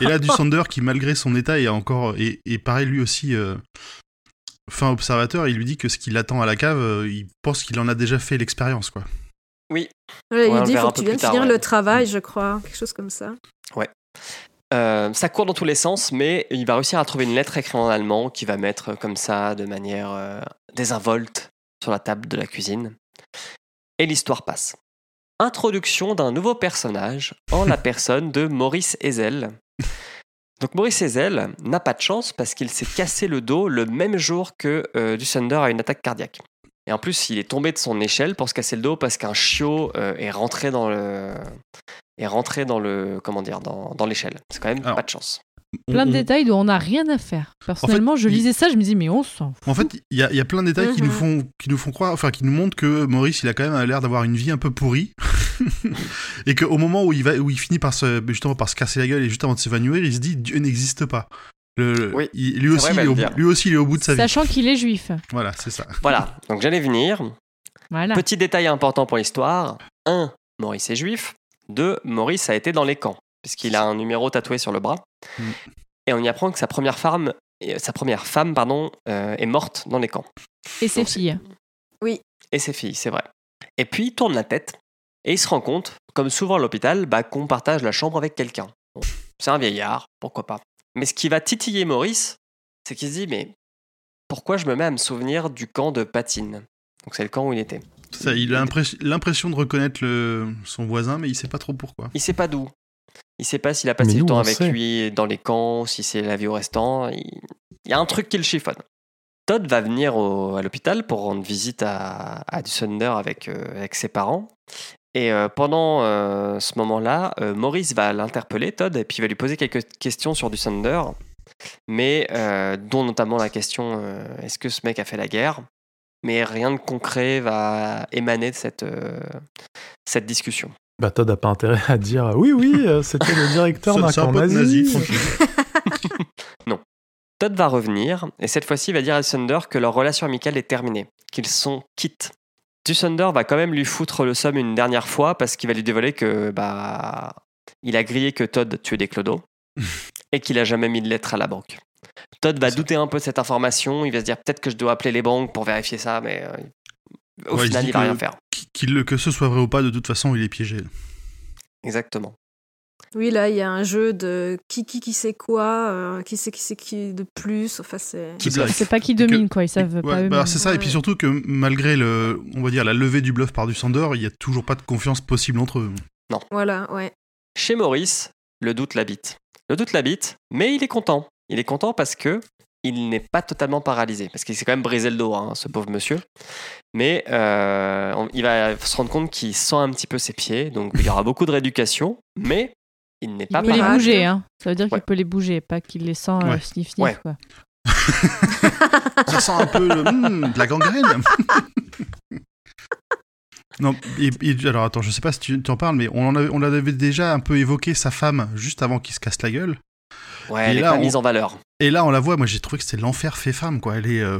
Et là, du Sander qui, malgré son état, est encore. Et, et pareil, lui aussi, euh, fin observateur, il lui dit que ce qui l'attend à la cave, euh, il pense qu'il en a déjà fait l'expérience, quoi. Ouais, Ouais, on il le dit il faut que tu viennes finir ouais. le travail, je crois. Quelque chose comme ça. Euh, ça court dans tous les sens, mais il va réussir à trouver une lettre écrite en allemand qui va mettre comme ça, de manière euh, désinvolte, sur la table de la cuisine. Et l'histoire passe. Introduction d'un nouveau personnage en la (laughs) personne de Maurice Ezel. Donc Maurice Ezel n'a pas de chance parce qu'il s'est cassé le dos le même jour que euh, Dusander a une attaque cardiaque. Et en plus, il est tombé de son échelle pour se casser le dos parce qu'un chiot euh, est rentré dans le est rentré dans le comment dire dans, dans l'échelle. C'est quand même Alors, pas de chance. Plein de On- détails dont on n'a rien à faire. Personnellement, je il- lisais ça, je me dis, mais on s'en fout. En fait, il y a, il y a plein de détails qui Mhm. nous font, qui nous font croire, enfin, qui nous montrent que Maurice, il a quand même l'air d'avoir une vie un peu pourrie, (laughs) et qu'au moment où il va, où il finit par se, justement par se casser la gueule et juste avant de s'évanouir, il se dit Dieu n'existe pas. Le, Oui, il- lui aussi, vrai, il au, lui aussi, il est au bout de sa vie. Sachant qu'il est juif. Voilà, c'est ça. Voilà. Donc j'allais venir. Voilà. Petit détail important pour l'histoire. 1. Maurice est juif. 2. Maurice a été dans les camps, puisqu'il a un numéro tatoué sur le bras. Mm. Et on y apprend que sa première femme, euh, sa première femme pardon, euh, est morte dans les camps. Et ses Donc, filles. Et ses filles, c'est vrai. Et puis il tourne la tête et il se rend compte, comme souvent à l'hôpital, bah, qu'on partage la chambre avec quelqu'un. Bon, c'est un vieillard, pourquoi pas. Mais ce qui va titiller Maurice, c'est qu'il se dit mais pourquoi je me mets à me souvenir du camp de Patine? Donc c'est le camp où il était. Ça, il a l'impression- de reconnaître le, son voisin, mais il sait pas trop pourquoi. Il sait pas d'où. Il sait pas s'il a passé nous, temps on avec sait. lui dans les camps, si c'est la vie au restant. Il... il y a un truc qui le chiffonne. Todd va venir au- à l'hôpital pour rendre visite à, à Dusunder avec, euh, avec ses parents. Et euh, pendant euh, ce moment-là, euh, Maurice va l'interpeller, Todd, et puis il va lui poser quelques questions sur Dusunder, mais euh, dont notamment la question euh, est-ce que ce mec a fait la guerre? Mais rien de concret va émaner de cette, euh, cette discussion. Bah, Todd a pas intérêt à dire oui, oui, euh, c'était le directeur (laughs) d'un camp pote nazi. nazi, (laughs) tranquille. (laughs) Todd va revenir, et cette fois-ci il va dire à Thunder que leur relation amicale est terminée, qu'ils sont quittes. Thunder va quand même lui foutre le somme une dernière fois parce qu'il va lui dévoiler que bah il a grillé que Todd tuait des clodos et qu'il a jamais mis de lettre à la banque. Todd va douter un peu de cette information, il va se dire peut-être que je dois appeler les banques pour vérifier ça, mais euh, au Ouais, final il va que- rien faire. Qu'il- que ce soit vrai ou pas, de toute façon, il est piégé. Exactement. Oui, là, il y a un jeu de qui qui qui sait quoi, euh, qui sait qui sait qui de plus. Enfin, c'est. Qui C'est ça. bluffe. C'est pas qui que- domine, quoi. Ils savent Ouais, pas bah, c'est ça, et puis surtout que malgré le, on va dire la levée du bluff par du Sander, il y a toujours pas de confiance possible entre eux. Voilà, ouais. Chez Maurice, le doute l'habite. Le doute l'habite, mais il est content. Il est content parce que il n'est pas totalement paralysé, parce qu'il s'est quand même brisé le dos, hein, ce pauvre monsieur. Mais euh, on- il va se rendre compte qu'il sent un petit peu ses pieds, donc il y aura beaucoup de rééducation, mais il n'est Il pas peut les parade. paralysé. bouger, hein. Ça veut dire qu'il peut les bouger, pas qu'il les sent euh, Ouais. sniff sniff, Ouais. quoi. (laughs) Ça sent un peu le- hmm, de la gangrène. (laughs) non, et, et- alors attends, je sais pas si tu, tu en parles, mais on, en avait, on avait déjà un peu évoqué sa femme juste avant qu'il se casse la gueule. Ouais, Et elle n'est là, pas on- mise en valeur. Et là, on la voit, moi j'ai trouvé que c'était l'enfer fait femme, quoi. Elle est, euh,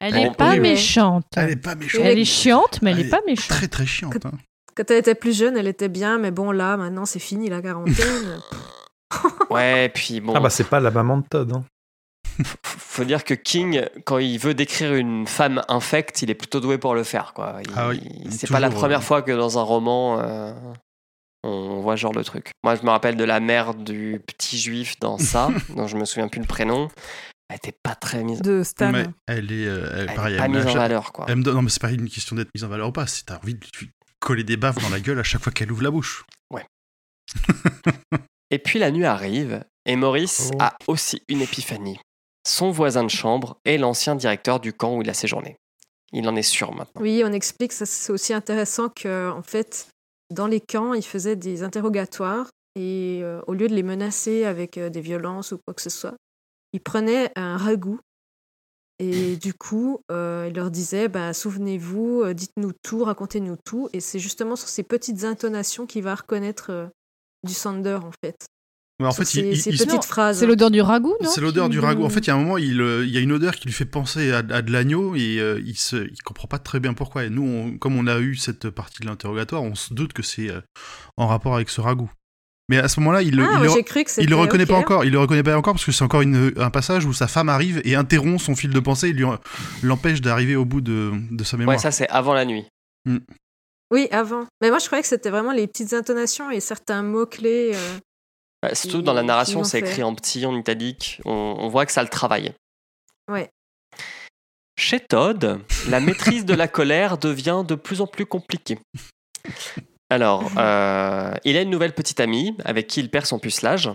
Elle Elle est est pas horrible. méchante. elle est pas méchante. Elle est chiante, mais elle Elle est pas est méchante. Très très chiante. hein. Quand elle était plus jeune, elle était bien, mais bon, là, maintenant, c'est fini la quarantaine. (laughs) Ouais, puis bon, Ah bah, c'est pas la maman de Todd. hein. faut dire que King, quand il veut décrire une femme infecte, il est plutôt doué pour le faire. Quoi. Il- Ah oui, c'est pas la toujours, première euh, fois que dans un roman, euh, on voit genre de truc. Moi, je me rappelle de la mère du petit juif dans ça, (laughs) dont je me souviens plus le prénom. Elle était pas très mise, De Stan. Mais elle est, euh, elle, elle pareil, était pas elle mise en valeur. Quoi. elle me donne- non, mais c'est pas une question d'être mise en valeur ou pas. C'est t'as envie de lui coller des baffes dans la gueule à chaque fois qu'elle ouvre la bouche. Et puis la nuit arrive, et Maurice Oh. a aussi une épiphanie. Son voisin de chambre est l'ancien directeur du camp où il a séjourné. Il en est sûr maintenant. Oui, on explique, ça c'est aussi intéressant que en fait, dans les camps, ils faisaient des interrogatoires et euh, au lieu de les menacer avec euh, des violences ou quoi que ce soit, ils prenaient un ragoût et (laughs) du coup, euh, ils leur disaient, bah, souvenez-vous, euh, dites-nous tout, racontez-nous tout. Et c'est justement sur ces petites intonations qu'il va reconnaître euh, du Sander en fait. Mais en fait, il- ces, il- ces il se- petites phrases. C'est l'odeur du ragoût, non C'est l'odeur du ragoût. En fait, il y a un moment, il, euh, il y a une odeur qui lui fait penser à, à de l'agneau et euh, il se, il comprend pas très bien pourquoi. Et nous, on- comme on a eu cette partie de l'interrogatoire, on se doute que c'est euh, en rapport avec ce ragoût. Mais à ce moment-là, il, le- ah, il, le, j'ai cru que c'était. il le reconnaît pas encore. Il le reconnaît pas encore parce que c'est encore une- un passage où sa femme arrive et interrompt son fil de pensée et l'empêche d'arriver au bout de, de sa mémoire. Ouais, ça c'est avant la nuit. Oui, avant. Mais moi, je croyais que c'était vraiment les petites intonations et certains mots-clés. euh, Bah, Surtout dans la narration, c'est écrit en petit, en italique. On, on voit que ça le travaille. Ouais. Chez Todd, la maîtrise de la colère devient de plus en plus compliquée. Alors, (laughs) euh, il a une nouvelle petite amie avec qui il perd son pucelage.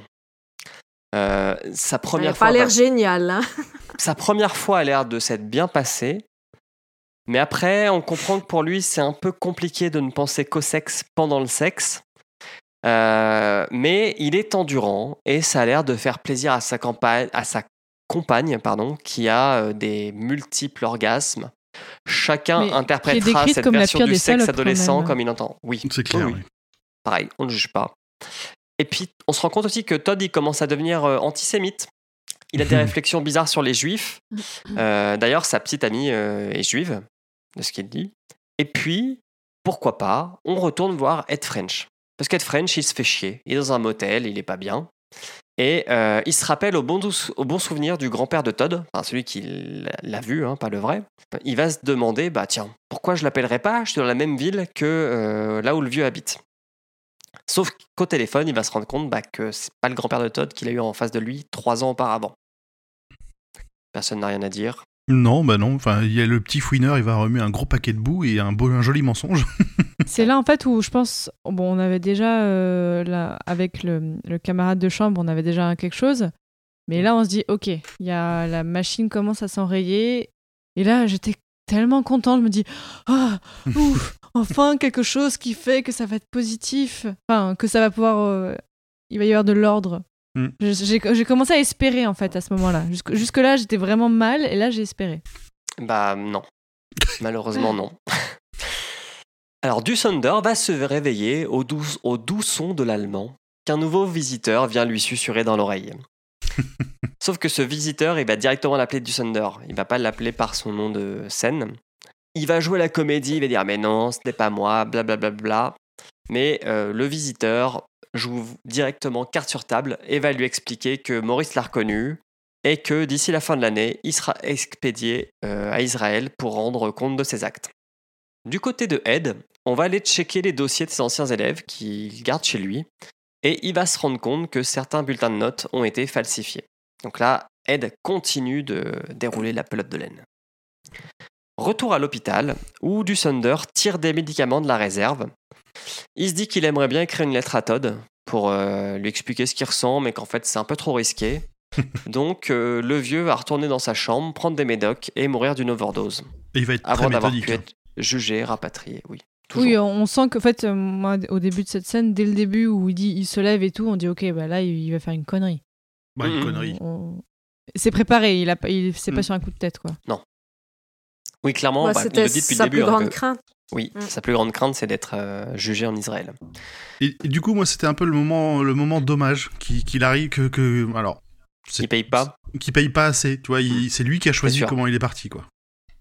Euh, sa première n'a fois, pas l'air génial. hein. (laughs) sa première fois a l'air de s'être bien passée. Mais après, on comprend que pour lui, c'est un peu compliqué de ne penser qu'au sexe pendant le sexe. Euh, mais il est endurant et ça a l'air de faire plaisir à sa, campagne, à sa compagne pardon, qui a euh, des multiples orgasmes. Chacun Mais interprétera cette comme version du sexe adolescent comme il entend. Oui, C'est clair, Oui, oui. pareil, on ne juge pas. Et puis, on se rend compte aussi que Todd, il commence à devenir euh, antisémite. Il a des (laughs) réflexions bizarres sur les juifs. Euh, D'ailleurs, sa petite amie euh, est juive, de ce qu'il dit. Et puis, pourquoi pas, on retourne voir Ed French. Parce qu'Ed French, il se fait chier. Il est dans un motel, il est pas bien. Et euh, il se rappelle au bon, souvenir du grand-père de Todd, enfin celui qui l'a- vu, hein, pas le vrai. Il va se demander, bah tiens, pourquoi je l'appellerais pas? Je suis dans la même ville que euh, là où le vieux habite. Sauf qu'au téléphone, il va se rendre compte bah, que c'est pas le grand-père de Todd qu'il a eu en face de lui trois ans auparavant. Personne n'a rien à dire. Non, bah non. Enfin, il y a le petit fouineur, il va remuer un gros paquet de boue et un, beau, un joli mensonge. (laughs) C'est là en fait où je pense, bon, on avait déjà euh, là avec le, le camarade de chambre, on avait déjà quelque chose, mais là on se dit ok, il y a la machine commence à s'enrayer, et là j'étais tellement content, je me dis ah (laughs) ouf, enfin quelque chose qui fait que ça va être positif, enfin que ça va pouvoir, euh, il va y avoir de l'ordre. Mm. J'ai commencé à espérer en fait à ce moment-là. Jusque, jusque là j'étais vraiment mal et là j'ai espéré. Bah non. Malheureusement non. (laughs) Alors Dussander va se réveiller au doux, au doux son de l'allemand qu'un nouveau visiteur vient lui susurrer dans l'oreille. (laughs) Sauf que ce visiteur, il va directement l'appeler Dussander. Il va pas l'appeler par son nom de scène. Il va jouer la comédie, il va dire mais non, ce n'est pas moi, blablabla. Bla, bla. Mais euh, le visiteur joue directement carte sur table et va lui expliquer que Maurice l'a reconnu, et que d'ici la fin de l'année, il sera expédié euh, à Israël pour rendre compte de ses actes. Du côté de Ed, on va aller checker les dossiers de ses anciens élèves qu'il garde chez lui, et il va se rendre compte que certains bulletins de notes ont été falsifiés. Donc là, Ed continue de dérouler la pelote de laine. Retour à l'hôpital, où Dussander tire des médicaments de la réserve. Il se dit qu'il aimerait bien écrire une lettre à Todd pour euh, lui expliquer ce qu'il ressent, mais qu'en fait c'est un peu trop risqué. (laughs) Donc euh, le vieux va retourner dans sa chambre, prendre des médocs et mourir d'une overdose. Et il va être Avant très d'avoir méthodique. pu être jugé, rapatrié, oui. Toujours. Oui, on sent qu'en fait, euh, moi, au début de cette scène, dès le début où il dit il se lève et tout, on dit ok, bah là, il va faire une connerie. Bah, une Mhm. connerie. On- C'est préparé, il a, pas- il, c'est Mm. pas sur un coup de tête, quoi. Oui, clairement, Ouais, bah, il le dit depuis sa le début. plus hein, grande que- crainte. Oui, Mm. sa plus grande crainte, c'est d'être euh, jugé en Israël. Et, et du coup, moi, c'était un peu le moment, le moment dommage qu'il arrive que, que alors, c'est- Il paye pas, qu'il paye pas assez. Tu vois, il- c'est lui qui a choisi comment il est parti, quoi.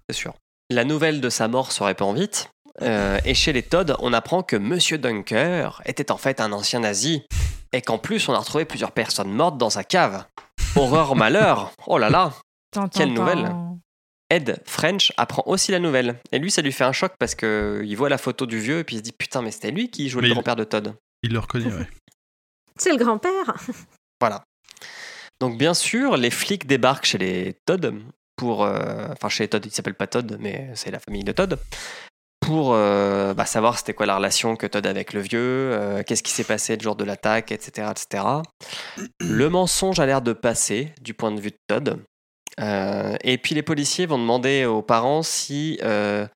c'est sûr. La nouvelle de sa mort se répand vite. euh, et chez les Todd, on apprend que Monsieur Dunker était en fait un ancien nazi. Et qu'en plus, on a retrouvé plusieurs personnes mortes dans sa cave. Horreur, malheur Oh là là Quelle nouvelle. Ed French apprend aussi la nouvelle. Et lui, ça lui fait un choc parce qu'il voit la photo du vieux et puis il se dit Putain, mais c'était lui qui jouait Mais le il- grand-père de Todd. Il le reconnaît, ouais. (laughs) C'est le grand-père. (laughs) Voilà. Donc, bien sûr, les flics débarquent chez les Todd pour. euh, Enfin, chez les Todd, ils s'appellent pas Todd, mais c'est la famille de Todd. Pour euh, bah, savoir c'était quoi la relation que Todd a avec le vieux, euh, qu'est-ce qui s'est passé le jour de l'attaque, etc., etc. Le mensonge a l'air de passer du point de vue de Todd. Euh, et puis les policiers vont demander aux parents si euh,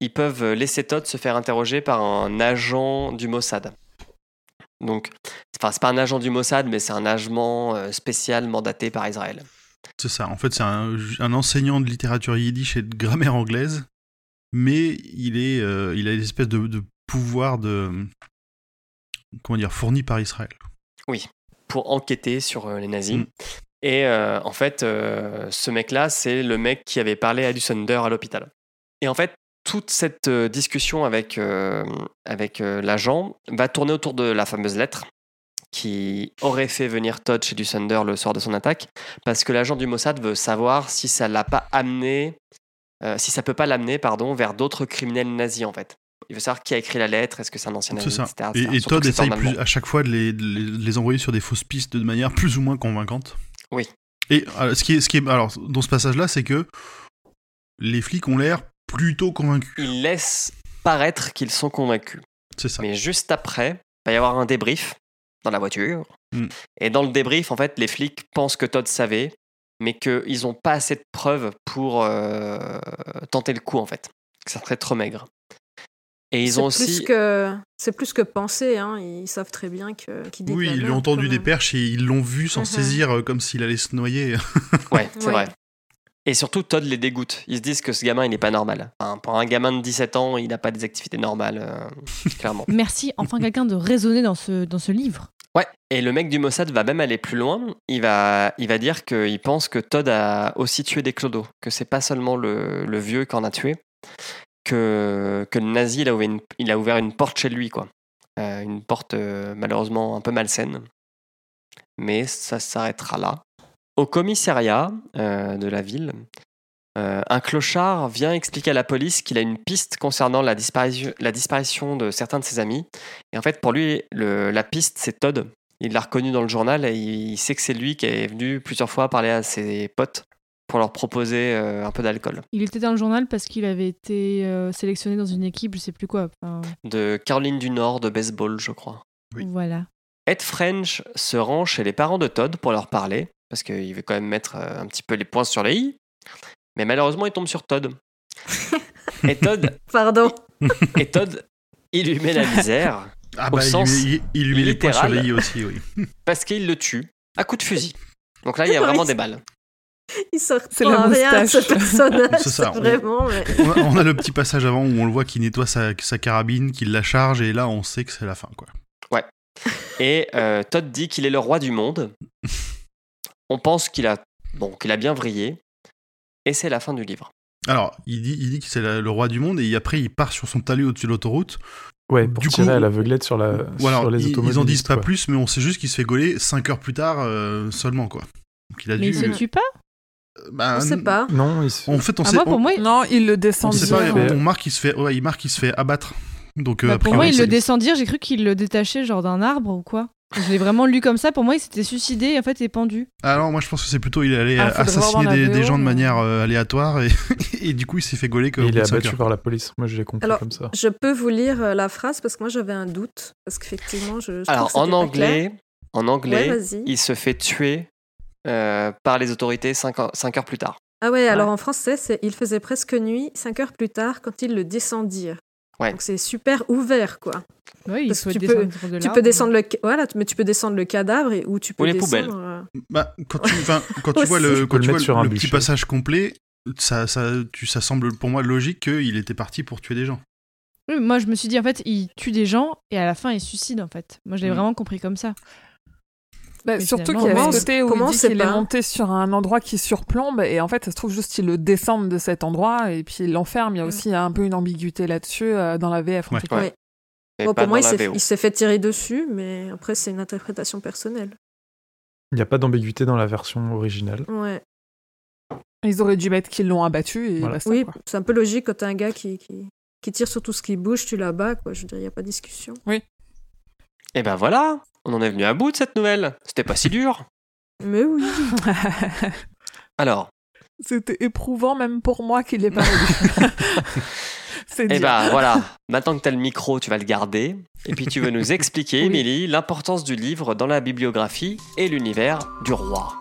ils peuvent laisser Todd se faire interroger par un agent du Mossad. Donc, enfin, c'est pas un agent du Mossad, mais c'est un agent euh, spécial mandaté par Israël. C'est ça. En fait, c'est un, un enseignant de littérature yiddish et de grammaire anglaise, mais il est, euh, il a une espèce de, de pouvoir de, comment dire, fourni par Israël. pour enquêter sur les nazis. Mm. Et euh, en fait, euh, ce mec-là, c'est le mec qui avait parlé à Dussander à l'hôpital. Et en fait, toute cette euh, discussion avec, euh, avec l'agent va tourner autour de la fameuse lettre qui aurait fait venir Todd chez Dussander le soir de son attaque, parce que l'agent du Mossad veut savoir si ça l'a pas amené, si ça peut pas l'amener, pardon, vers d'autres criminels nazis en fait. Il veut savoir qui a écrit la lettre, est-ce que c'est un ancien ça. etc., Et, Todd essaye plus- à chaque fois de les, de les- de les envoyer sur des fausses pistes de manière plus ou moins convaincante. Oui. Et euh, ce qui est, ce qui est, alors dans ce passage-là, c'est que les flics ont l'air plutôt convaincus. Ils laissent paraître qu'ils sont convaincus. C'est ça. Mais juste après, il va y avoir un débrief dans la voiture. Mm. Et dans le débrief, en fait, les flics pensent que Todd savait, mais qu'ils n'ont pas assez de preuves pour euh, tenter le coup, en fait. Que ça serait trop maigre. Et ils C'est ont plus aussi. que c'est plus que penser. Hein. Ils savent très bien que qu'ils disent Oui, ils merde, l'ont entendu des perches et ils l'ont vu s'en Mhm. saisir euh, comme s'il allait se noyer. (laughs) Ouais, c'est Ouais. vrai. Et surtout, Todd les dégoûte. Ils se disent que ce gamin, il n'est pas normal. Enfin, pour un gamin de 17 ans, il n'a pas des activités normales, euh, (laughs) clairement. Merci, enfin quelqu'un de raisonner dans ce, dans ce livre. Ouais, et le mec du Mossad va même aller plus loin. Il va, il va dire qu'il pense que Todd a aussi tué des clodos, que c'est pas seulement le, le vieux qui en a tué, que, le nazi il a, ouvert une, il a ouvert une porte chez lui, quoi. Euh, une porte euh, malheureusement un peu malsaine. Mais ça s'arrêtera là. Au commissariat euh, de la ville, un clochard vient expliquer à la police qu'il a une piste concernant la disparition, la disparition de certains de ses amis. Et en fait, pour lui, la piste, c'est Todd. Il l'a reconnu dans le journal et il sait que c'est lui qui est venu plusieurs fois parler à ses potes pour leur proposer euh, un peu d'alcool. Il était dans le journal parce qu'il avait été euh, sélectionné dans une équipe, je sais plus quoi. Enfin, De Caroline du Nord de baseball, je crois. Oui. Voilà. Ed French se rend chez les parents de Todd pour leur parler, parce qu'il veut quand même mettre euh, un petit peu les points sur les i. Mais malheureusement, il tombe sur Todd. (laughs) et Todd, Pardon. et Todd, il lui met la misère Ah Au bah, il, sens lui, il- il lui met les points sur les i aussi, oui. parce qu'il le tue à coup de fusil. Donc là, il y a vraiment des balles. Il sort C'est la rien à ce personnage. C'est ça, on- Vraiment. mais- On a, on a le petit passage avant où on le voit qui nettoie sa, sa carabine, qu'il la charge, et là on sait que c'est la fin, quoi. Et euh, Todd dit qu'il est le roi du monde. (laughs) On pense qu'il a, bon, qu'il a bien vrillé. Et c'est la fin du livre. Alors, il dit, il dit que c'est le roi du monde, et après il part sur son talus au-dessus de l'autoroute. Ouais, pour Du tirer coup- à l'aveuglette sur, la, Voilà, sur les ils, automobiles. ils en disent pas plus, mais on sait juste qu'il se fait gauler 5 heures plus tard euh, seulement, quoi. Donc il a Mais dû. il se tue pas euh, bah, On sait pas. Non, il se... En fait, on Ah, sait. moi, pour on- moi, Non, il le on descend sait dire, pas, mais- on marque qu'il se fait, ouais, il marque qu'il se fait abattre. Donc, euh, Bah, pour moi, il le descend dire, j'ai cru qu'il le détachait genre d'un arbre ou quoi. Je l'ai vraiment lu comme ça. Pour moi, il s'était suicidé et en fait, il est pendu. Alors, moi, je pense que c'est plutôt il est allé Ah, assassiner des, gens de manière euh, aléatoire et, (laughs) et du coup, il s'est fait gauler que. Il est abattu par la police. Moi, je l'ai compris Alors, comme ça. Je peux vous lire euh, la phrase parce que moi j'avais un doute. Parce qu'effectivement, je. je Alors, en anglais, en anglais il se fait tuer euh, par les autorités 5 heures plus tard. Ah ouais, alors en français, c'est il faisait presque nuit, cinq heures plus tard, quand ils le descendirent. Ouais. Donc c'est super ouvert, quoi. Oui, il Parce faut que tu descendre peux- de Tu peux descendre le, voilà, mais tu peux descendre le cadavre et ou tu peux les descendre. poubelles. euh, Bah, quand tu, quand vois le, quand tu vois sur un le petit bûcher. passage complet, ça, ça, tu, ça semble pour moi logique qu'il était parti pour tuer des gens. Oui, moi, je me suis dit, en fait, il tue des gens et à la fin, il suicide, en fait. Moi, je l'ai Mm. vraiment compris comme ça. Bah, surtout qu'il y a comment ce on- côté où comment il on dit qu'il est monté sur un endroit qui surplombe et en fait ça se trouve juste qu'il le descende de cet endroit et puis il l'enferme. Il y a aussi un peu une ambiguïté là-dessus euh, dans la VF en Ouais. tout cas. Ouais. Bon, pour moi, il s'est il fait tirer dessus, mais après, c'est une interprétation personnelle. Il n'y a pas d'ambiguïté dans la version originale. Ouais. Ils auraient dû mettre qu'ils l'ont abattu et Voilà. basta, Oui, c'est un peu logique quand t'as un gars qui, qui, qui tire sur tout ce qui bouge, tu l'abats, quoi. Je veux dire, il n'y a pas de discussion. Et ben voilà, on en est venu à bout de cette nouvelle. C'était pas si dur. Mais oui. (laughs) Alors, C'était éprouvant même pour moi qu'il l'ait pas et (laughs) dire. ben voilà, maintenant que t'as le micro, tu vas le garder. Et puis tu veux nous (laughs) expliquer, Oui. Émilie, l'importance du livre dans la bibliographie et l'univers du roi.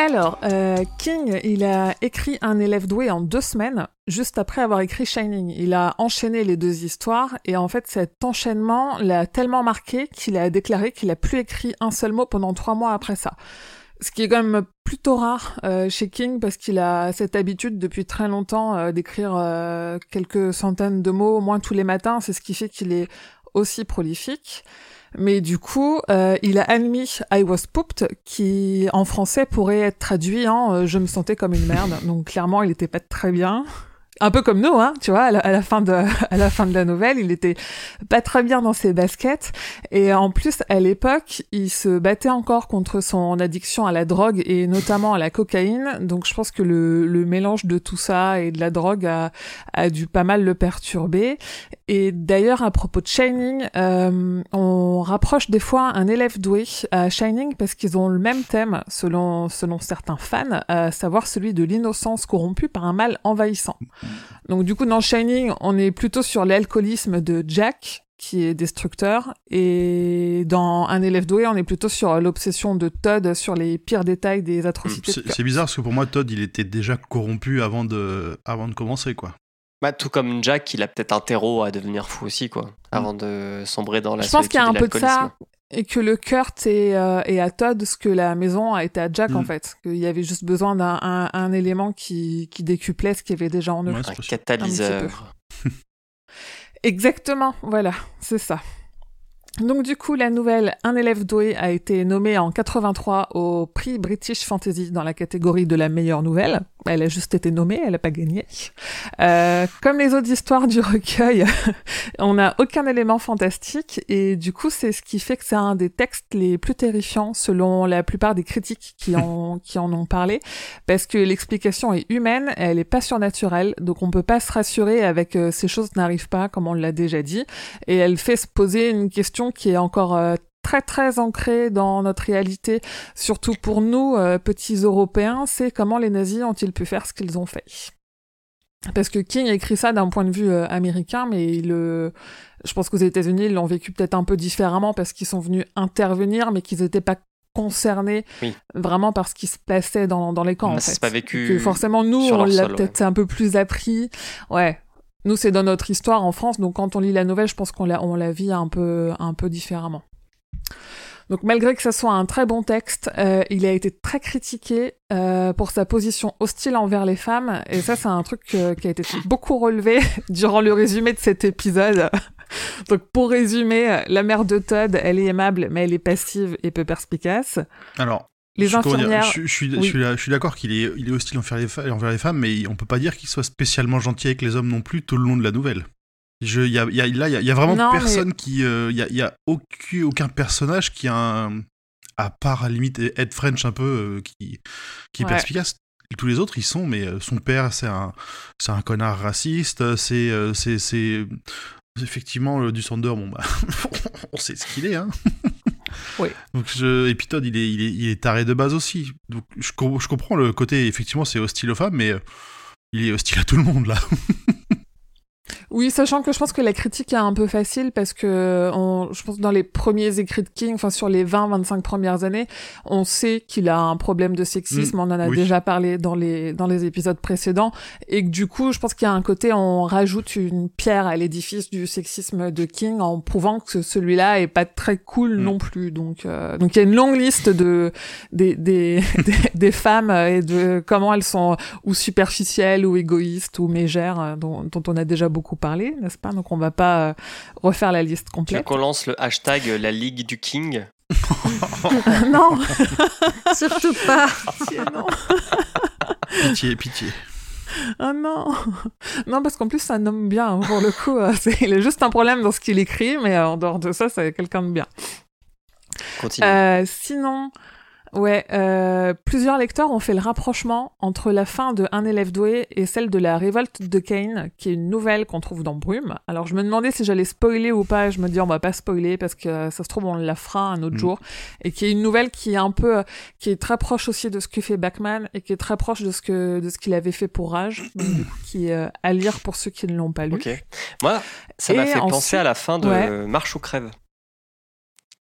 Alors, euh, King, il a écrit Un élève doué en deux semaines, juste après avoir écrit Shining. Il a enchaîné les deux histoires, et en fait, cet enchaînement l'a tellement marqué qu'il a déclaré qu'il a plus écrit un seul mot pendant trois mois après ça. Ce qui est quand même plutôt rare euh, chez King, parce qu'il a cette habitude depuis très longtemps euh, d'écrire quelques centaines de mots au moins tous les matins. C'est ce qui fait qu'il est aussi prolifique. Mais du coup, euh, il a admis I was pooped, qui en français pourrait être traduit en euh, je me sentais comme une merde. (laughs) Donc clairement, il était pas très bien. Un peu comme nous, hein, tu vois, à la, fin de, (laughs) à la fin de la nouvelle, il était pas très bien dans ses baskets. Et en plus, à l'époque, il se battait encore contre son addiction à la drogue et notamment à la cocaïne. Donc, je pense que le, mélange de tout ça et de la drogue a, a dû pas mal le perturber. Et d'ailleurs, à propos de Shining, euh, on rapproche des fois un élève doué à Shining parce qu'ils ont le même thème, selon, selon certains fans, à savoir celui de l'innocence corrompue par un mal envahissant. Donc du coup, dans Shining, on est plutôt sur l'alcoolisme de Jack, qui est destructeur, et dans Un élève doué, on est plutôt sur l'obsession de Todd sur les pires détails des atrocités. C'est bizarre parce que pour moi, Todd, il était déjà corrompu avant de, avant de commencer, quoi. Bah, tout comme Jack, il a peut-être un terreau à devenir fou aussi, quoi, avant de sombrer dans la Je pense qu'il y a un peu de ça, et que le Kurt est, euh, est, à Todd ce que la maison a été à Jack, en mm. fait. Qu'il y avait juste besoin d'un un, élément qui, qui décuplait ce qu'il y avait déjà en eux. un catalyseur. (laughs) Exactement, voilà, c'est ça. Donc du coup, la nouvelle Un élève doué a été nommée en 83 au prix British Fantasy dans la catégorie de la meilleure nouvelle. Elle a juste été nommée, elle n'a pas gagné. Euh, comme les autres histoires du recueil, (laughs) on n'a aucun élément fantastique et du coup, c'est ce qui fait que c'est un des textes les plus terrifiants selon la plupart des critiques qui (laughs) en, qui en ont parlé, parce que l'explication est humaine, elle est pas surnaturelle, donc on peut pas se rassurer avec euh, ces choses n'arrivent pas, comme on l'a déjà dit, et elle fait se poser une question qui est encore euh, très très ancrée dans notre réalité, surtout pour nous, euh, petits Européens, c'est comment les nazis ont-ils pu faire ce qu'ils ont fait. Parce que King écrit ça d'un point de vue euh, américain, mais le... je pense qu'aux États-Unis, ils l'ont vécu peut-être un peu différemment parce qu'ils sont venus intervenir, mais qu'ils n'étaient pas concernés vraiment par ce qui se passait dans, dans les camps. en fait. pas vécu. forcément, nous, on l'a peut-être un peu plus appris. Ouais, nous, c'est dans notre histoire en France, donc quand on lit la nouvelle, je pense qu'on la, on la vit un peu, un peu différemment. Donc malgré que ce soit un très bon texte, euh, il a été très critiqué euh, pour sa position hostile envers les femmes, et ça c'est un truc qui a été beaucoup relevé (laughs) durant le résumé de cet épisode. (laughs) Donc pour résumer, la mère de Todd, elle est aimable, mais elle est passive et peu perspicace. Alors, les infirmières. Je, suis, je, suis, d'accord qu'il est, il est hostile envers les, envers les femmes, mais on peut pas dire qu'il soit spécialement gentil avec les hommes non plus tout le long de la nouvelle. Je, y a, y a, là, il y, a vraiment personne qui. Euh, il y, a, aucun, aucun personnage qui a un. À part à la limite Ed French un peu, euh, qui, qui est perspicace. Tous les autres, ils sont, mais euh, son père, c'est un, c'est un connard raciste, c'est, c'est, c'est, effectivement, le du Sander, bon, bah, (laughs) on sait ce qu'il est, hein. Oui. Donc je... Et puis Todd, il est, il, est, il est taré de base aussi. Donc je, je comprends le côté, effectivement, c'est hostile aux femmes, mais il est hostile à tout le monde, là. (laughs) Oui, sachant que je pense que la critique est un peu facile parce que on, je pense dans les premiers écrits de King, enfin sur les 20-25 premières années, on sait qu'il a un problème de sexisme, mm, on en a déjà parlé dans les dans les épisodes précédents et que du coup, je pense qu'il y a un côté on rajoute une pierre à l'édifice du sexisme de King en prouvant que celui-là est pas très cool mm. non plus. Donc euh, donc il y a une longue liste de des des, (laughs) des, femmes et de comment elles sont ou superficielles ou égoïstes ou mégères euh, dont, dont on a déjà beaucoup parler, n'est-ce pas? Donc on va pas euh, refaire la liste complète. Tu qu'on lance le hashtag euh, la Ligue du King? (laughs) Non (laughs) Surtout pas non. Pitié, pitié. Ah non Non, parce qu'en plus, ça nomme bien, hein, pour le coup. (laughs) Euh, il a juste un problème dans ce qu'il écrit, mais en dehors de ça, c'est quelqu'un de bien. Continue. sinon, Ouais, euh, plusieurs lecteurs ont fait le rapprochement entre la fin de Un élève doué et celle de la révolte de Kane, qui est une nouvelle qu'on trouve dans Brume. Alors je me demandais si j'allais spoiler ou pas, je me dis on va pas spoiler parce que ça se trouve on la fera un autre mm. jour, et qui est une nouvelle qui est un peu, qui est très proche aussi de ce que fait Backman et qui est très proche de ce que de ce qu'il avait fait pour Rage, donc, du coup, qui est euh, à lire pour ceux qui ne l'ont pas lu. Ok. Moi, ça m'a fait penser à la fin de Marche ou crève.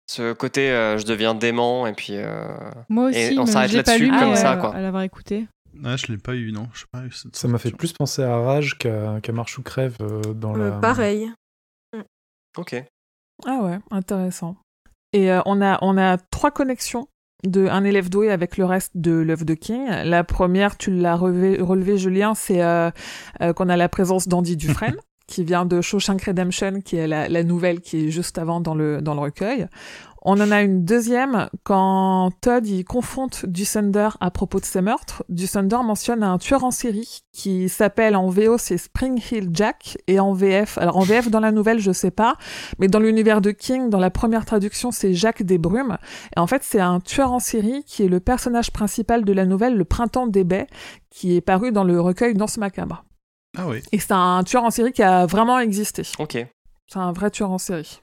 Ce côté, euh, je deviens dément et puis. Euh, Moi aussi, et on s'arrête là-dessus comme ça, quoi. À l'avoir écouté. Ah, je l'ai pas eu, non. Je sais pas, ça m'a fait plus penser à Rage qu'à Marche ou Crève euh, dans la. Pareil. Ok. Ah ouais, intéressant. Et on, a, on a trois connexions de un élève doué avec le reste de l'œuvre de King. La première, tu l'as relevé, relevé, Julien, c'est qu'on a la présence d'Andy Dufresne. (laughs) qui vient de Shawshank Redemption, qui est la, la, nouvelle qui est juste avant dans le, dans le recueil. On en a une deuxième quand Todd y confronte Dusander à propos de ses meurtres. Dusander mentionne un tueur en série qui s'appelle en VO c'est Spring Hill Jack et en VF alors en VF dans la nouvelle je sais pas mais dans l'univers de King dans la première traduction c'est Jacques des Brumes et en fait c'est un tueur en série qui est le personnage principal de la nouvelle Le Printemps des Baies qui est paru dans le recueil Danse macabre. Ah oui. Et c'est un tueur en série qui a vraiment existé. Ok. C'est un vrai tueur en série.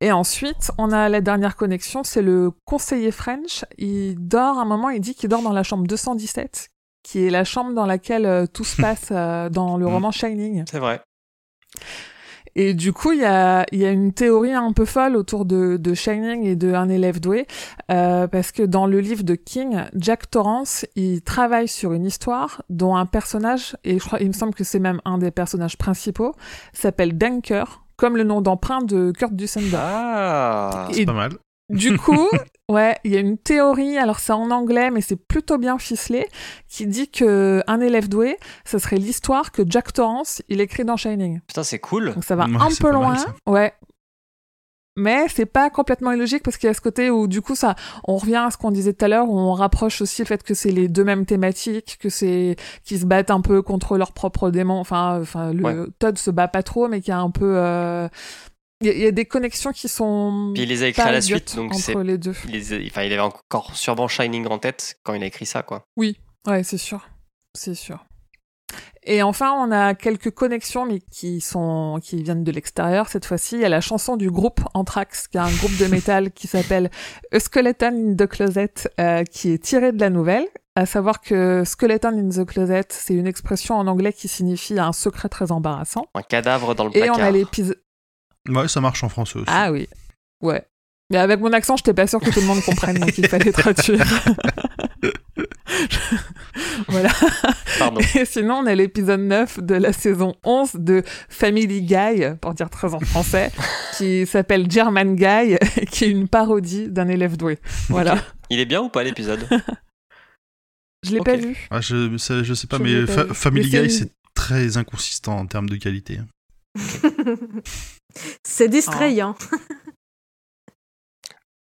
Et ensuite, on a la dernière connexion, c'est le conseiller French. Il dort, à un moment, il dit qu'il dort dans la chambre 217, qui est la chambre dans laquelle euh, tout se (laughs) passe euh, dans le Mm. roman Shining. C'est vrai. Et du coup, il y a, il y a une théorie un peu folle autour de, de Shining et de un élève doué, euh, parce que dans le livre de King, Jack Torrance, il travaille sur une histoire dont un personnage, et je crois, il me semble que c'est même un des personnages principaux, s'appelle Dunker, comme le nom d'emprunt de Kurt Dusander. Ah. C'est pas mal. Du (laughs) coup, ouais, il y a une théorie, alors c'est en anglais, mais c'est plutôt bien ficelé, qui dit que un élève doué, ce serait l'histoire que Jack Torrance, il écrit dans Shining. Putain, c'est cool. Donc ça va Ouais, un peu mal, loin, ouais. Mais c'est pas complètement illogique parce qu'il y a ce côté où du coup ça, on revient à ce qu'on disait tout à l'heure, où on rapproche aussi le fait que c'est les deux mêmes thématiques, que c'est qui se battent un peu contre leurs propres démons. Enfin, enfin, le Ouais. Todd se bat pas trop, mais qu'il y a un peu, euh, il y, a- il y a des connexions qui sont Puis il les a écrits à la suite, donc c'est. entre les deux. Il, les a- enfin, il avait encore sûrement Shining en tête quand il a écrit ça, quoi. Oui, ouais, c'est sûr, c'est sûr. Et enfin, on a quelques connexions, mais qui sont qui viennent de l'extérieur cette fois-ci. Il y a la chanson du groupe Anthrax, qui est un groupe de métal qui s'appelle A Skeleton in the Closet, euh, qui est tiré de la nouvelle. À savoir que Skeleton in the Closet, c'est une expression en anglais qui signifie un secret très embarrassant. Un cadavre dans le Et placard. on a l'épisode. Ouais, ça marche en français aussi. Ah oui, ouais. Mais avec mon accent, j'étais pas sûre que tout le monde comprenne, donc il fallait traduire. (laughs) voilà. Pardon. Et sinon, on a l'épisode 9 de la saison 11 de Family Guy, pour dire très en français, qui s'appelle German Guy, (laughs) qui est une parodie d'un élève doué. Voilà. Il est bien ou pas l'épisode? (laughs) Je l'ai pas vu. Ah, je, je sais pas, Je mais Fa- vu. Family Mais c'est Guy, une- c'est très inconsistant en termes de qualité. (laughs) c'est distrayant.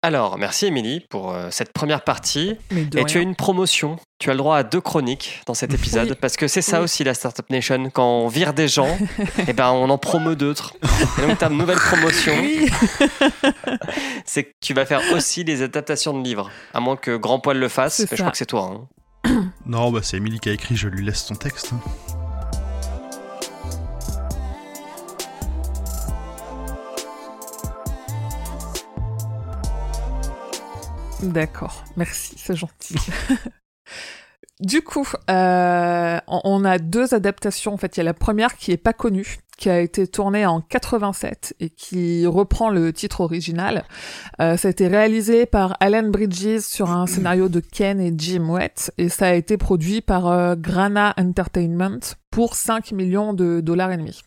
Alors, merci Émilie pour euh, cette première partie. Et rien. tu as une promotion. Tu as le droit à deux chroniques dans cet (laughs) épisode Oui. parce que c'est ça Oui. aussi la Startup Nation. Quand on vire des gens, (laughs) et ben on en promeut d'autres. Et donc ta nouvelle promotion, Oui. c'est que tu vas faire aussi des adaptations de livres. À moins que Grand Poil le fasse, mais je crois que c'est toi. hein. (coughs) Non, bah c'est Emily qui a écrit, je lui laisse son texte. hein. D'accord, merci, c'est gentil. (laughs) du coup, euh, on a deux adaptations. En fait, il y a la première qui est pas connue, qui a été tournée en 87 et qui reprend le titre original. Euh, ça a été réalisé par Alan Bridges sur un scénario de Ken et Jim Wett et ça a été produit par euh, Grana Entertainment pour 5 millions de dollars et demi.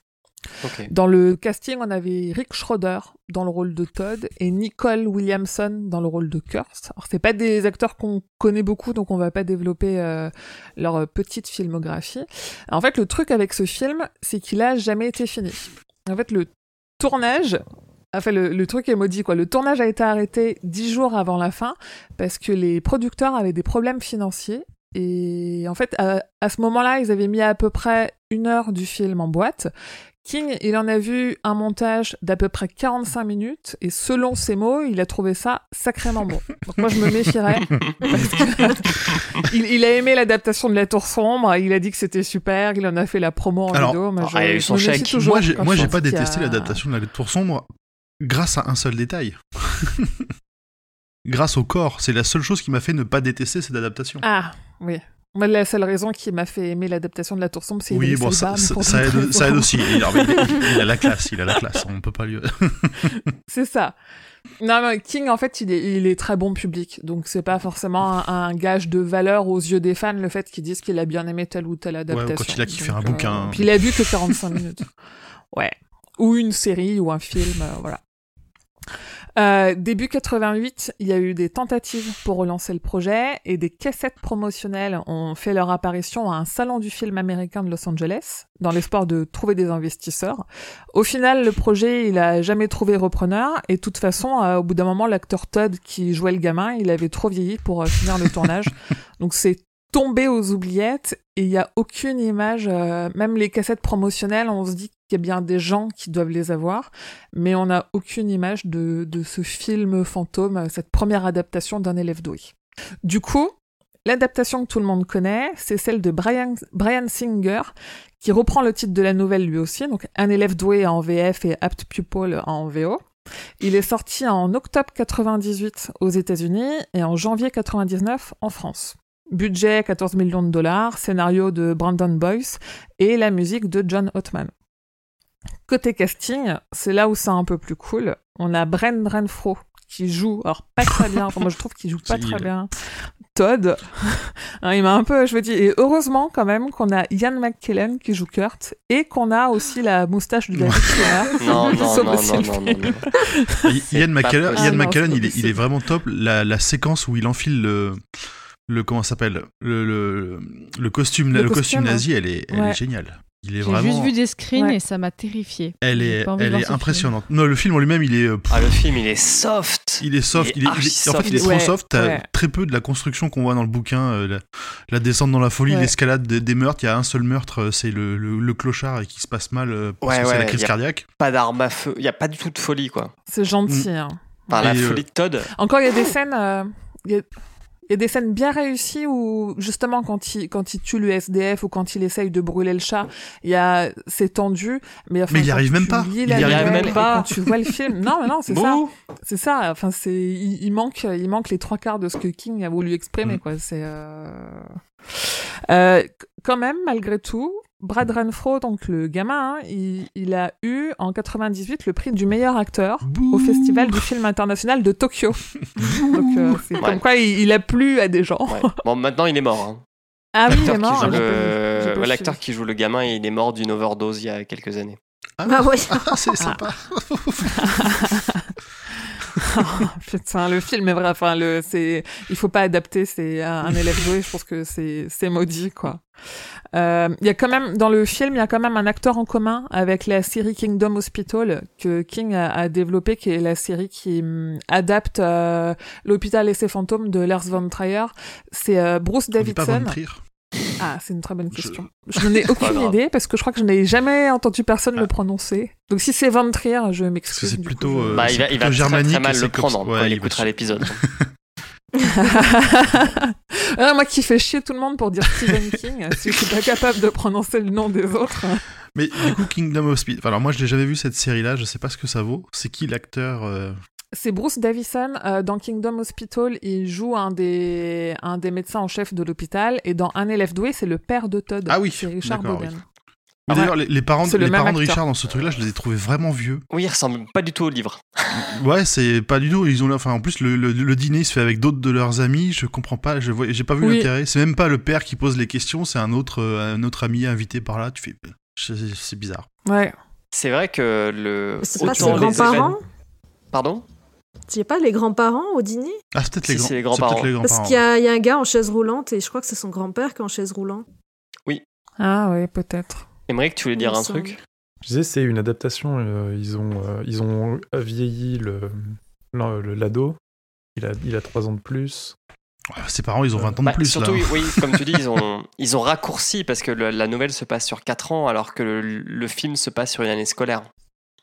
Dans le casting, on avait Rick Schroeder dans le rôle de Todd et Nicole Williamson dans le rôle de Kurt. Alors c'est pas des acteurs qu'on connaît beaucoup, donc on va pas développer euh, leur petite filmographie. En fait, le truc avec ce film, c'est qu'il a jamais été fini. En fait, le tournage, enfin le, truc est maudit quoi. Le tournage a été arrêté dix jours avant la fin parce que les producteurs avaient des problèmes financiers. Et en fait, à ce moment-là, ils avaient mis à peu près une heure du film en boîte. King, il en a vu un montage d'à peu près 45 minutes et selon ses mots, il a trouvé ça sacrément bon. Donc moi, je me méfierais parce que (laughs) il, il a aimé l'adaptation de La Tour Sombre, il a dit que c'était super, il en a fait la promo en Alors, vidéo. Moi, je, ah, il a eu je son me méfie chèque. toujours Moi, j'ai, pas a- détesté l'adaptation de la Tour sombre grâce à un seul détail. (laughs) grâce au corps. C'est la seule chose qui m'a fait ne pas détester cette adaptation. Ah, oui. La seule raison qui m'a fait aimer l'adaptation de La Tour Sombre, c'est oui, bon, ça, ça- ça aide, ça aide aussi. Il, a la (laughs) classe, il a la classe. On peut pas lui. (laughs) C'est ça. Non, mais King, en fait, il est, il est très bon public. Donc, c'est pas forcément un, un gage de valeur aux yeux des fans, le fait qu'ils disent qu'il a bien aimé telle ou telle adaptation. quand il a kiffé un bouquin. Puis il a vu que 45 minutes. Ouais. Ou une série ou un film, euh, voilà. Euh, début 88, il y a eu des tentatives pour relancer le projet et des cassettes promotionnelles ont fait leur apparition à un salon du film américain de Los Angeles dans l'espoir de trouver des investisseurs. Au final, le projet, il a jamais trouvé repreneur et de toute façon, euh, au bout d'un moment, l'acteur Todd qui jouait le gamin, il avait trop vieilli pour euh, finir le tournage. (laughs) Donc c'est tombé aux oubliettes et il y a aucune image, euh, même les cassettes promotionnelles, on se dit qu'il y a bien des gens qui doivent les avoir, mais on n'a aucune image de, ce film fantôme, cette première adaptation d'un élève doué. Du coup, l'adaptation que tout le monde connaît, c'est celle de Brian, Brian Singer, qui reprend le titre de la nouvelle lui aussi, donc un élève doué en VF et apt pupil en VO. Il est sorti en octobre 98 aux États-Unis et en janvier 99 en France. Budget 14 millions de dollars, scénario de Brandon Boyce et la musique de John Ottman. Côté casting, c'est là où c'est un peu plus cool. On a Bren Renfro qui joue, alors pas très bien, enfin, moi je trouve qu'il joue pas très bien. Todd, (laughs) hein, il m'a un peu, je veux dire, et heureusement quand même qu'on a Ian McKellen qui joue Kurt et qu'on a aussi la moustache de David. Non. (laughs) Ian McKellen, pas Ian. McKellen, Ah il, est, il est possible. vraiment top. La, la séquence où il enfile le, le comment ça s'appelle? Le, le, le costume, Le le, costume costume, nazi, elle est, elle Ouais. est géniale. Il est J'ai vraiment, juste vu des screens Ouais. et ça m'a terrifié. elle est, elle est film. impressionnante. Non, le film en lui-même, il est, pff, Ah, le film, il est soft. il est soft. il est Il est, archi il est- en fait, il est soft. trop Ouais, soft. T'as ouais. très peu de la construction qu'on voit dans le bouquin, euh, la, la descente dans la folie, Ouais. l'escalade des, des meurtres. Il y a un seul meurtre, euh, c'est le, le, le clochard et qui se passe mal euh, parce Ouais, que c'est la crise y a- cardiaque. Pas d'arme à feu. Il y a pas du tout de folie, quoi. C'est gentil. hein. Enfin, la euh, folie de Todd. Encore, il y a des scènes, euh, il y a- il y a des scènes bien réussies où, justement, quand il, quand il tue le SDF ou quand il essaye de brûler le chat, il y a, c'est tendu, mais enfin, Mais il y arrive même pas. Il y arrive même pas. Quand tu vois le film. Non, mais non, c'est (laughs) ça. C'est ça. Enfin, c'est, il, il manque, il manque les trois quarts de ce que King a voulu exprimer, Mm. quoi. C'est, euh... Euh, quand même, malgré tout, Brad Renfro, donc le gamin, hein, il, il a eu en 98 le prix du meilleur acteur au. Festival du film international de Tokyo. (laughs) Donc, euh, c'est Ouais. comme quoi il, il a plu à des gens. Ouais. Bon, maintenant, il est mort. hein. Ah oui, il est L'acteur qui mort. le- ouais, L'acteur qui joue le gamin, il est mort d'une overdose il y a quelques années. Ah ouais. (laughs) Ah, c'est sympa. (laughs) (laughs) Putain, le film est vrai. Enfin, le, c'est, il faut pas adapter. C'est un, élève doué. Je pense que c'est, c'est maudit, quoi. Euh, Il y a quand même dans le film, il y a quand même un acteur en commun avec la série Kingdom Hospital que King a, a développé, qui est la série qui hum, adapte euh, l'hôpital et ses fantômes de Lars von Trier. C'est euh, Bruce Davidson. Ah, c'est une très bonne Je- question. Je, n'en ai (laughs) aucune idée parce que je crois que je n'ai jamais entendu personne Ah. le prononcer. Donc si c'est Van Trier, je Parce que m'excuse. c'est du plutôt, coup, je- euh, Bah, il va, il va très, mal le comme prendre Ouais, quand il écoutera l'épisode. (laughs) (laughs) Ah, moi qui fais chier tout le monde pour dire Stephen King, si je suis pas capable de prononcer le nom des autres. Mais du coup, Kingdom Hospital. Enfin, alors moi, je l'ai jamais vu cette série-là. Je sais pas ce que ça vaut. C'est qui l'acteur euh, C'est Bruce Davison euh, dans Kingdom Hospital. Il joue un des un des médecins en chef de l'hôpital et dans Un élève doué, c'est le père de Todd. Ah oui, c'est Richard. Mais Ouais. d'ailleurs, les, les parents, le les parents de. Richard dans ce truc-là, je les ai trouvés vraiment vieux. Oui, il ressemble pas du tout au livre. Ouais, c'est pas du tout. Ils ont, enfin, en plus, le, le- le dîner se fait avec d'autres de leurs amis. Je comprends pas. Je vois, j'ai pas vu Oui. l'intérêt. C'est même pas le père qui pose les questions. C'est un autre, euh, un autre ami invité par là. Tu fais, c'est bizarre. Ouais. C'est vrai que le. C'est pas autant ses les grands-parents événements- Pardon C'est pas les grands-parents au dîner Ah, c'est peut-être Si, les, grands- grands-parents. les Parce qu'il y, a- il y a un gars en chaise roulante et je crois que c'est son grand-père qui est en chaise roulante. Ah ouais, peut-être. Émeric, tu voulais dire un truc Je disais, c'est une adaptation. euh, ils, ont, euh, ils ont vieilli le, le- le- l'ado. Il a, il a 3 ans de plus. Ouais, ses parents, ils ont 20 ans de Bah, plus Surtout, là. oui, comme tu dis, ils (laughs) ont, ils ont raccourci parce que le- la nouvelle se passe sur 4 ans alors que le, le film se passe sur une année scolaire.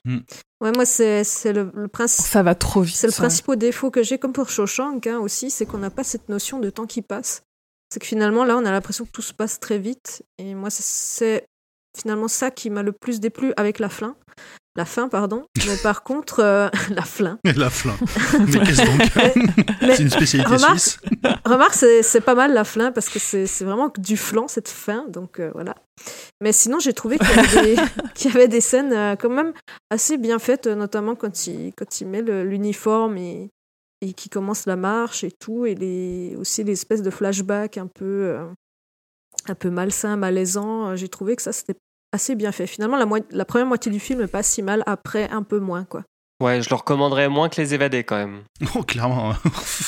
Ouais, moi, c'est c'est le, le principe. Ça va trop vite. C'est le principal défaut que j'ai, comme pour Shawshank hein, aussi, c'est qu'on n'a pas cette notion de temps qui passe. C'est que finalement, là, on a l'impression que tout se passe très vite. Et moi, c'est- finalement ça qui m'a le plus déplu avec la fin. La fin, pardon. Mais par (laughs) contre, euh, la fin. (laughs) La flamme. (laughs) Mais qu'est-ce donc C'est une spécialité remarque- suisse. remarque, c'est c'est pas mal la flan parce que c'est c'est vraiment du flan, cette fin. Donc euh, voilà. Mais sinon, j'ai trouvé qu'il y, avait des- (laughs) qu'il y avait des scènes euh, quand même assez bien faites, euh, notamment quand il, quand il met l'uniforme et, et qui commence la marche et tout. Et les, aussi l'espèce de flashback un peu, euh, un peu malsain, malaisant. J'ai trouvé que ça, c'était assez bien fait. Finalement, la première moitié du film est pas si mal, après un peu moins. quoi. Ouais, je le recommanderais moins que les évadés quand même. (laughs) Oh, clairement. hein.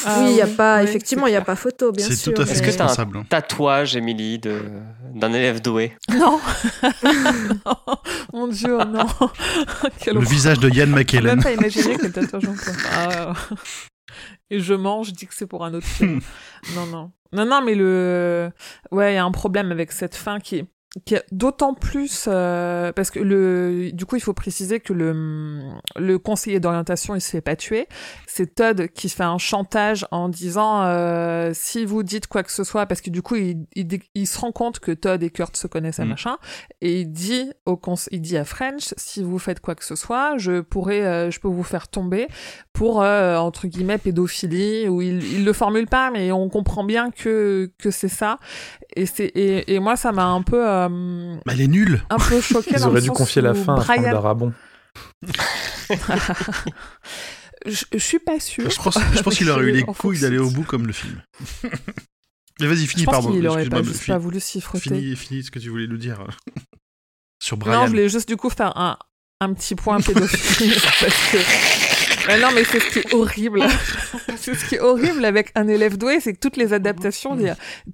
Ah oui, il y a pas, oui, effectivement, c'est il n'y a pas photo, bien C'est sûr. tout à fait Est-ce que t'as un tatouage, Émilie, de... d'un élève doué (laughs) (laughs) Non. Mon dieu, non. Le visage de Yann Je peux McKellen. même pas imaginer quel tatouage on peut. Ah. Et je mange, je dis que c'est pour un autre film. non, non. Non, non, mais le. Ouais, il y a un problème avec cette fin qui est d'autant plus. euh, parce que le. Du coup, il faut préciser que le, le conseiller d'orientation, il se fait pas tuer. C'est Todd qui fait un chantage en disant euh, si vous dites quoi que ce soit, parce que du coup, il, il, il se rend compte que Todd et Kurt se connaissent, à Mm. machin, et il dit, au il dit à French si vous faites quoi que ce soit, je pourrais, euh, je peux vous faire tomber pour euh, entre guillemets pédophilie ou il, il le formule pas mais on comprend bien que que c'est ça et c'est et, et moi ça m'a un peu euh, elle est nulle. un peu (laughs) Ils dans le auraient dû sens confier la fin à Franck Darabon. (laughs) je, je suis pas sûre Je pense, je pense qu'il aurait eu les couilles d'aller au bout comme le film. Mais vas-y, je finis, pense pardon. qu'il aurait pas juste pas voulu s'y frotter Finis, finis ce que tu voulais nous dire euh, (laughs) sur Brian. non je voulais juste du coup faire un un petit point pédophilie parce que Mais non, mais c'est ce qui est horrible. (laughs) c'est ce qui est horrible avec un élève doué, c'est que toutes les adaptations,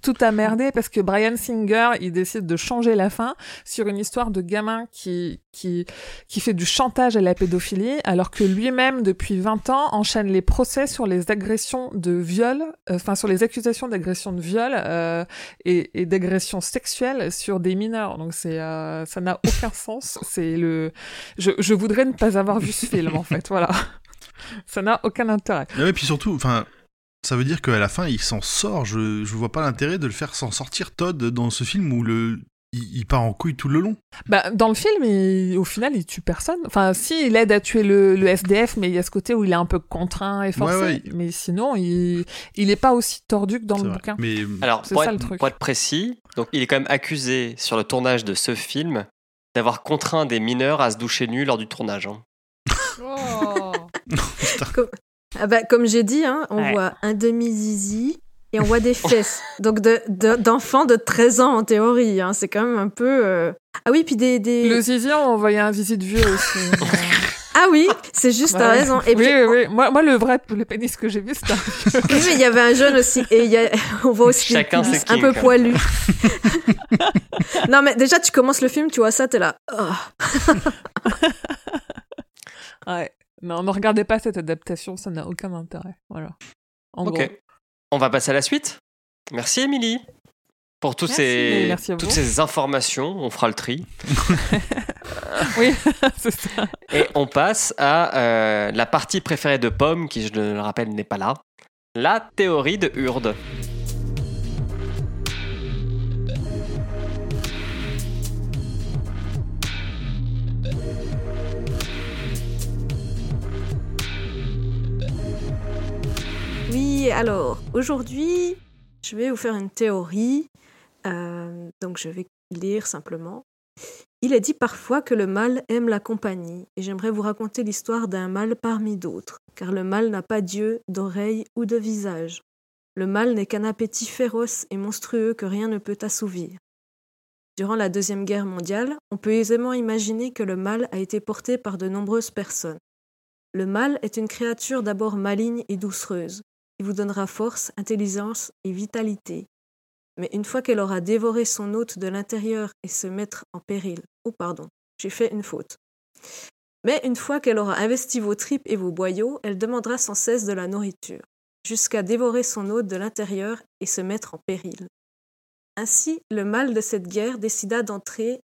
tout a merdé parce que Brian Singer, il décide de changer la fin sur une histoire de gamin qui, qui, qui fait du chantage à la pédophilie, alors que lui-même, depuis 20 ans, enchaîne les procès sur les agressions de viol, euh, enfin, sur les accusations d'agression de viol, euh, et, et d'agression sexuelle sur des mineurs. Donc c'est, euh, ça n'a aucun sens. C'est le, je, je voudrais ne pas avoir vu ce film, en fait, voilà. Ça n'a aucun intérêt. Et puis surtout, enfin, ça veut dire qu'à la fin, il s'en sort. Je, je vois pas l'intérêt de le faire s'en sortir Todd dans ce film où le, il, il part en couille tout le long. Bah, dans le film, il- au final, il tue personne. Enfin, si, il aide à tuer le, le SDF, mais il y a ce côté où il est un peu contraint et forcé. Ouais, ouais. Mais sinon, il, il est pas aussi tordu que dans le vrai. bouquin. Mais Alors, C'est pour, ça, être, le truc. pour être précis, donc il est quand même accusé sur le tournage de ce film d'avoir contraint des mineurs à se doucher nus lors du tournage. hein. Ah bah, comme j'ai dit, hein, on Ouais. voit un demi-zizi et on voit des (laughs) fesses. Donc de- de- d'enfants de, 13 ans en théorie. hein. C'est quand même un peu. euh, Ah oui, puis des. des... Le zizi, on voyait un zizi de vieux aussi. (laughs) Ah oui, c'est juste, t'as ouais. raison. Et oui, puis, oui, oui. Moi, moi, le vrai, le pénis que j'ai vu, c'était un. Oui, mais il y avait un jeune aussi. Et il y a... (laughs) on voit aussi Chacun un peu hein. poilus. non, mais déjà, tu commences le film, tu vois ça, t'es là. Oh. Ouais. Non, ne regardez pas cette adaptation, ça n'a aucun intérêt. Voilà. En Ok. gros. On va passer à la suite. Merci Émilie pour tous Merci, ces, merci à toutes ces informations. On fera le tri. (laughs) Oui, (laughs) c'est ça. Et on passe à euh, la partie préférée de Pomme, qui, je le rappelle, n'est pas là. La théorie de Hurde. Oui, alors, aujourd'hui, je vais vous faire une théorie. Euh, donc, je vais lire simplement. Il est dit parfois que le mal aime la compagnie, et j'aimerais vous raconter l'histoire d'un mal parmi d'autres, car le mal n'a pas d'yeux, d'oreilles ou de visage. Le mal n'est qu'un appétit féroce et monstrueux que rien ne peut assouvir. Durant la Deuxième Guerre mondiale, on peut aisément imaginer que le mal a été porté par de nombreuses personnes. Le mal est une créature d'abord maligne et doucereuse, vous donnera force, intelligence et vitalité. Mais une fois qu'elle aura dévoré son hôte de l'intérieur et se mettre en péril, oh pardon, j'ai fait une faute. Mais une fois qu'elle aura investi vos tripes et vos boyaux, elle demandera sans cesse de la nourriture, jusqu'à dévorer son hôte de l'intérieur et se mettre en péril. Ainsi, le mal de cette guerre décida d'entrer.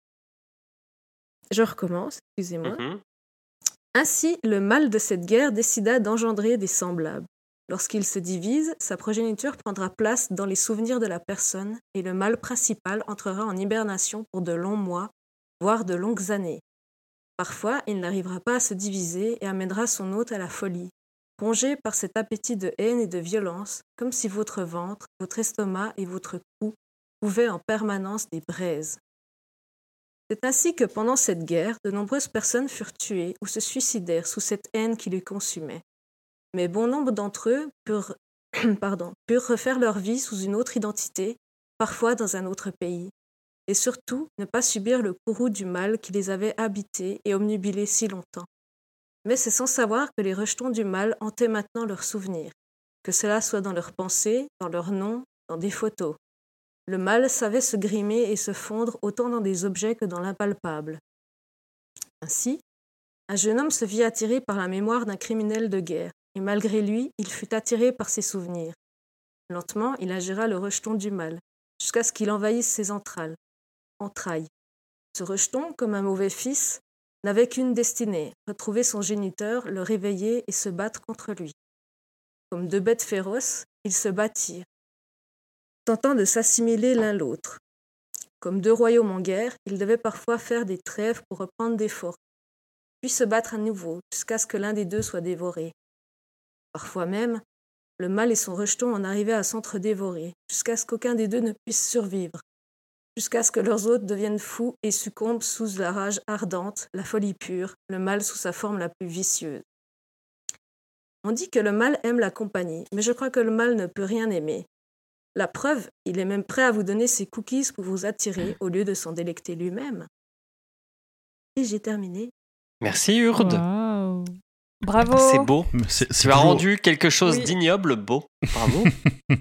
Je recommence, excusez-moi. Mhm. Ainsi, le mal de cette guerre décida d'engendrer des semblables. Lorsqu'il se divise, sa progéniture prendra place dans les souvenirs de la personne et le mal principal entrera en hibernation pour de longs mois, voire de longues années. Parfois, il n'arrivera pas à se diviser et amènera son hôte à la folie, rongé par cet appétit de haine et de violence, comme si votre ventre, votre estomac et votre cou couvaient en permanence des braises. C'est ainsi que pendant cette guerre, de nombreuses personnes furent tuées ou se suicidèrent sous cette haine qui les consumait. Mais bon nombre d'entre eux (clears throat) purent, refaire leur vie sous une autre identité, parfois dans un autre pays, et surtout ne pas subir le courroux du mal qui les avait habités et omnubilés si longtemps. Mais c'est sans savoir que les rejetons du mal hantaient maintenant leurs souvenirs, que cela soit dans leurs pensées, dans leurs noms, dans des photos. Le mal savait se grimer et se fondre autant dans des objets que dans l'impalpable. Ainsi, un jeune homme se vit attiré par la mémoire d'un criminel de guerre, et malgré lui, il fut attiré par ses souvenirs. Lentement, il agira le rejeton du mal, jusqu'à ce qu'il envahisse ses entrailles. entrailles. Ce rejeton, comme un mauvais fils, n'avait qu'une destinée, retrouver son géniteur, le réveiller et se battre contre lui. Comme deux bêtes féroces, ils se battirent, tentant de s'assimiler l'un l'autre. Comme deux royaumes en guerre, ils devaient parfois faire des trêves pour reprendre des forts, puis se battre à nouveau jusqu'à ce que l'un des deux soit dévoré. Parfois même, le mal et son rejeton en arrivaient à s'entre-dévorer, jusqu'à ce qu'aucun des deux ne puisse survivre, jusqu'à ce que leurs hôtes deviennent fous et succombent sous la rage ardente, la folie pure, le mal sous sa forme la plus vicieuse. On dit que le mal aime la compagnie, mais je crois que le mal ne peut rien aimer. La preuve, il est même prêt à vous donner ses cookies pour vous attirer au lieu de s'en délecter lui-même. Et j'ai terminé. Merci Urde. Bravo. C'est beau. C'est- c'est Tu as rendu quelque chose Oui. d'ignoble beau. Bravo. (laughs)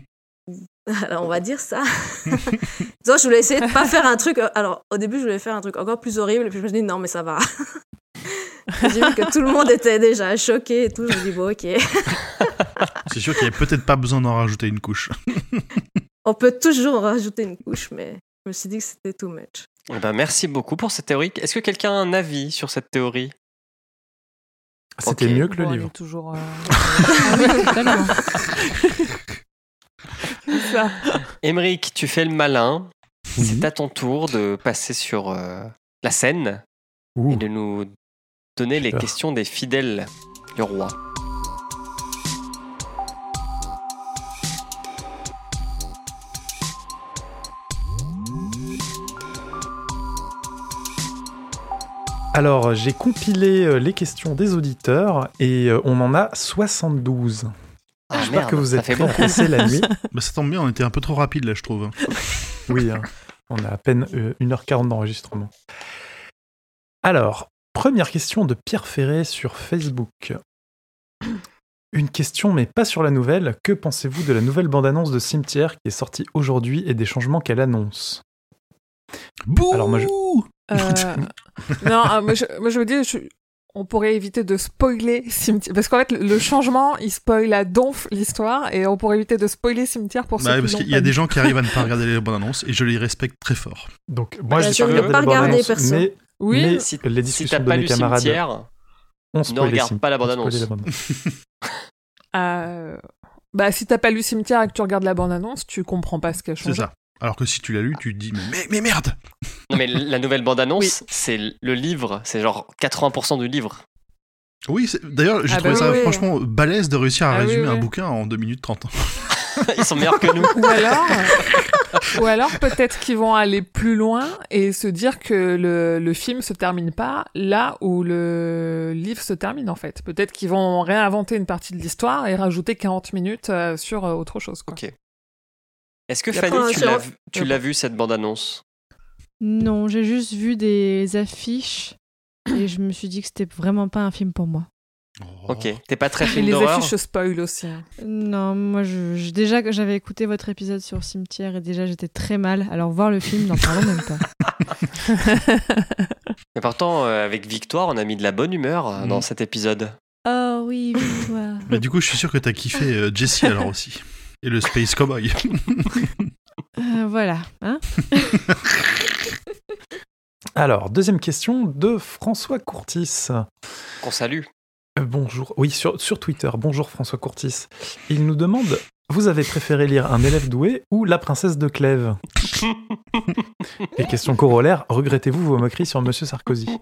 Alors, on va dire ça. (laughs) Disons, je voulais essayer de pas faire un truc. Alors, au début, je voulais faire un truc encore plus horrible, et puis je me suis dit, non, mais ça va. (laughs) J'ai vu que tout le monde était déjà choqué et tout. Je me dis, bon, ok. C'est sûr qu'il n'y avait peut-être pas besoin d'en rajouter une couche. On peut toujours en rajouter une couche, mais je me suis dit que c'était too much. Eh ben, merci beaucoup pour cette théorie. Est-ce que quelqu'un a un avis sur cette théorie? C'était mieux que le Bon, livre. toujours. euh, (laughs) ah. Émeric, tu fais le malin. Oui. C'est à ton tour de passer sur euh, la scène Ouh. et de nous donner les peur. questions des fidèles du roi. Alors, j'ai compilé euh, les questions des auditeurs et euh, on en a 72. Ah, J'espère merde, que vous êtes fait prêts à beaucoup. passer la nuit. (laughs) Bah, ça tombe bien, on était un peu trop rapide là, je trouve. (laughs) Oui, hein. on a à peine euh, 1h40 d'enregistrement. Alors, première question de Pierre Ferré sur Facebook. (clears throat) Une question, mais pas sur la nouvelle. Que pensez-vous de la nouvelle bande-annonce de Cimetière qui est sortie aujourd'hui et des changements qu'elle annonce? Bouh Alors, moi, je- Euh, non, ah, moi, je, moi je me dis, je- on pourrait éviter de spoiler Cimetière. Parce qu'en fait, le- le changement, il spoil à donf l'histoire et on pourrait éviter de spoiler Cimetière pour Bah, ceux parce qui qu'il y a pas des gens qui arrivent à ne pas (laughs) regarder les bandes annonces et je les respecte très fort. Donc, moi, Bah, je pas regardé pas la regardé, bande-annonce, perso. mais, Oui, mais Si, les si discussions de pas mes lu camarades Cimetière, ont ne regarde pas la ont spoilé bande-annonce. la bande-annonce. Euh, Bah, si t'as pas lu Cimetière et que tu regardes la bande-annonce, tu comprends pas ce qui a C'est ça. Alors que si tu l'as lu, tu te dis mais, mais, merde non mais la nouvelle bande-annonce, c'est le livre, c'est genre 80% du livre. Oui, c'est- d'ailleurs, j'ai Ah trouvé bah ça oui, franchement balèze de réussir à Ah oui, résumer un bouquin en 2 minutes 30. Ils sont meilleurs que nous. (laughs) Ou alors, ou alors peut-être qu'ils vont aller plus loin et se dire que le, le film se termine pas là où le livre se termine en fait. Peut-être qu'ils vont réinventer une partie de l'histoire et rajouter 40 minutes euh, sur euh, autre chose. Quoi. Ok. Est-ce que Fanny, tu l'as vu, tu l'as vu cette bande-annonce? Non, j'ai juste vu des affiches et je me suis dit que c'était vraiment pas un film pour moi. Ok. T'es pas très film les d'horreur affiches spoil aussi. hein. Non, moi, je, je- déjà que j'avais écouté votre épisode sur Cimetière et déjà j'étais très mal. Alors voir le film, n'en parlons même pas. (laughs) Mais pourtant, euh, avec Victoire, on a mis de la bonne humeur euh, Mm. dans cet épisode. Oh oui, victoire. Mais du coup, je suis sûr que t'as kiffé euh, Jesse alors aussi. Et le Space Cowboy. (laughs) Euh, voilà. Hein (laughs) Alors, deuxième question de François Courtis. Qu'on salue. Euh, bonjour, oui, sur, sur Twitter. Bonjour François Courtis. Il nous demande Vous avez préféré lire Un élève doué ou La princesse de Clèves (laughs) Et question corollaire Regrettez-vous vos moqueries sur Monsieur Sarkozy? (laughs)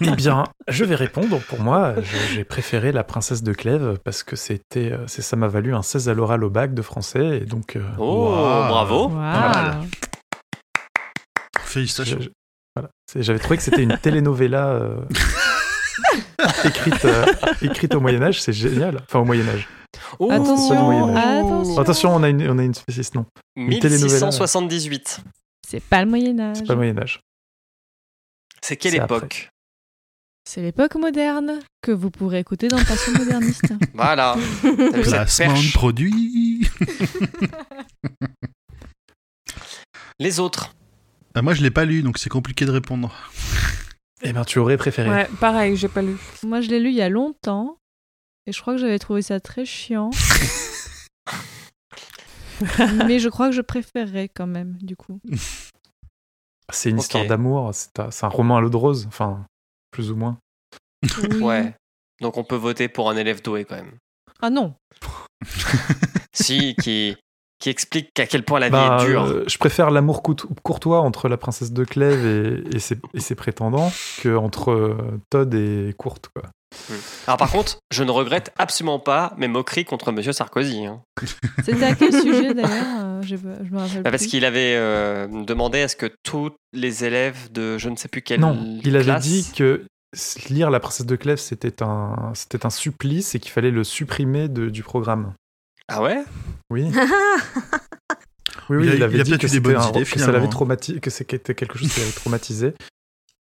Eh bien, je vais répondre. Pour moi, j'ai préféré La princesse de Clèves parce que c'était, euh, c'est, ça m'a valu un 16 à l'oral au bac de français. Et donc, euh, Oh, Wow. bravo. Félicitations. voilà. J'avais trouvé que c'était une (laughs) telenovela euh, (laughs) écrite, euh, écrite au Moyen-Âge. C'est génial. Enfin, au Moyen-Âge. Oh, Attention, attention. Attention, on a une, on a une spécialiste, non. une telenovela. 1678. C'est pas le Moyen-Âge. C'est pas le Moyen-Âge. C'est quelle époque C'est l'époque moderne que vous pourrez écouter dans Passion moderniste. (laughs) Voilà. (laughs) Placement de produit. Les autres. Ah, moi, je l'ai pas lu, donc c'est compliqué de répondre. Eh ben, tu aurais préféré. Ouais, pareil, j'ai pas lu. Moi, je l'ai lu il y a longtemps et je crois que j'avais trouvé ça très chiant. (laughs) Mais je crois que je préférerais quand même, du coup. C'est une histoire d'amour, c'est un, c'est un roman à l'eau de rose, enfin, plus ou moins. Oui. Ouais. Donc on peut voter pour un élève doué quand même. Ah non. si, qui, qui explique à quel point la vie Bah, est dure. euh, je préfère l'amour court- courtois entre la princesse de Clèves et, et ses, et ses prétendants que entre euh, Todd et Courte. Quoi. Alors par contre, je ne regrette absolument pas mes moqueries contre Monsieur Sarkozy. hein. (laughs) C'était à quel sujet d'ailleurs Euh, Je, je me rappelle Bah, parce qu'il avait euh, demandé à ce que tous les élèves de je ne sais plus quelle Non, il avait dit que lire la princesse de Clèves c'était un, c'était un supplice et qu'il fallait le supprimer de- du programme. Ah ouais? Oui. (laughs) Oui, oui, Il a- il, avait il a dit que, c'était bonnes un- idées, que ça finalement. l'avait traumatisé, que c'était quelque chose qui l'avait traumatisé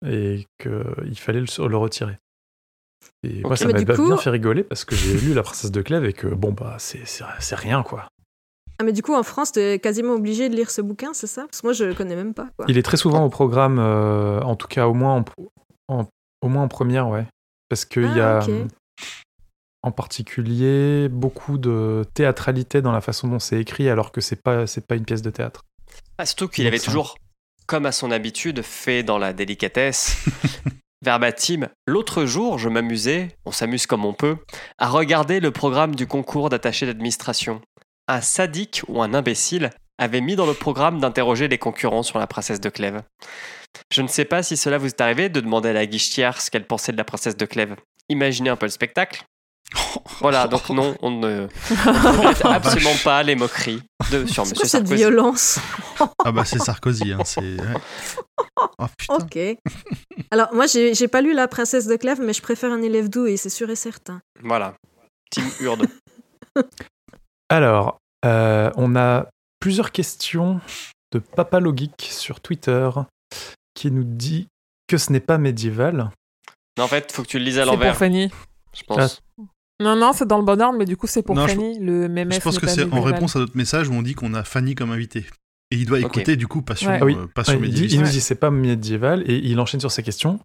et qu'il fallait le, le retirer. Et moi, ça m'a coup- bien fait rigoler parce que j'ai lu La Princesse de Clèves et que bon, bah, c'est rien quoi. Ah, mais du coup, en France, t'es quasiment obligé de lire ce bouquin, c'est ça? Parce que moi, je le connais même pas. Quoi. Il est très souvent au programme, euh, en tout cas au moins en, en- au moins en première, ouais. Parce qu'il y Ah, a ok. En particulier beaucoup de théâtralité dans la façon dont c'est écrit alors que c'est pas, c'est pas une pièce de théâtre. Ah, Surtout qu'il avait ça. toujours, comme à son habitude, fait dans la délicatesse, (laughs) verbatim. L'autre jour, je m'amusais, on s'amuse comme on peut, à regarder le programme du concours d'attaché d'administration. Un sadique ou un imbécile avait mis dans le programme d'interroger les concurrents sur la princesse de Clèves. Je ne sais pas si cela vous est arrivé de demander à la guichetière ce qu'elle pensait de la princesse de Clèves. Imaginez un peu le spectacle. (laughs) Voilà, donc non, on ne on regrette (laughs) absolument pas les moqueries de, sur C'est Monsieur quoi cette Sarkozy. violence Ah bah c'est Sarkozy, hein, c'est... Oh putain. Ok. Alors, moi, j'ai j'ai pas lu La Princesse de Clèves, mais je préfère un élève doué, c'est sûr et certain. Voilà. Team Urde. (laughs) Alors, euh, on a plusieurs questions de Papa Logique sur Twitter qui nous dit que ce n'est pas médiéval. Non, en fait, faut que tu le lises à C'est pour l'envers, Fanny. je pense. Non, non, c'est dans le bon ordre, mais du coup, c'est pour Non, je- Fanny. Le MMF Je pense que c'est en réponse à notre message où on dit qu'on a Fanny comme invité. Et il doit écouter du coup Passion, Ouais. Ah oui. euh, Passion Ouais, il, nous dit c'est pas médiéval et il enchaîne sur sa question.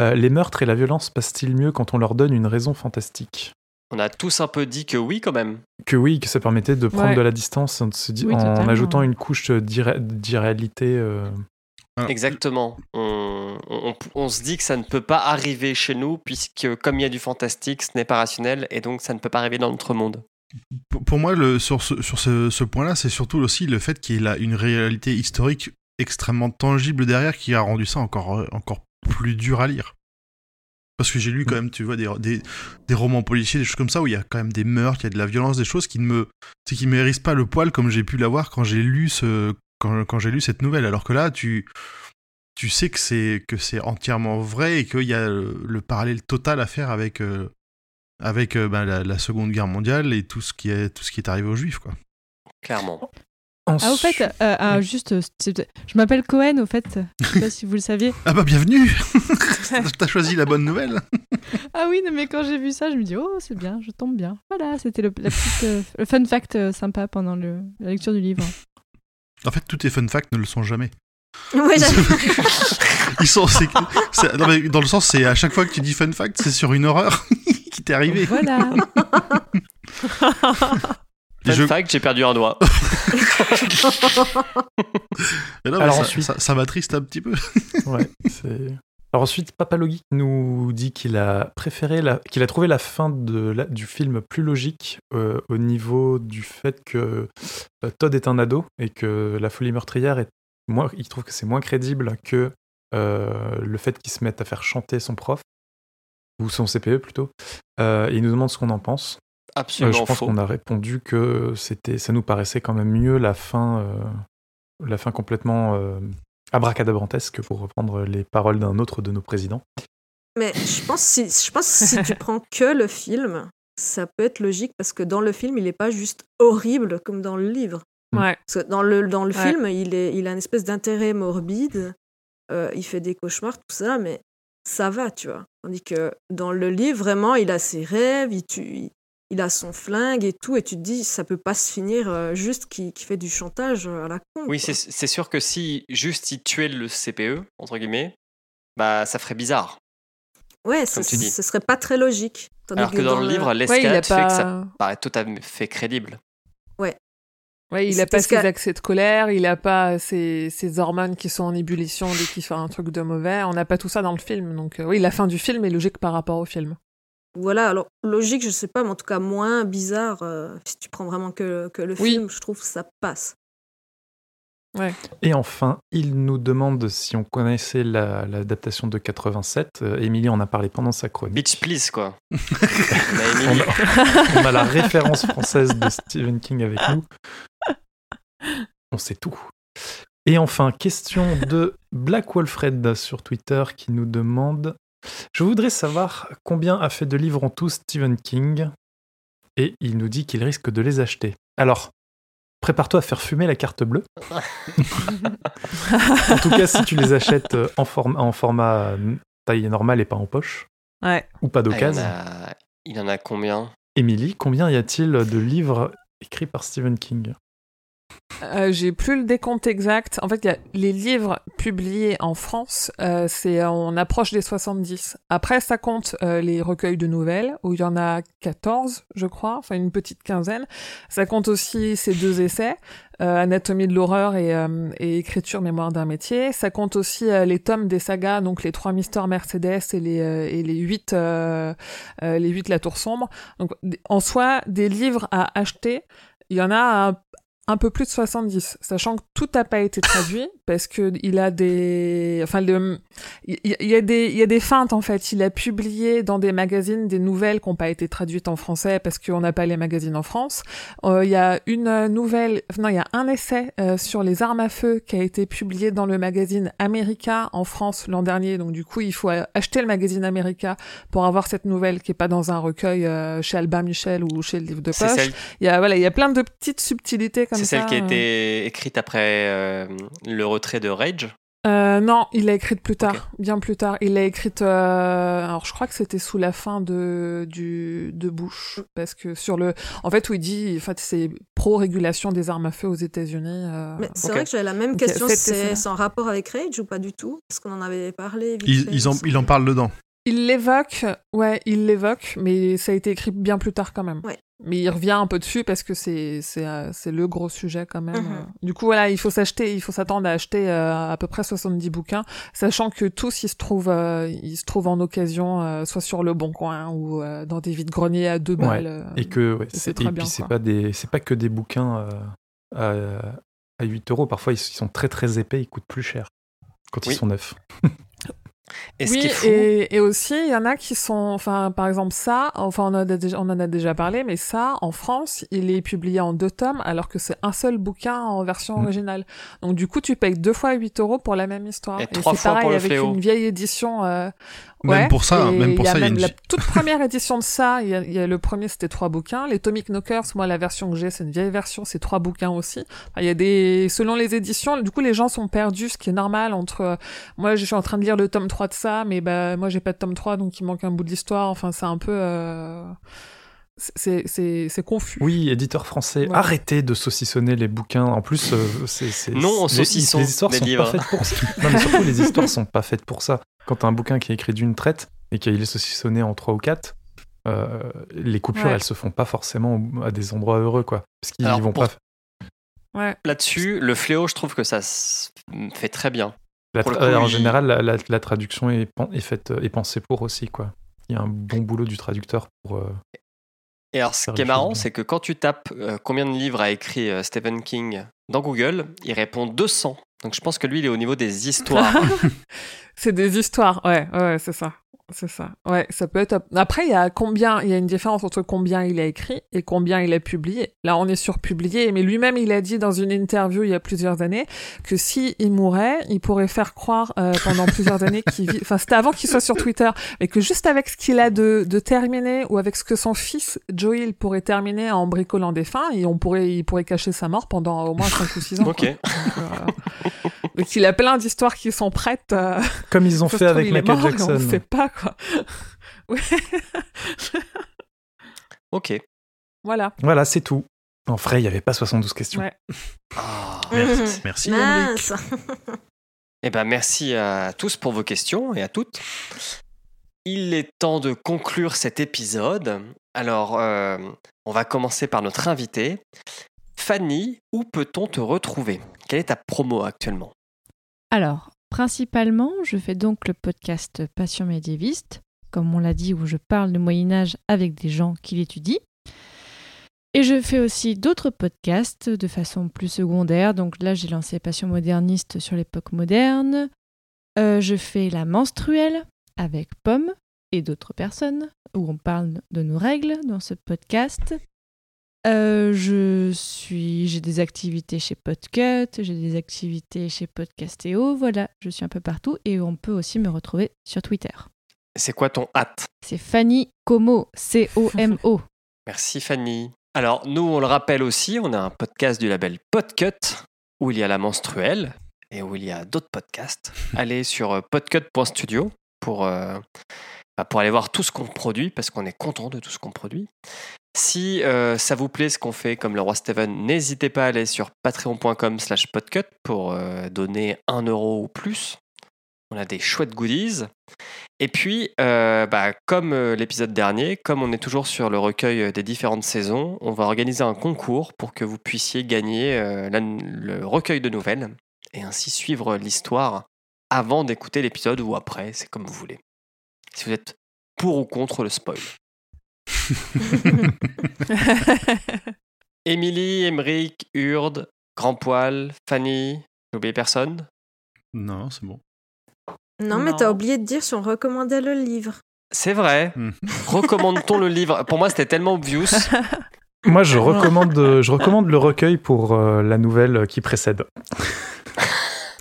Euh, les meurtres et la violence passent-ils mieux quand on leur donne une raison fantastique? On a tous un peu dit que oui, quand même. Que oui, que ça permettait de prendre Ouais. de la distance en, se di- Oui, en totalement. ajoutant une couche d'irré- d'irréalité. euh, Alors, Exactement. On, on- on se dit que ça ne peut pas arriver chez nous, puisque comme il y a du fantastique, ce n'est pas rationnel, et donc ça ne peut pas arriver dans notre monde. Pour- moi, le, sur ce, sur ce, ce point-là, c'est surtout aussi le fait qu'il a une réalité historique extrêmement tangible derrière qui a rendu ça encore, encore plus dur à lire. Parce que j'ai lu quand même, tu vois, des, des, des romans policiers, des choses comme ça, où il y a quand même des meurtres, il y a de la violence, des choses qui ne me, qui m'hérissent pas le poil comme j'ai pu l'avoir quand j'ai lu ce, quand, quand j'ai lu cette nouvelle. Alors que là, tu, tu sais que c'est, que c'est entièrement vrai et qu'il y a le, le parallèle total à faire avec, euh, avec euh, ben, la, la Seconde Guerre mondiale et tout ce qui est, tout ce qui est arrivé aux Juifs, quoi. Clairement. Ah, au fait, euh, ah, juste, euh, je m'appelle Cohen, au fait. Je sais pas si vous le saviez. (laughs) Ah bah bienvenue (laughs) T'as choisi la bonne nouvelle Ah oui, non, mais quand j'ai vu ça, je me dis, oh, c'est bien, je tombe bien. Voilà, c'était le, la petite, euh, le fun fact euh, sympa pendant le, la lecture du livre. En fait, tous tes fun facts ne le sont jamais. Ouais, j'ai- (laughs) Ils sont... non, mais dans le sens, c'est à chaque fois que tu dis fun fact, c'est sur une horreur (laughs) qui t'est arrivée. Voilà. (laughs) Fun je- fact, j'ai perdu un doigt. Mais non, mais Alors ça, ensuite- ça, ça m'attriste un petit peu. Ouais, c'est. Alors ensuite, Papa Logic nous dit qu'il a préféré, la... qu'il a trouvé la fin de la- du film plus logique euh, au niveau du fait que euh, Todd est un ado et que la folie meurtrière est moins. Il trouve que c'est moins crédible que euh, le fait qu'il se mette à faire chanter son prof ou son CPE plutôt. Euh, et il nous demande ce qu'on en pense. Absolument je pense qu'on a répondu que c'était, ça nous paraissait quand même mieux la fin, la fin complètement abracadabrantesque pour reprendre les paroles d'un autre de nos présidents. Mais je pense, si, je pense que si tu (laughs) prends que le film, ça peut être logique parce que dans le film, il n'est pas juste horrible comme dans le livre. Ouais. Parce que dans le, dans le Ouais. film, il, est, il a une espèce d'intérêt morbide, euh, il fait des cauchemars, tout ça, mais ça va, tu vois. Tandis que dans le livre, vraiment, il a ses rêves, il, tue, il a son flingue et tout, et tu te dis, ça peut pas se finir euh, juste qui, fait du chantage à la con. Oui, c'est sûr que si juste il tuait le CPE, entre guillemets, bah ça ferait bizarre. Ouais, ce serait pas très logique. Alors que, dans, le livre, l'escalade fait que ça paraît tout à fait crédible. Ouais. Ouais, il a pas ses accès de colère, il a pas ses, ses, hormones qui sont en ébullition dès qu'il fait un truc de mauvais. On n'a pas tout ça dans le film. Donc, euh, oui, la fin du film est logique par rapport au film. Voilà, alors logique, je sais pas, mais en tout cas moins bizarre. Euh, si tu prends vraiment que, que le film, je trouve que ça passe. Ouais. Et enfin, il nous demande si on connaissait l'adaptation de 87. Euh, Émilie en a parlé pendant sa chronique. Bitch Please, quoi. (laughs) on, a, on, a, la référence française de Stephen King avec nous. On sait tout. Et enfin, question de Black Wolfred sur Twitter qui nous demande Je voudrais savoir combien a fait de livres en tout Stephen King et il nous dit qu'il risque de les acheter. Alors, prépare-toi à faire fumer la carte bleue. (laughs) en tout cas, si tu les achètes euh, en, en format taille normale et pas en poche. Ouais. Ou pas d'occasion. il, en a combien? Émilie, combien y a-t-il de livres écrits par Stephen King? Euh, j'ai plus le décompte exact. En fait, y a les livres publiés en France, euh, c'est on approche des 70. Après, ça compte euh, les recueils de nouvelles, où il y en a 14, je crois, enfin une petite quinzaine. Ça compte aussi ces deux essais, Anatomie de l'horreur et, Écriture mémoire d'un métier. Ça compte aussi les tomes des sagas, donc les trois Mister Mercedes et les et les huit les huit La Tour sombre. Donc en soi, des livres à acheter. Il y en a un un peu plus de 70, sachant que tout n'a pas été traduit (laughs) parce que il a des, enfin, il y, a des, il y a des feintes en fait. Il a publié dans des magazines des nouvelles qui n'ont pas été traduites en français parce qu'on n'a pas les magazines en France. Euh, il y a une nouvelle, non, il y a un essai euh, sur les armes à feu qui a été publié dans le magazine America en France l'an dernier. Donc du coup, il faut acheter le magazine America pour avoir cette nouvelle qui est pas dans un recueil euh, chez Albin Michel ou chez le livre de poche. Il y a voilà, il y a plein de petites subtilités c'est celle qui a été euh. écrite après euh, le retrait de Rage euh, non, il l'a écrite plus tard, bien plus tard. Il l'a écrite, alors je crois que c'était sous la fin de du de Bush, parce que sur le, en fait où il dit, en fait c'est pro-régulation des armes à feu aux États-Unis. Mais c'est vrai que j'avais la même question, c'est en rapport avec Rage ou pas du tout, parce qu'on en avait parlé. ils, en, il en parle dedans. Il l'évoque, ouais, il l'évoque, mais ça a été écrit bien plus tard quand même. Ouais. Mais il revient un peu dessus parce que c'est c'est euh, c'est le gros sujet quand même. Mhm. Du coup voilà, il faut s'acheter, il faut s'attendre à acheter euh, à peu près 70 bouquins, sachant que tous ils se trouvent euh, ils se trouvent en occasion soit sur le bon coin ou dans des vides greniers à deux balles. et que c'est très bien. c'est pas des c'est pas que des bouquins à, à 8 euros. Parfois ils sont très très épais, ils coûtent plus cher quand ils sont neufs. (laughs) Et oui, et, et, aussi, il y en a qui sont, enfin, par exemple, ça, enfin, on, a déjà, on en a déjà parlé, mais ça, en France, il est publié en deux tomes, alors que c'est un seul bouquin en version mm. originale. Donc, du coup, tu payes deux fois 8 euros pour la même histoire. Et, et trois fois pareil pour le avec une vieille édition euh, même pour ça, même pour ça, il y a même la toute première édition de ça. Il y a, le premier, c'était trois bouquins. Les Tomic Knockers, moi, la version que j'ai, c'est une vieille version, c'est trois bouquins aussi. il y a des, selon les éditions, du coup, les gens sont perdus, ce qui est normal entre, moi, je suis en train de lire le tome 3 de ça, mais bah, moi, j'ai pas de tome 3, donc il manque un bout de l'histoire. Enfin, c'est un peu, euh... c'est confus. Oui, éditeur français, arrêtez de saucissonner les bouquins. En plus, euh, c'est non, on saucisson les, histoires sont livres. pas faites pour ça. non, mais surtout, les histoires sont pas faites pour ça. Quand t'as un bouquin qui est écrit d'une traite et qu'il est saucissonné en trois ou quatre, euh, les coupures, elles se font pas forcément à des endroits heureux, quoi. Parce qu'ils vont pas. Ouais. Là-dessus, le fléau, je trouve que ça fait très bien. En général, la, traduction est, est, faite, est pensée pour aussi, quoi. Il y a un bon boulot du traducteur pour. Euh, et alors, ce qui est marrant, c'est que quand tu tapes euh, combien de livres a écrit Stephen King dans Google, il répond 200. Donc je pense que lui, il est au niveau des histoires. (laughs) c'est des histoires, ouais, ouais, c'est ça. C'est ça. Ouais, ça peut être. Après, il y a combien, il y a une différence entre combien il a écrit et combien il a publié. Là, on est sur publié, mais lui-même, il a dit dans une interview il y a plusieurs années que si il mourait, il pourrait faire croire euh, pendant plusieurs années qu'il vit. Enfin, c'était avant qu'il soit sur Twitter, mais que juste avec ce qu'il a de, de terminer ou avec ce que son fils Joey pourrait terminer en bricolant des fins, et on pourrait, il pourrait cacher sa mort pendant au moins 5 ou 6 ans. Ok. Donc, il a plein d'histoires qui sont prêtes. Euh. Comme ils ont fait avec Michael mort, Jackson. On ne sait pas, quoi. (laughs) Ouais. Ok. voilà. Voilà, c'est tout. En vrai, il n'y avait pas 72 questions. Ouais. Ah. Merci, (laughs) merci. Mince. (laughs) Eh ben, merci à tous pour vos questions et à toutes. Il est temps de conclure cet épisode. Alors, euh, on va commencer par notre invité. Fanny, où peut-on te retrouver? Quelle est ta promo actuellement? Alors, principalement, je fais donc le podcast Passion médiéviste, comme on l'a dit, où je parle du Moyen Âge avec des gens qui l'étudient. Et je fais aussi d'autres podcasts de façon plus secondaire. Donc là, j'ai lancé Passion moderniste sur l'époque moderne. Euh, je fais La menstruelle avec Pomme et d'autres personnes, où on parle de nos règles dans ce podcast. Euh, je suis, j'ai des activités chez Podcut, j'ai des activités chez Podcastéo, voilà, je suis un peu partout et on peut aussi me retrouver sur Twitter. C'est quoi ton hâte? C'est Fanny Como, C-O-M-O. (laughs) Merci Fanny. Alors, nous, on le rappelle aussi, on a un podcast du label Podcut où il y a la menstruelle et où il y a d'autres podcasts. (laughs) Allez sur euh, podcut.studio pour, euh, bah, pour aller voir tout ce qu'on produit parce qu'on est content de tout ce qu'on produit. Si euh, ça vous plaît ce qu'on fait comme le roi Steven, n'hésitez pas à aller sur patreon.com slash podcut pour euh, donner 1 euro ou plus. On a des chouettes goodies. Et puis, euh, bah, comme l'épisode dernier, comme on est toujours sur le recueil des différentes saisons, on va organiser un concours pour que vous puissiez gagner le recueil de nouvelles et ainsi suivre l'histoire avant d'écouter l'épisode ou après, c'est comme vous voulez. Si vous êtes pour ou contre le spoil. (laughs) Émilie, Emeric, Urde, Grand Poil, Fanny, j'ai oublié personne? Non, c'est bon. Non, mais t'as oublié de dire si on recommandait le livre. C'est vrai. Hmm. (laughs) Recommande-t-on le livre? Pour moi, c'était tellement obvious. Moi, je recommande, euh, je recommande le recueil pour euh, la nouvelle qui précède. (laughs)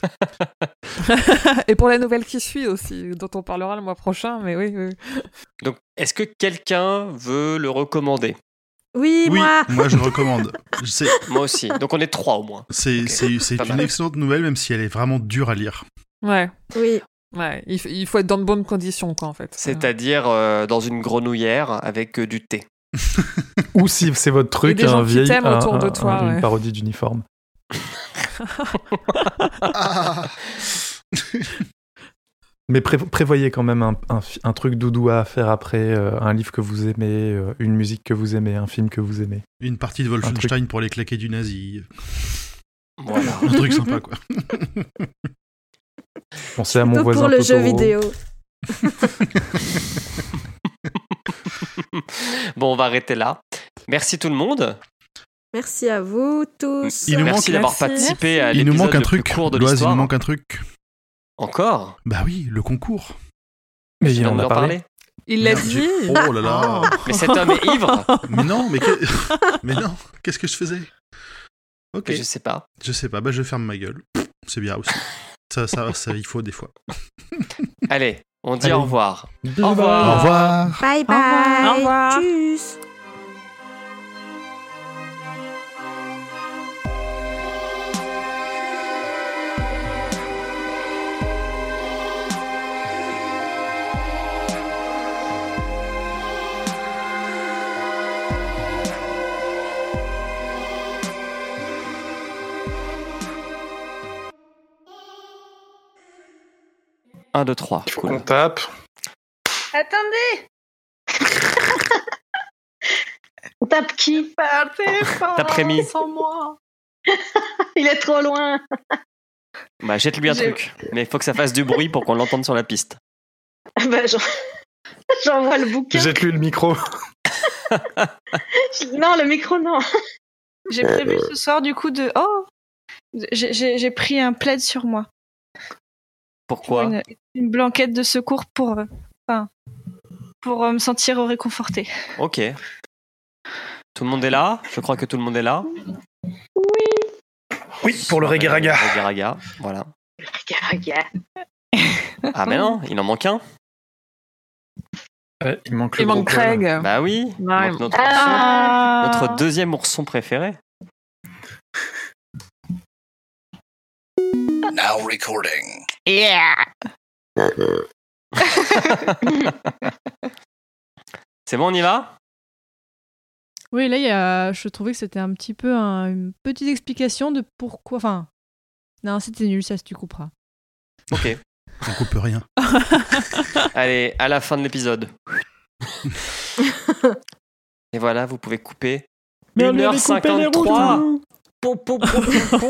(laughs) et pour la nouvelle qui suit aussi, dont on parlera le mois prochain, mais oui, oui. Donc, est-ce que quelqu'un veut le recommander? Oui, Oui, moi. je recommande. (laughs) Moi aussi. Donc, on est trois au moins. c'est, une mal. excellente nouvelle, même si elle est vraiment dure à lire. Ouais, Oui. ouais. Il, faut être dans de bonnes conditions, quoi, en fait. C'est-à-dire euh, dans une grenouillère avec euh, du thé. (laughs) Ou si c'est votre truc, un vieil, un- autour de un- toi, un- une parodie d'uniforme. Ah (laughs) Mais pré- prévoyez quand même un, un fi- un truc doudou à faire après, euh, un livre que vous aimez, euh, une musique que vous aimez, un film que vous aimez. Une partie de Wolfenstein pour les claquer du nazi. Voilà. Un truc sympa, quoi. (laughs) Pensez à mon voisin pour le jeu vidéo. (laughs) bon, on va arrêter là. Merci tout le monde. Merci à vous tous. Il nous Merci manque- d'avoir participé à Il nous l'épisode manque un le plus truc. court de Loise, il nous manque un truc. Encore Bah oui, le concours. Mais il en de a parlé. Il l'a dit. Oh là là. (laughs) Mais cet homme est ivre (laughs) mais non, mais, que- (laughs) mais non, qu'est-ce que je faisais? Ok, Je sais pas. je sais pas, bah je ferme ma gueule. C'est bien aussi. Ça, ça, ça, il faut des fois. Allez, on dit Allez. au revoir. Au revoir. Au revoir. Bye revoir. bye. Au revoir. Tchuss. Un, deux, trois. Il faut Cool. qu'on tape? Attendez (laughs) On tape qui? T'as prémis. sans moi. (laughs) Il est trop loin. Bah, jette-lui un truc. Mais il faut que ça fasse du bruit pour qu'on l'entende sur la piste. (laughs) Bah, j'en- J'envoie le bouquin. Jette-lui le micro. Non, le micro, non. J'ai prévu ce soir, du coup, de. Oh j'ai pris un plaid sur moi. Pourquoi une, une blanquette de secours pour. euh, Enfin. Pour euh, me sentir réconfortée. Ok. Tout le monde est là? Je crois que tout le monde est là. Oui, pour le reggae raga. Reggae raga, voilà. Regarde. (laughs) Ah, mais non, il en manque un. Ouais, il manque le Il manque. Craig. Bah oui. il Ouais. manque notre, Ah notre deuxième ourson préféré. Now recording. Yeah (laughs) C'est bon, on y va? Oui, là, il y a... je trouvais que c'était un petit peu un- une petite explication de pourquoi. Enfin, non, c'était nul, ça, si tu couperas. Ok. (laughs) On coupe rien. (laughs) Allez, à la fin de l'épisode. Et voilà, vous pouvez couper. 1h53. Pou, pou, pou, pou, pou.